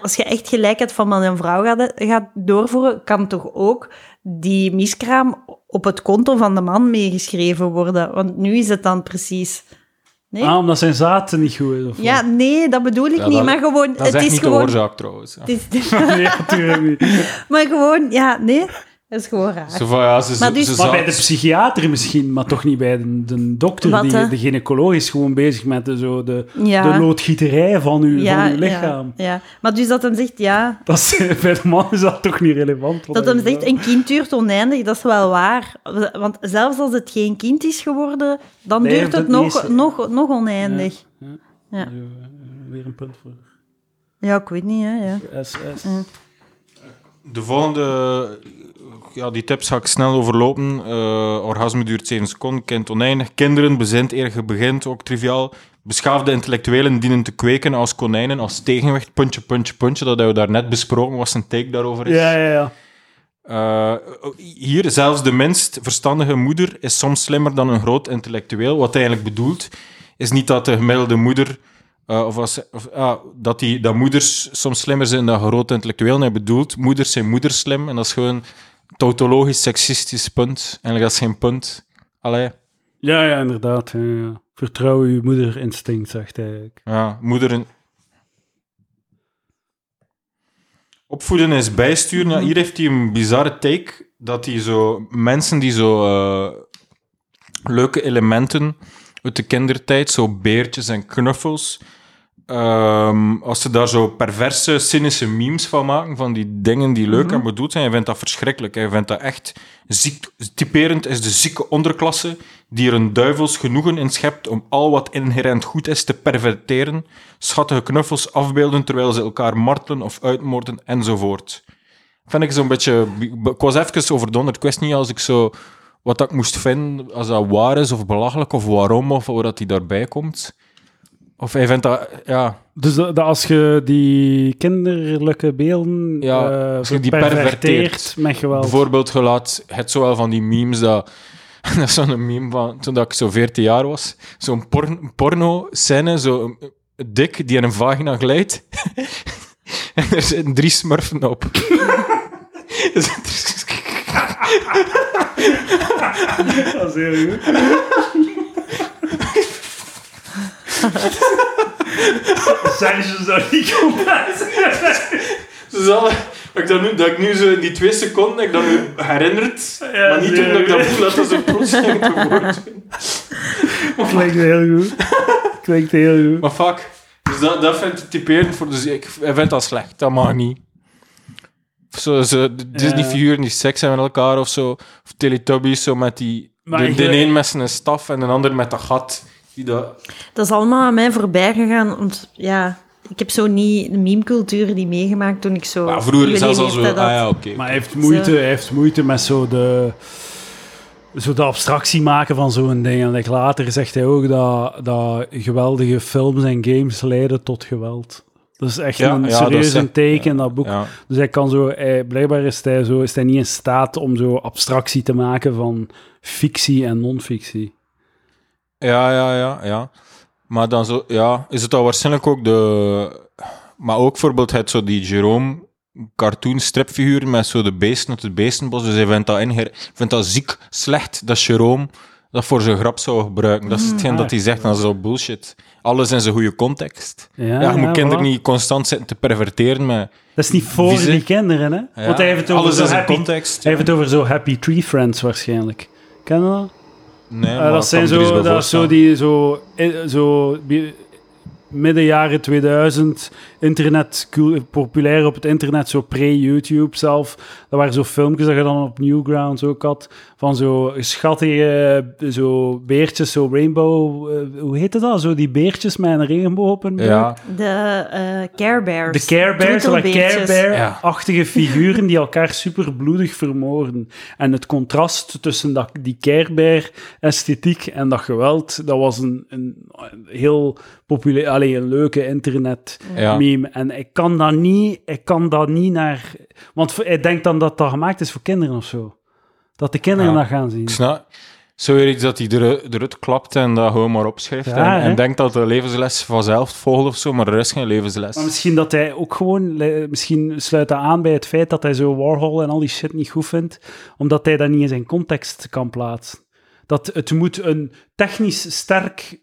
Als je echt gelijkheid van man en vrouw gaat, gaat doorvoeren, kan toch ook die miskraam op het konto van de man meegeschreven worden? Want nu is het dan precies... Nee? Ah, omdat zijn zaten niet goed is. Of Ja, nee, dat bedoel ik Ja, niet. dat- maar gewoon, Dat is het echt is niet gewoon. de oorzaak, trouwens. het is-? (laughs) Nee, natuurlijk niet. (laughs) maar gewoon, ja, nee, is gewoon raar. Zo van, ja, ze, Maar dus- ze Maar zat- bij de psychiater misschien, maar toch niet bij de, de dokter. Wat, die, de gynaecoloog is gewoon bezig met de, zo de, Ja. de loodgieterij van uw, van uw lichaam. Ja, ja. Maar dus dat hem zegt, ja, Dat is, (laughs) bij de man is dat toch niet relevant. dat hem zegt, een kind duurt oneindig, dat is wel waar. Want zelfs als het geen kind is geworden, dan Blijft duurt het het nog, nog, nog oneindig. Ja. Weer een punt voor Ja, ik weet niet, hè. Ja. SS. De volgende, ja, die tips ga ik snel overlopen. Eh, orgasme duurt 7 seconden, kind oneindig. Kinderen, bezint eer je begint, ook triviaal. Beschaafde intellectuelen dienen te kweken als konijnen, als tegenwicht. Puntje, puntje, puntje. Dat hebben we daarnet besproken, was een take daarover is. Ja, ja, ja. Eh, hier, zelfs de minst verstandige moeder is soms slimmer dan een groot intellectueel. Wat hij eigenlijk bedoelt, is niet dat de gemiddelde moeder... eh, of als, of, ah, dat, die, dat moeders soms slimmer zijn dan grote intellectuelen. Hij bedoelt, moeders zijn moeders slim. En dat is gewoon tautologisch, seksistisch punt. Eigenlijk, dat is geen punt. Allee, Ja, ja, inderdaad. Ja, ja. Vertrouw uw moederinstinct, zegt hij eigenlijk. ja, moederen... Opvoeden is bijsturen. Ja, hier heeft hij een bizarre take. Dat hij zo... Mensen die zo... eh, leuke elementen uit de kindertijd, zo beertjes en knuffels. Ehm, als ze daar zo perverse, cynische memes van maken, van die dingen die leuk en bedoeld zijn, hij vindt dat verschrikkelijk. Hij vindt dat echt ziek. Typerend is de zieke onderklasse die er een duivels genoegen in schept om al wat inherent goed is te perverteren, schattige knuffels afbeelden terwijl ze elkaar martelen of uitmoorden enzovoort. Vind ik zo'n beetje... Ik was even overdonderd. Ik wist niet als ik zo wat dat ik moest vinden, als dat waar is of belachelijk, of waarom, of hoe dat hij daarbij komt. Of hij vindt dat, ja, Dus dat, dat als je die kinderlijke beelden Ja, eh, als je die perverteert met geweld. bijvoorbeeld gelaat, het zo wel van die memes dat, (laughs) dat is zo'n meme van toen dat ik zo 14 jaar was, zo'n porn, porno-scène, zo een- een dik die in een vagina glijdt, (laughs) en er zitten drie smurfen op. (laughs) Dat is heel goed. (laughs) Serge zou niet compleet (laughs) Dus alle, ik dat, nu, dat ik nu zo in die twee seconden ik dat nu herinnerd, maar niet omdat ik dat voel dat dat zo plots (laughs) ging te woord. Klinkt heel goed. Klinkt heel goed. Maar fuck. Dus dat, dat vind ik typerend voor... Dus ik ik vind dat slecht. Dat mag niet. Zo, zo, Disney-figuren die seks hebben met elkaar of zo. Of Teletubbies zo met die... Maar de, ik- de een met zijn staf en de ander met dat gat. Die dat... Dat is allemaal aan mij voorbij gegaan, want ja, ik heb zo niet de meme-cultuur die meegemaakt toen ik zo... Maar vroeger zelfs al zo... Ah ja, oké. Maar hij heeft moeite, hij heeft moeite met zo de, zo de abstractie maken van zo'n ding. En like, later zegt hij ook dat, dat geweldige films en games leiden tot geweld. Dat is echt Ja, een ja, serieus een teken in dat boek. Ja. Dus hij kan zo, hij, blijkbaar is hij, zo, is hij niet in staat om zo abstractie te maken van fictie en non-fictie. Ja, ja, ja, ja. Maar dan zo, ja, is het dan waarschijnlijk ook de. Maar ook bijvoorbeeld het zo die Jerome cartoon stripfiguur met zo de beesten uit het beestenbos. Dus hij vindt dat, inge- vindt dat ziek slecht dat Jerome dat voor zijn grap zou gebruiken. Dat is hetgeen ah, dat hij zegt, dat is zo bullshit. Alles in zijn goede context. Ja, Ja, je moet kinderen voilà. niet constant zitten te perverteren met Dat is niet voor Vieze. die kinderen, hè? ja, Want hij heeft het over alles zo in zijn happy, context. hij heeft het over zo Happy Tree Friends waarschijnlijk. Ken je dat? Nee, Eh, maar dat zijn zo, dat zo die zo, eh, zo midden jaren 2000 internet populair op het internet zo pre-YouTube zelf. Dat waren zo filmpjes dat je dan op Newgrounds ook had van zo schattige zo beertjes, zo rainbow, eh, hoe heette dat? Zo die beertjes met een regenboog op hun. Ja, De eh, Care Bears. De Care Bears, like Care. Bear-achtige figuren die (laughs) elkaar super bloedig vermoorden. En het contrast tussen dat, die Care Bear-esthetiek en dat geweld, dat was een, een, een heel populair, alleen een leuke internet-meme. ja. En ik kan dat niet, ik kan dat niet naar... Want hij denkt dan dat dat gemaakt is voor kinderen of zo. Dat de kinderen Ja. dat gaan zien. Ik snap. Zo weer iets dat hij eruit, eruit klapt en dat gewoon maar opschrijft. Ja, en, denkt dat de levensles vanzelf volgt of zo, maar er is geen levensles. Maar misschien dat hij ook gewoon, misschien sluit dat aan bij het feit dat hij zo Warhol en al die shit niet goed vindt, omdat hij dat niet in zijn context kan plaatsen. Dat het moet een technisch sterk,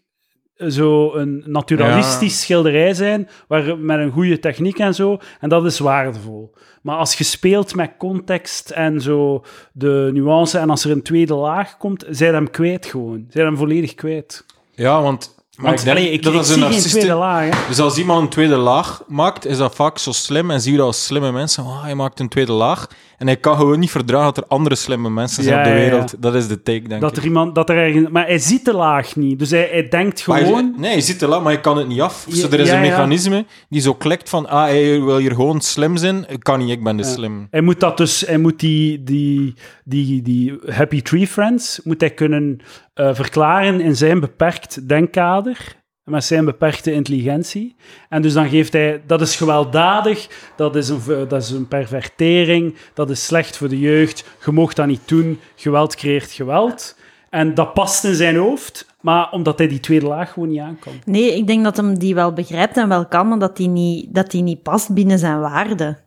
zo een naturalistisch schilderij zijn, waar, met een goede techniek en zo, en dat is waardevol. Maar als je speelt met context en zo de nuance, en als er een tweede laag komt, zijn hem kwijt gewoon. Zijn hem volledig kwijt. Ja, want, maar Want ik denk allee, ik, dat ik een tweede laag. Dus als iemand een tweede laag maakt, is dat vaak zo slim en zie je dat als slimme mensen. Oh, hij maakt een tweede laag. En hij kan gewoon niet verdragen dat er andere slimme mensen zijn Ja, op de ja. wereld. Dat is de take, denk Dat ik. er iemand, dat er ergens, maar hij ziet de laag niet. Dus hij, hij denkt gewoon. je- nee, je ziet het laag, maar je kan het niet af. Ja, er is een mechanisme die zo klikt van, ah, hij wil hier gewoon slim zijn. Ik kan niet, ik ben de slim. Hij moet dat dus, hij moet die, die, die, die Happy Tree Friends moet hij kunnen eh, verklaren in zijn beperkt denkkader. Met zijn beperkte intelligentie. En dus dan geeft hij, dat is gewelddadig, dat is een, dat is een pervertering, dat is slecht voor de jeugd, je mocht dat niet doen, geweld creëert geweld. En dat past in zijn hoofd, maar omdat hij die tweede laag gewoon niet aan kan. Nee, ik denk dat hem die wel begrijpt en wel kan, maar dat die niet, dat die niet past binnen zijn waarde.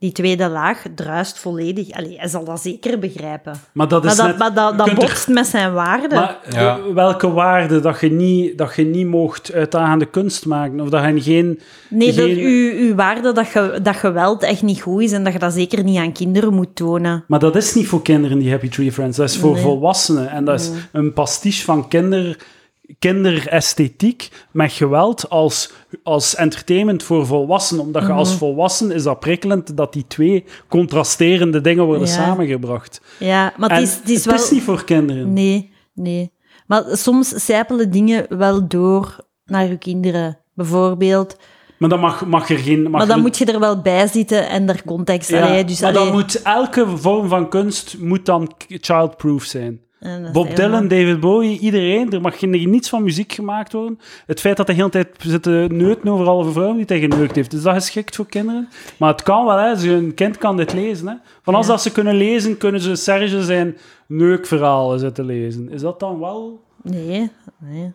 Die tweede laag druist volledig. Allee, hij zal dat zeker begrijpen. Maar dat is Maar dat, net- maar dat, dat er- met zijn waarde. Maar Ja. eh, welke waarde dat je niet, dat je niet mocht uitdagende kunst maken? Of dat je geen... nee, dat geen- uw, uw waarde dat, ge, dat geweld echt niet goed is en dat je dat zeker niet aan kinderen moet tonen. Maar dat is niet voor kinderen, die Happy Tree Friends. Dat is voor Nee. volwassenen. En dat is een pastiche van kinder, kinderesthetiek met geweld als, als entertainment voor volwassenen. Omdat je als volwassen is dat prikkelend dat die twee contrasterende dingen worden Ja. samengebracht. Ja, maar het is, het is wel... niet voor kinderen. Nee, nee. Maar soms sijpelen dingen wel door naar je kinderen. Bijvoorbeeld. Maar dan mag, mag er geen... Mag maar dan er- moet je er wel bij zitten en er context. Ja, allee, dus, maar dan moet elke vorm van kunst moet dan childproof zijn. Bob Dylan, David Bowie, iedereen. Er mag geen, niets van muziek gemaakt worden. Het feit dat hij de hele tijd zit te neuten over alle vrouwen die hij geneukt heeft. Is dat geschikt voor kinderen? Maar het kan wel, hè. Een kind kan dit lezen, hè. Van als Ja. dat ze kunnen lezen, kunnen ze Serge zijn neukverhalen zitten lezen. Is dat dan wel... Nee, nee.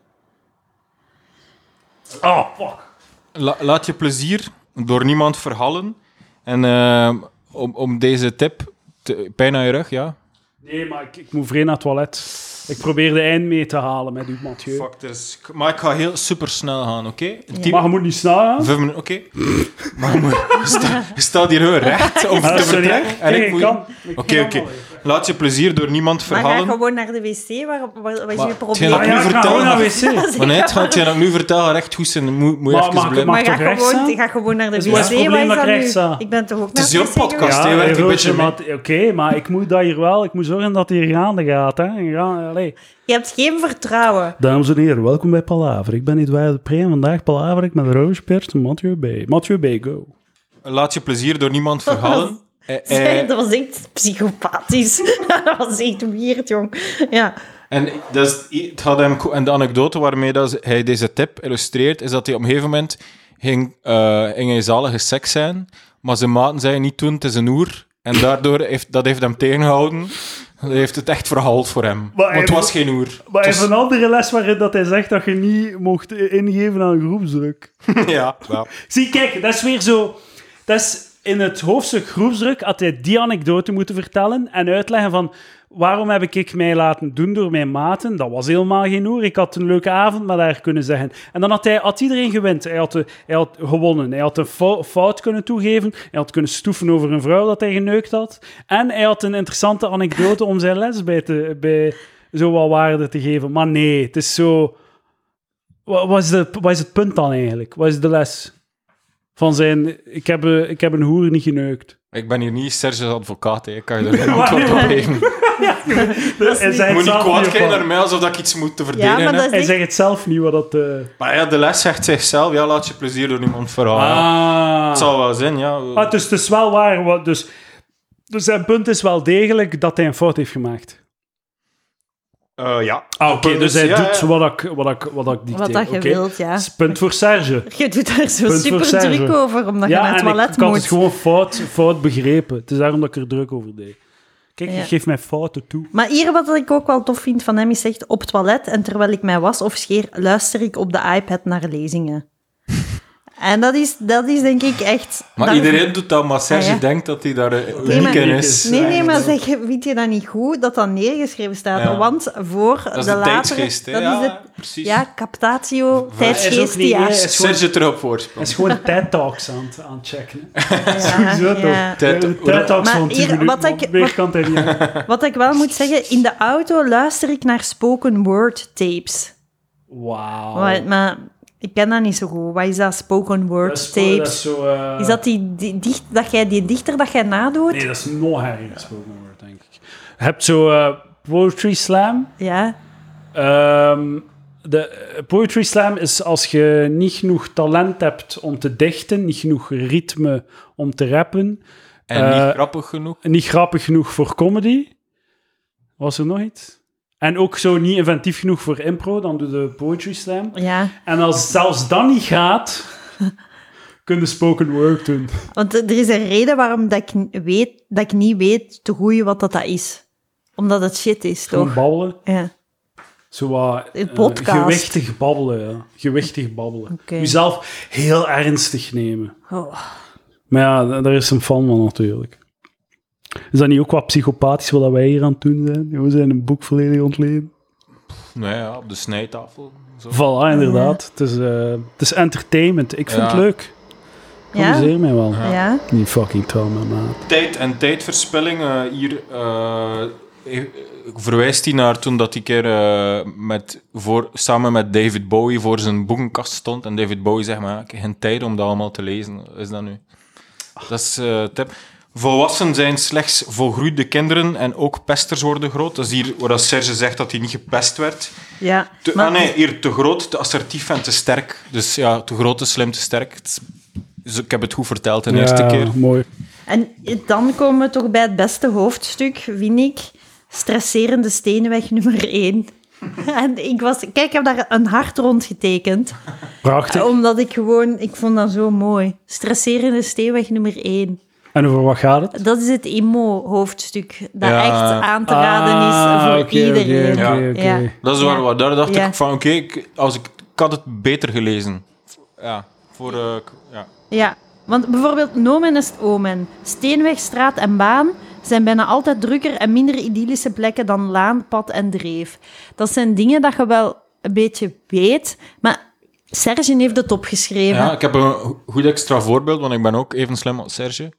Oh, fuck. La- laat je plezier door niemand verhallen. En eh, om, om deze tip, te, pijn aan je rug, ja. Nee, maar ik, moet vreemd naar het toilet. Ik probeer de eind mee te halen met u, Mathieu. Fuck, er is... Maar ik ga heel super snel gaan, oké? Tien- Maar je moet niet snel gaan. Vijf minuten, oké. (laughs) Maar je, moet- je, sta- je staat hier gewoon recht om Ah, te hè. vertrekken. En ik ik moet... kan. Oké, oké. Laat je plezier door niemand Maar ga verhalen. gewoon naar de wc, waar, waar, wat is je probleem? dat Ah ja, ga gewoon naar vertel... wc. (laughs) Het gaat dat ik nu vertel gaat recht goed zijn. Moet, moet je Maar even blijven. Maar ga gewoon, ga gewoon naar de Dus wc. wat is het dat ik dat rechts nu? sta? Ik ben toch ook Het is naar jouw de wc podcast, hè, een Roosje, beetje mee. maar- Oké, maar ik moet dat hier wel... Ik moet zorgen dat het hier gaande gaat, hè. Ja, allee. Je hebt geen vertrouwen. Dames en heren, welkom bij Palaver. Ik ben Edouard de Pre en vandaag palaver ik met Roos Peert en Mathieu B. Mathieu B, go. Laat je plezier door niemand verhalen. (laughs) Eh, eh, Dat was echt psychopathisch. (laughs) dat was echt weird, jong. Ja. En, dat is, het gaat hem, en de anekdote waarmee dat hij deze tip illustreert, is dat hij op een gegeven moment ging, eh ging hij zalige seks zijn, maar zijn maten zeiden niet doen, het is een oer. En daardoor heeft dat heeft hem tegengehouden. Dat heeft het echt verhaald voor hem. Maar Want het hij- was geen oer. Maar Het even een andere les waarin dat hij zegt dat je niet mocht ingeven aan groepsdruk. (laughs) ja, ja. Zie, kijk, dat is weer zo... Dat is in het hoofdstuk groepsdruk had hij die anekdote moeten vertellen en uitleggen van waarom heb ik mij laten doen door mijn maten. Dat was helemaal geen oer. Ik had een leuke avond met haar kunnen zeggen. En dan had, hij, had iedereen gewend. Hij had, de- hij had gewonnen. Hij had een fou- fout kunnen toegeven. Hij had kunnen stoeven over een vrouw dat hij geneukt had. En hij had een interessante anekdote om zijn les bij, te, bij zo wat waarde te geven. Maar nee, het is zo... Wat, is de, wat is het punt dan eigenlijk? Wat is de les? Van zijn, ik heb, ik heb een hoer niet geneukt. Ik ben hier niet Serge's advocaat, hè. ik kan je daar geen (laughs) antwoord op geven. Hij zei Je het moet niet kwaad kijken naar mij alsof ik iets moet te ja, verdedigen heb. dat Hij zegt het zelf niet wat dat... eh Maar ja, de les zegt zichzelf, ja, laat je plezier door niemand verhalen. Ah. Het zal wel zijn, ja. Ah, dus het is wel waar. Wat, dus, dus zijn punt is wel degelijk dat hij een fout heeft gemaakt. Eh, ja. Ah, oké. dus hij ja, doet ja. wat ik, wat ik, wat ik dicteer. Wat dat je Oké. wilt, ja. Punt voor Serge. (laughs) Je doet daar zo Punt super druk over, omdat je Ja, naar het en ik, toilet ik had moet. het gewoon fout, fout begrepen. Het is daarom dat ik er druk over deed. Kijk, Ja. ik geef mij fouten toe. Maar hier, wat ik ook wel tof vind van hem, is echt op het toilet en terwijl ik mij was of scheer, luister ik op de iPad naar lezingen. En dat is, dat is denk ik echt... Maar iedereen doet dat, maar Serge Ah, ja. denkt dat hij daar Nee, uniek maar- in is. Nee, nee, maar zeg, vind je dat niet goed dat dat neergeschreven staat? Ja. Want voor Dat is de de latere... hè? Dat Ja, is het, precies. ja, captatio, tijdsgeest, ja. hij is gewoon- Serge erop Hij voorsprong. is gewoon TED-talks aan, het- aan het checken. (laughs) (laughs) Sowieso toch? Ted- De TED-talks Maar van 10 hier, minuten, wat ik- meer wat- kan hij niet aan. (laughs) Wat ik wel moet zeggen, in de auto luister ik naar spoken word tapes. Wauw. Maar ik ken dat niet zo goed. Wat is dat, spoken word Dat is, tapes? dat is zo... eh, Is dat die, die, dicht, dat jij die dichter dat jij nadoet? Nee, dat is nog erger gesproken wordt, denk ik. Je hebt zo eh, Poetry Slam. Ja, Ehm, de eh, Poetry Slam is als je niet genoeg talent hebt om te dichten, niet genoeg ritme om te rappen, En Eh, niet grappig genoeg. niet grappig genoeg voor comedy. Was er nog iets? En ook zo niet inventief genoeg voor impro, dan doe je Poetry Slam. ja. En als zelfs dat niet gaat, (laughs) kun je spoken word doen. Want er is een reden waarom dat ik, weet, dat ik niet weet te goeie wat dat, dat is. Omdat het shit is, Gewoon toch? babbelen. Ja. Zo wat eh, gewichtig babbelen, ja. Gewichtig babbelen. Jezelf heel ernstig nemen. Oh. Maar ja, da- daar is een fan van natuurlijk. Is dat niet ook wat psychopathisch wat wij hier aan het doen zijn? We zijn een boek volledig ontleden. Nee, ja, op de snijtafel. Zo. Voilà, inderdaad. Het, is, eh, het is entertainment. Ik vind Ja. het leuk. Ik Ja? amuseer mij wel. Ja? Niet fucking trauma, maat. Tijd en tijdverspilling. eh, hier eh, eh, verwijst hij naar toen dat hij keer eh, met, voor, samen met David Bowie voor zijn boekenkast stond. En David Bowie zegt, maar ik heb geen tijd om dat allemaal te lezen. Is dat nu? Dat is eh tip. Volwassen zijn slechts volgroeide kinderen en ook pesters worden groot. Dat is hier waar Serge zegt dat hij niet gepest werd. Ja. Te, Maar- ah nee, hier te groot, te assertief en te sterk. Dus ja, te groot, te slim, te sterk. Dus ik heb het goed verteld de eerste Ja, keer. mooi. En dan komen we toch bij het beste hoofdstuk, vind ik. Stresserende steenweg nummer 1. (laughs) En ik was... Kijk, ik heb daar een hart rond getekend. Prachtig. Omdat ik gewoon... Ik vond dat zo mooi. Stresserende steenweg nummer 1. En over wat gaat het? Dat is het emo-hoofdstuk. Dat Ja. echt aan te raden is Ah, voor iedereen. Ja. Dat is waar, Ja. waar. Daar dacht Ja. ik van, oké, ik, als ik, ik had het beter gelezen. Ja, voor... eh, ja. Ja, want bijvoorbeeld Nomen est Omen, Steenweg, straat en baan zijn bijna altijd drukker en minder idyllische plekken dan laan, pad en dreef. Dat zijn dingen dat je wel een beetje weet, maar Serge heeft het opgeschreven. Ja, ik heb een go- goed extra voorbeeld, want ik ben ook even slim als Serge.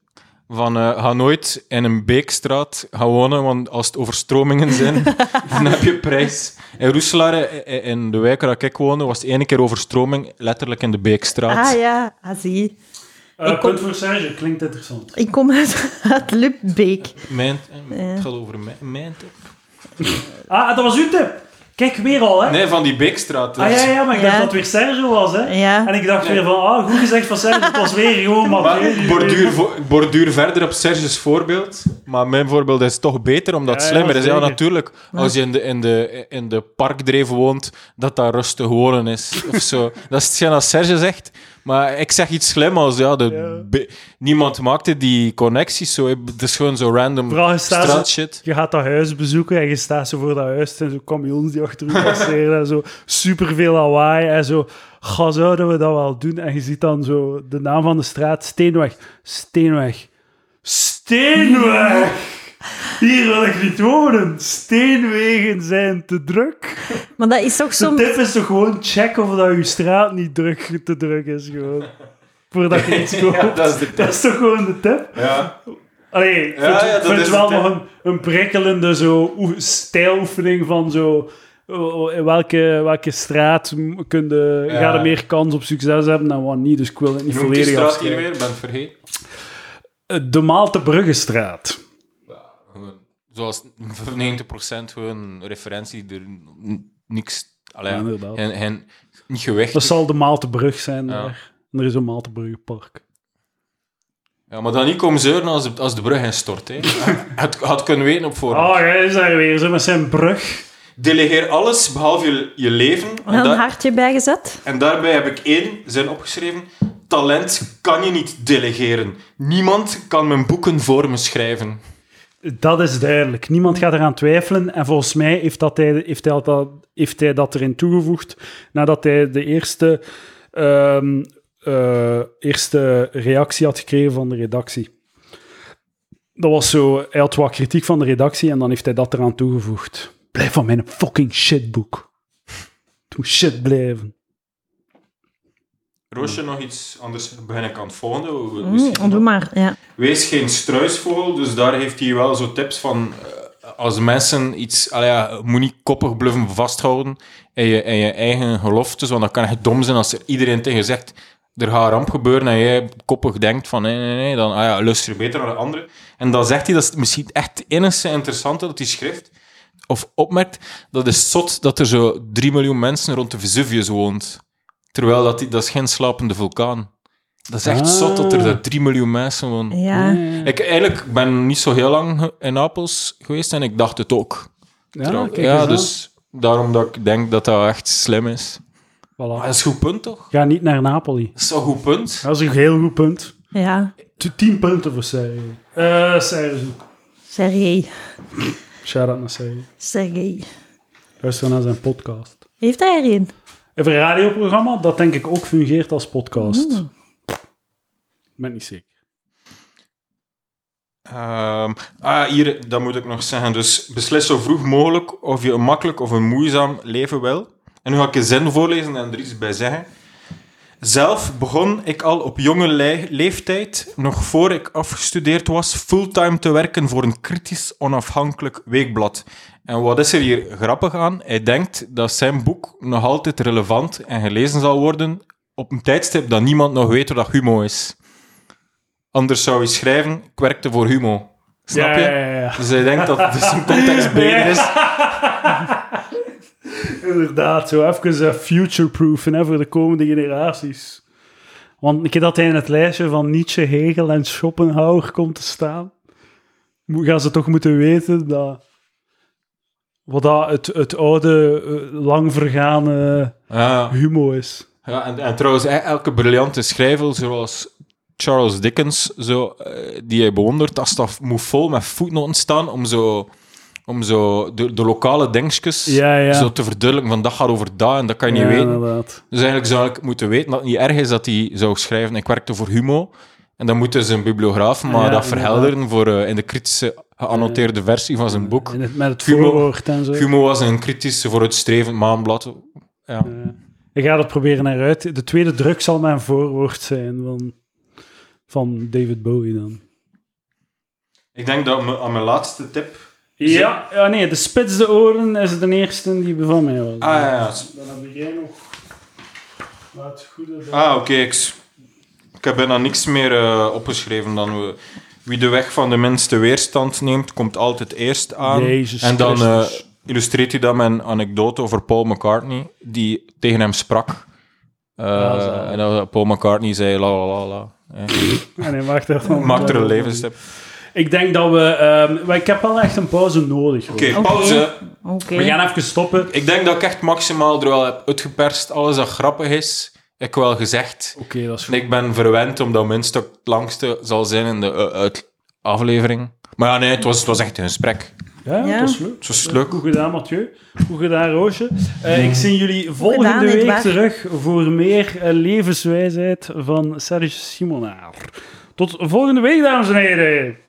Van, eh, ga nooit in een beekstraat gaan wonen, want als het overstromingen zijn, (laughs) dan heb je prijs. In Roeselaar, eh, in de wijk waar ik woonde, was het ene keer overstroming, letterlijk in de beekstraat. Ah ja, ah, zie. Eh, Ik kom- punt voor Serge, klinkt interessant. Ik kom uit, (laughs) uit Lubbeek. Mijn, eh, Het gaat over mijn, mijn tip. Ah, dat was uw tip. Kijk, weer al, hè? Nee, van die beekstraat. Ah ja, ja, maar ik Ja. dacht dat het weer Sergio was, hè? Ja. En ik dacht weer van, ah, goed gezegd van Sergio, het was weer gewoon Maar Mathieu. borduur, borduur verder op Serge's voorbeeld. Maar mijn voorbeeld is toch beter, omdat het slimmer ja, is. Ja, natuurlijk. Als je in de, in, de, in de parkdreef woont, dat dat rustig wonen is. Of zo. Dat is hetgeen als Serge zegt. Maar ik zeg iets slim als, ja, de Ja. niemand maakte die connecties zo. Het is gewoon zo random Vooral je gaat dat huis bezoeken en je staat zo voor dat huis en zo camions die achter je (laughs) passeren en zo superveel lawaai en zo. Ga, zouden we dat wel doen? En je ziet dan zo de naam van de straat, Steenweg. Steenweg. Steenweg! Hier wil ik niet wonen. Steenwegen zijn te druk. Maar dat is toch De soms... tip is toch gewoon check of dat je straat niet druk, te druk is. Gewoon. Voordat je iets (laughs) koopt. Ja, dat is de Dat is toch gewoon de tip? Ja. Allee, ik Ja, vind, ja, ik dat vind is het wel nog een, een prikkelende zo, oe- stijloefening van zo... In welke, welke straat m- kun je, Ja. ga je meer kans op succes hebben dan wat niet. Dus ik wil het niet Noem die volledig straat hier afschrijven. weer, ben het vergeten. Eh, De Maaltebruggestraat. Gewoon, zoals 90% gewoon referentie, er niks... Allee, Ja, inderdaad. en, en niet gewicht. Dat zal de Maaltebrug zijn Ja. daar. En er is een Maaltebruggenpark. Ja, maar dan niet komen zeuren als de, als de brug instort. Hè. (laughs) het had kunnen weten op voorhand. Oh, jij is daar weer zo met zijn brug. Delegeer alles behalve je, je leven. En, een hartje bijgezet. en daarbij heb ik één zin opgeschreven. Talent kan je niet delegeren. Niemand kan mijn boeken voor me schrijven. Dat is duidelijk. Niemand gaat eraan twijfelen. En volgens mij heeft, hij, heeft, hij dat, heeft hij dat erin toegevoegd nadat hij de eerste, ehm, eh, eerste reactie had gekregen van de redactie. Dat was zo, hij had kritiek van de redactie en dan heeft hij dat eraan toegevoegd. Blijf van mijn fucking shitboek. Moet shit blijven. Roosje, nog iets anders begin ik aan het volgende. Mm, doe maar, ja. Wees geen struisvogel, dus daar heeft hij wel zo tips van. eh, Als mensen iets. Ja, moet niet koppig bluffen vasthouden in je, in je eigen geloftes, want dan kan het dom zijn als er iedereen tegen zegt. Er gaat een ramp gebeuren en jij koppig denkt van nee, nee, nee, dan ah ja, luister beter naar de andere. En dan zegt hij, dat is misschien echt het enige interessante dat hij schrijft, of opmerkt, dat is zot dat er zo 3 miljoen mensen rond de Vesuvius woont. Terwijl dat, die- dat is geen slapende vulkaan. Dat is echt Ah. zot dat er daar 3 miljoen mensen wonen. Ja. Ik eigenlijk ben niet zo heel lang in Napels geweest en ik dacht het ook. Ja, Trouw- kijk ja eens aan. dus daarom dat ik denk dat dat echt slim is. Voilà. Maar dat is een goed punt, toch? Ga niet naar Napoli. Dat is een goed punt. Dat is een heel goed punt. Ja, T- Tien punten voor Sergej. Eh Sergej. Sergej. Shout-out naar Sergej. Sergej. Luister naar zijn podcast. Heeft hij er een? Even een radioprogramma dat denk ik ook fungeert als podcast. Mm. Ik ben niet zeker. Ehm, ah, hier, dat moet ik nog zeggen. Dus beslis zo vroeg mogelijk of je een makkelijk of een moeizaam leven wil. En nu ga ik een zin voorlezen en er iets bij zeggen. Zelf begon ik al op jonge le- leeftijd, nog voor ik afgestudeerd was, fulltime te werken voor een kritisch onafhankelijk weekblad. En wat is er hier grappig aan? Hij denkt dat zijn boek nog altijd relevant en gelezen zal worden op een tijdstip dat niemand nog weet wat Humo is. Anders zou hij schrijven, ik werkte voor Humo. Snap je? Ja, ja, ja. Dus hij denkt dat het zijn (laughs) context breder is. Inderdaad, zo even uh, future-proofen voor de komende generaties. Want een keer dat hij in het lijstje van Nietzsche, Hegel en Schopenhauer komt te staan, gaan ze toch moeten weten dat wat dat het, het oude, eh, lang vergane Ja, humo is. ja en, en trouwens, elke briljante schrijver, zoals Charles Dickens, zo, eh, die hij bewondert, dat staat moet vol met voetnoten staan om zo, om zo de, de lokale Ja, ja. zo te verduidelijken van dat gaat over dat en dat kan je ja, niet weten. inderdaad. Dus eigenlijk zou ik moeten weten dat het niet erg is dat hij zou schrijven ik werkte voor Humo. En dan moeten ze een bibliograaf maar Ja, dat verhelderen voor, eh, in de kritische geannoteerde versie van zijn boek. Het, met het Humo- voorwoord en zo. Humo was een kritische voor het strevend maanblad. Ja. Ik ga dat proberen naar uit. De tweede druk zal mijn voorwoord zijn van, van David Bowie dan. Ik denk dat aan mijn laatste tip... Ja, ja nee, de spitste oren is de eerste die van mij was. Ah, ja, ja. Dan heb jij nog... Wat goede... Ah, oké. ik, heb bijna niks meer eh, opgeschreven dan... We, wie de weg van de minste weerstand neemt, komt altijd eerst aan. Jezus en dan eh, illustreert hij dat met een anekdote over Paul McCartney, die tegen hem sprak. Eh, Ah, zalig. en Paul McCartney zei la la la la. Eh, Ah, nee, wacht even. Maakt er een levenstip. Ik denk dat we... ehm, ik heb wel echt een pauze nodig. Oké, pauze. Oké. We gaan even stoppen. Ik denk dat ik echt maximaal er wel heb uitgeperst. Alles dat grappig is, heb ik wel gezegd. Oké, dat is En goed. ik ben verwend omdat mijn stuk het langste zal zijn in de eh, uit- aflevering. Maar ja, nee, het was, het was echt een gesprek. Ja, Ja. dat is leuk. Het was leuk. Goed gedaan, Mathieu. Goed gedaan, Roosje. Eh, ik zie jullie volgende gedaan, week terug voor meer eh, levenswijsheid van Serge Simonaar. Tot volgende week, dames en heren.